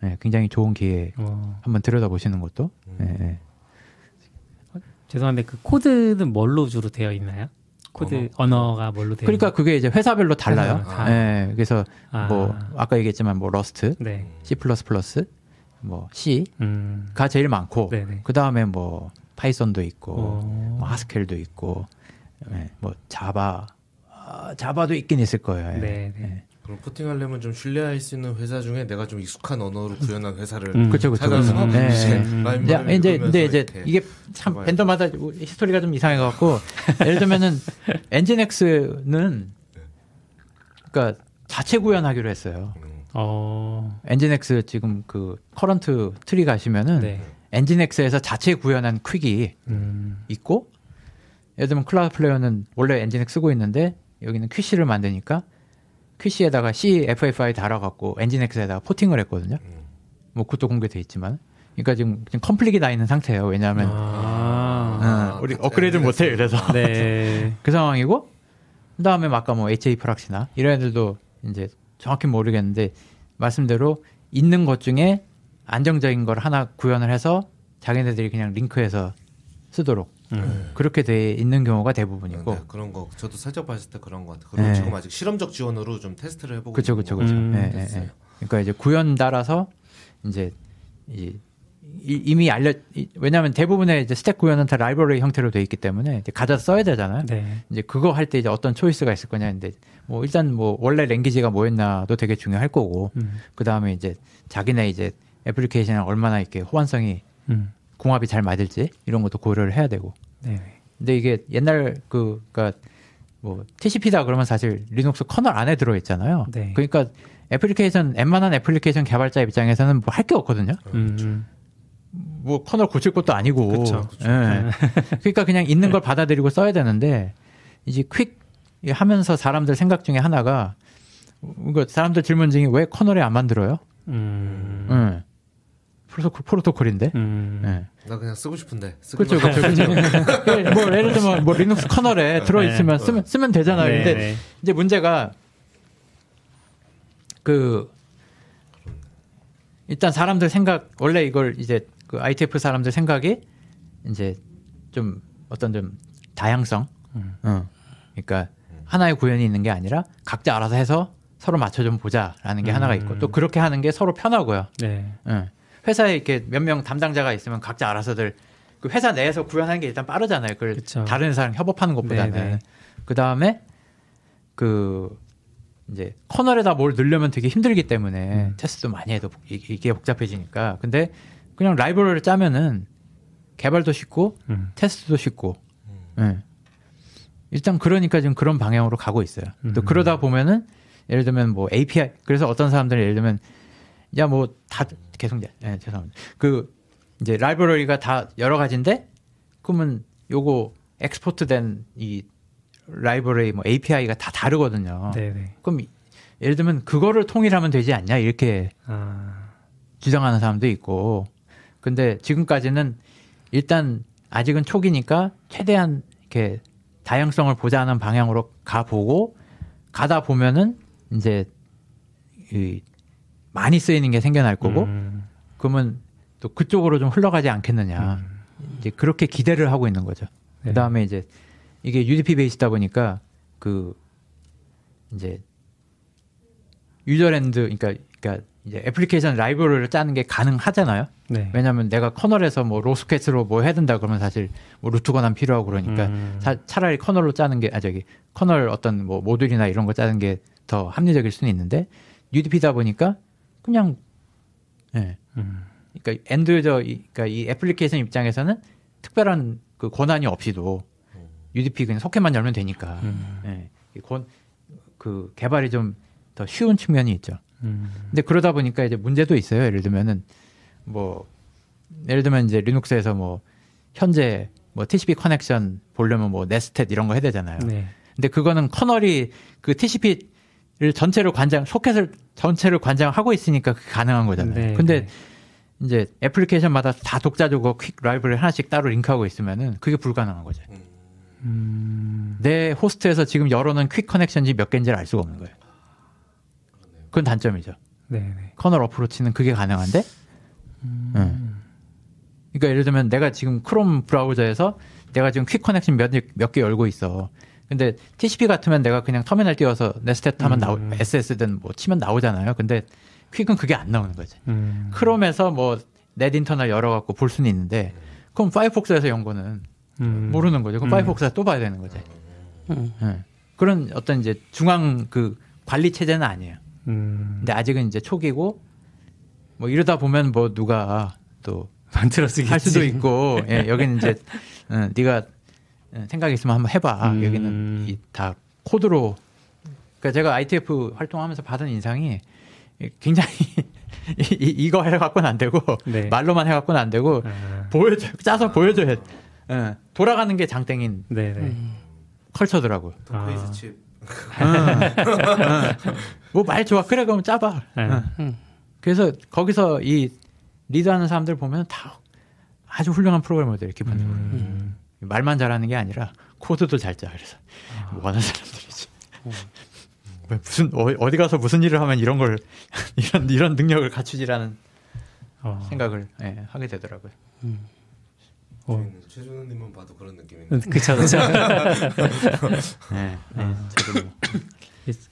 네, 굉장히 좋은 기회 어. 한번 들여다보시는 것도 네, 네. 죄송한데 그 코드는 뭘로 주로 되어 있나요? 코드 언어? 가 뭘로 되어 그러니까 있나요? 그게 이제 회사별로 달라요. 다. 네, 그래서 아. 뭐 아까 얘기했지만 뭐 Rust, 네. C++, 뭐 C가 음. 제일 많고 네네. 그 다음에 뭐 Python도 있고 어. 뭐 Haskell도 있고 네, 뭐 Java 아, Java도 있긴 있을 거예요. 예. 네, 네. 예. 그럼 porting하려면 좀 신뢰할 수 있는 회사 중에 내가 좀 익숙한 언어로 구현한 회사를 음. 그쵸, 그쵸, 찾아서 그쵸. 네. 이제 음. 라인 이제 근데 이제 이게 참 vendor마다 history가 좀 이상해 갖고 예를 들면은 NGINX는 그러니까 자체 구현하기로 했어요. 어. NGINX 지금 그 current tree 가시면은 네. NGINX에서 자체 구현한 QUIC이 음. 있고 예를 들면 Cloudflare는 원래 NGINX 쓰고 있는데 여기는 quiche를 만드니까 quiche에다가 C, FFI 달아갖고 NGINX에다가 porting을 했거든요. 뭐 그것도 공개돼 있지만, 그러니까 지금, 지금 컴플릿이 나 있는 상태예요. 왜냐하면 아. 어, 우리 업그레이드를 못해 요 그래서 네. 그 상황이고 그다음에 뭐 아까 뭐 HA 프락시나 이런 애들도 이제 정확히 모르겠는데 말씀대로 있는 것 중에 안정적인 걸 하나 구현을 해서 자기네들이 그냥 링크해서 쓰도록 음. 그렇게 돼 있는 경우가 대부분이고 네, 그런 거 저도 살짝 봤을 때 그런 것 같아요. 그리고 네. 지금 아직 실험적 지원으로 좀 테스트를 해보고 그쵸 있는 그쵸 거 그쵸 예, 됐어요. 예. 그러니까 이제 구현 따라서 이제 이, 이- 이미 알려 이- 왜냐하면 대부분의 이제 스택 구현은 다 라이브러리 형태로 돼 있기 때문에 이제 가져 써야 되잖아요. 네. 이제 그거 할 때 이제 어떤 초이스가 있을 거냐 근데 뭐 일단 뭐 원래 language가 뭐였나도 되게 중요할 거고 음. 그 다음에 이제 자기네 이제 애플리케이션이 얼마나 이렇게 호환성이 음. 궁합이 잘 맞을지 이런 것도 고려를 해야 되고 네. 근데 이게 옛날 그 그니까 뭐 TCP다 그러면 사실 리눅스 kernel 안에 들어 있잖아요. 네. 그러니까 애플리케이션 웬만한 애플리케이션 개발자 입장에서는 뭐 할 게 없거든요. 음. 음. 뭐 kernel 고칠 것도 아니고. 그쵸. 예. 그러니까 그냥 있는 걸 받아들이고 써야 되는데 이제 퀵 하면서 사람들 생각 중에 하나가 이거 사람들 질문 중에 왜 커널에 안 만들어요? 음. 예. 프로토콜, 프로토콜 인데. 음. 예. 나 그냥 쓰고 싶은데. 그렇죠, 그렇죠, 그렇죠. 뭐 예를 들면 뭐 리눅스 커널에 들어 있으면 네. 쓰면 쓰면 되잖아요. 네, 근데 네. 이제 문제가 그 일단 사람들 생각 원래 이걸 이제 그 ITF 사람들 생각이 이제 좀 어떤 좀 다양성, 음. 어. 그러니까 하나의 구현이 있는 게 아니라 각자 알아서 해서 서로 맞춰 좀 보자라는 게 하나가 있고 또 그렇게 하는 게 서로 편하고요. 네. 예. 회사에 이렇게 몇 명 담당자가 있으면 각자 알아서들 그 회사 내에서 구현하는 게 일단 빠르잖아요. 그걸 그쵸. 다른 회사랑 협업하는 것보다는. 그 다음에 그 이제 커널에다 뭘 넣으려면 되게 힘들기 때문에 음. 테스트도 많이 해도 이- 이게 복잡해지니까. 근데 그냥 라이브러리를 짜면은 개발도 쉽고 음. 테스트도 쉽고. 예. 일단 그러니까 지금 그런 방향으로 가고 있어요. 또 음. 그러다 보면은 예를 들면 뭐 API 그래서 어떤 사람들은 예를 들면 야 뭐 다 계속 예, 죄송합니다. 그 이제 라이브러리가 다 여러 가지인데 그러면 요거 엑스포트된 이 라이브러리 뭐 API가 다 다르거든요. 네, 네. 그럼 이- 예를 들면 그거를 통일하면 되지 않냐 이렇게 아. 주장하는 사람도 있고 근데 지금까지는 일단 아직은 초기니까 최대한 이렇게 다양성을 보자는 방향으로 가보고 가다 보면은 이제 이 많이 쓰이는 게 생겨날 거고 음. 그러면 또 그쪽으로 좀 흘러가지 않겠느냐 이제 그렇게 기대를 하고 있는 거죠. 네. 그다음에 이제 이게 UDP 베이스다 보니까 그 이제 userland 그러니까 그러니까 이제 애플리케이션 라이브러리를 짜는 게 가능하잖아요. 네. 왜냐하면 내가 kernel에서 뭐 raw socket으로 뭐 해야 된다 그러면 사실 뭐 root 권한 필요하고 그러니까 음. 차, 차라리 kernel로 짜는 게 아 저기 kernel 어떤 뭐 모듈이나 이런 거 짜는 게 더 합리적일 수는 있는데 UDP다 보니까 그냥 예. 음. 그러니까 end user 이- 그러니까 이 애플리케이션 입장에서는 특별한 그 권한이 없이도 UDP 그냥 소켓만 열면 되니까 음. 예. 권, 그 개발이 좀 더 쉬운 측면이 있죠. 음. 근데 그러다 보니까 이제 문제도 있어요. 예를 들면은 뭐 예를 들면 이제 리눅스에서 뭐 현재 뭐 TCP connection 보려면 뭐 netstat 이런 거 해야 되잖아요. 네. 근데 그거는 kernel이 그 TCP를 전체를 관장 소켓을 전체를 관장하고 있으니까 그게 가능한 거잖아요. 네, 근데 네. 이제 애플리케이션마다 다 독자적으로 QUIC lib를 하나씩 따로 링크하고 있으면은 그게 불가능한 거죠. 음. 내 호스트에서 지금 열어놓은 QUIC connection이 몇 개인지를 알 수가 없는 거예요. 그건 단점이죠. 네, 네. kernel approach는 그게 가능한데, 음. 응. 그러니까 예를 들면 내가 지금 크롬 브라우저에서 내가 지금 QUIC connection 몇개 열고 있어. 근데 TCP 같으면 내가 그냥 터미널 띄워서 netstat 하면 나오, 음. ss든 뭐 치면 나오잖아요. 근데 QUIC은 그게 안 나오는 거지. 음. 크롬에서 뭐 net internal 열어갖고 볼 수는 있는데, 그럼 파이폭스에서 연 거는 음. 모르는 거죠. 그럼 음. 파이폭스에서 또 봐야 되는 거지. 응. 그런 어떤 이제 중앙 그 관리 체제는 아니에요. 음. 근데 아직은 이제 초기고 뭐 이러다 보면 뭐 누가 또할 만들어 쓰겠지. 수도 있고 예, 여기는 이제 어, 네가 어, 생각 있으면 한번 해봐. 음. 여기는 이, 다 코드로. 그러니까 제가 ITF 활동하면서 받은 인상이 굉장히 이, 이- 이거 해갖고는 안 되고 네. 말로만 해갖고는 안 되고 아. 보여줘 짜서 보여줘야 돼. 예, 돌아가는 게 장땡인 네, 네. 컬처더라고요. 토크이즈 아. 칩. 뭐말 좋아 그래 그럼 짜봐. 네. 응. 그래서 거기서 이 리드하는 사람들 보면 다 아주 훌륭한 프로그래머들 기본적으로 음. 말만 잘하는 게 아니라 코드도 잘 짜. 그래서 뭐 하는 사람들이지. 왜 무슨 어, 디 가서 무슨 일을 하면 이런 걸 이런 이런 능력을 갖추지라는 어. 생각을 예, 하게 되더라고요. 어. 최준호님은 봐도 그런 느낌인데. 그쵸, 그쵸. 예, 예, 저도 뭐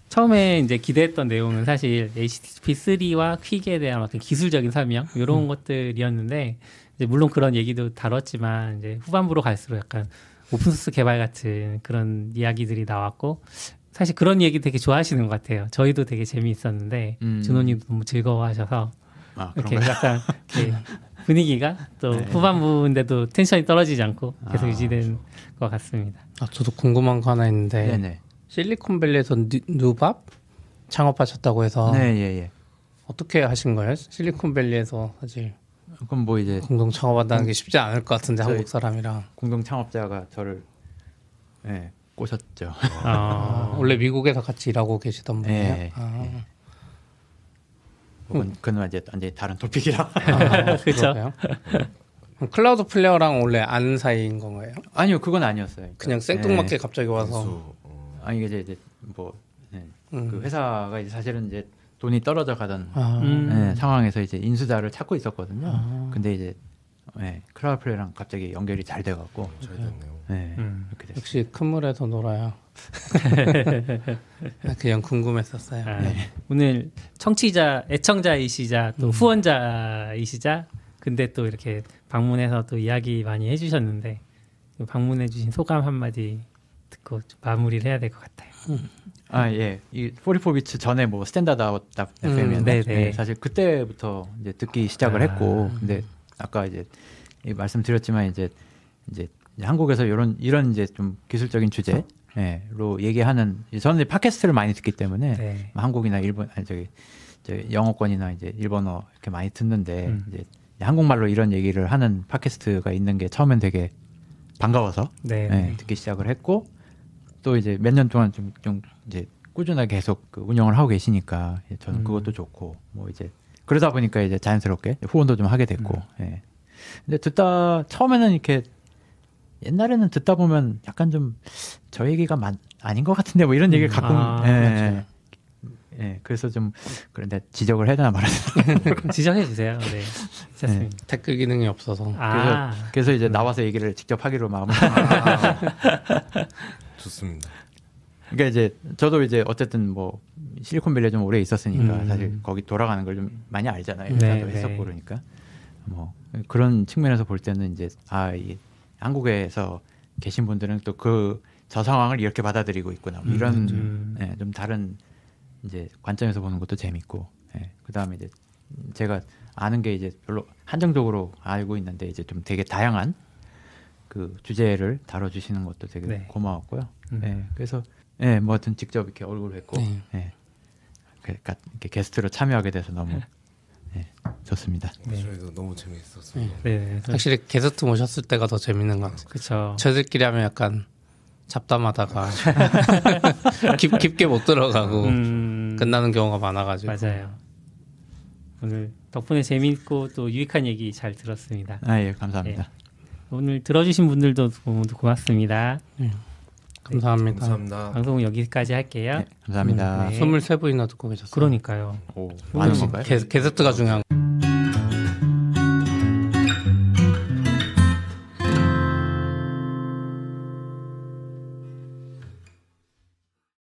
처음에 이제 기대했던 내용은 사실 HTTP3와 퀵에 대한 어떤 기술적인 설명 이런 것들이었는데 이제 물론 그런 얘기도 다뤘지만 이제 후반부로 갈수록 약간 오픈소스 개발 같은 그런 이야기들이 나왔고 사실 그런 얘기 되게 좋아하시는 것 같아요. 저희도 되게 재미있었는데 음. 준호님도 너무 즐거워하셔서 아, 이렇게? 약간 이렇게 분위기가 또 네. 후반부인데도 텐션이 떨어지지 않고 계속 아. 유지된 것 같습니다. 아, 저도 궁금한 거 하나 있는데 네네. 실리콘밸리에서 누, 누밥 창업하셨다고 해서 네, 예, 예. 어떻게 하신 거예요? 실리콘밸리에서 사실 그럼 뭐 이제 공동 창업한다는 게 쉽지 않을 것 같은데 한국 사람이랑 공동 창업자가 저를 예, 꼬셨죠. 어, 원래 미국에서 같이 일하고 계시던 분이에요. 예, 아, 그건 그건 이제 완전히 다른 토픽이라. 아. 그러게요. 그럼 클라우드 플레이어랑 원래 아는 사이인 건가요? 아니요, 그건 아니었어요. 그러니까, 그냥 생뚱맞게 예. 갑자기 와서 어, 아니 이게 이제, 이제 뭐 예, 음. 그 회사가 이제 사실은 이제 돈이 떨어져 가던 아, 음. 예, 상황에서 이제 인수자를 찾고 있었거든요. 아. 근데 이제 예, 클라우드 플레이랑 갑자기 연결이 잘 돼갖고 잘 됐네요. 예, 음. 이렇게 됐어요. 역시 큰 물에서 놀아요. 그냥 궁금했었어요. 아, 오늘 청취자, 애청자이시자 또 후원자이시자 근데 또 이렇게 방문해서 또 이야기 많이 해주셨는데 방문해주신 소감 한마디 듣고 좀 마무리를 해야 될 것 같아요. 아 예, 이 44BITS 전에 뭐 Standard Out 음, FM이었는데 네네. 사실 그때부터 이제 듣기 시작을 아. 했고, 근데 아까 이제 이 말씀드렸지만 이제 이제 한국에서 이런 이런 이제 좀 기술적인 주제 로 얘기하는 저는 이제 팟캐스트를 많이 듣기 때문에 네. 뭐 한국이나 일본 아니 저기 저 영어권이나 이제 일본어 이렇게 많이 듣는데 음. 이제 한국말로 이런 얘기를 하는 팟캐스트가 있는 게 처음엔 되게 반가워서 네. 네, 듣기 시작을 했고 또 이제 몇 년 동안 좀, 좀 이제 꾸준하게 계속 그 운영을 하고 계시니까 예, 저는 음. 그것도 좋고 뭐 이제 그러다 보니까 이제 자연스럽게 후원도 좀 하게 됐고 음. 예. 근데 듣다 처음에는 이렇게 옛날에는 듣다 보면 약간 좀 저 얘기가 맞, 아닌 것 같은데 뭐 이런 얘기를 가끔 아, 예, 예, 그래서 좀 그런데 지적을 해야 되나 말아야 되나 지적해 주세요. 네. 괜찮습니다. 댓글 기능이 없어서 아, 그래서 이제 나와서 얘기를 직접 하기로 마음을 좋습니다. 그러니까 이제 저도 이제 어쨌든 뭐 실리콘밸리에 좀 오래 있었으니까 음. 사실 거기 돌아가는 걸 좀 많이 알잖아요. 네, 나도 네. 했었고 그러니까 뭐 그런 측면에서 볼 때는 이제 아, 이 한국에서 계신 분들은 또 그 저 상황을 이렇게 받아들이고 있구나. 뭐 이런 음. 예, 좀 다른 이제 관점에서 보는 것도 재밌고 예, 그다음에 이제 제가 아는 게 이제 별로 한정적으로 알고 있는데 이제 좀 되게 다양한 그 주제를 다뤄주시는 것도 되게 네. 고마웠고요. 음. 예, 그래서 예, 뭐든 직접 이렇게 얼굴 뵙고 네. 예, 그러니까 이렇게 게스트로 참여하게 돼서 너무 예, 좋습니다. 네. 저희도 너무 재미있었어요. 네. 확실히 게스트 모셨을 때가 더 재밌는 것 같아요. 그렇죠. 저희들끼리 하면 약간 잡담하다가 깊, 깊게 못 들어가고 음, 끝나는 경우가 많아가지고 맞아요. 오늘 덕분에 재미있고 또 유익한 얘기 잘 들었습니다. 아, 예, 감사합니다. 오늘 들어주신 분들도 모두 고맙습니다. 감사합니다. 감사합니다. 방송 여기까지 할게요. 네, 감사합니다. 네. 23분이나 듣고 계셨어요. 그러니까요. 오, 많은 건가요? 게, 게스트가 중요한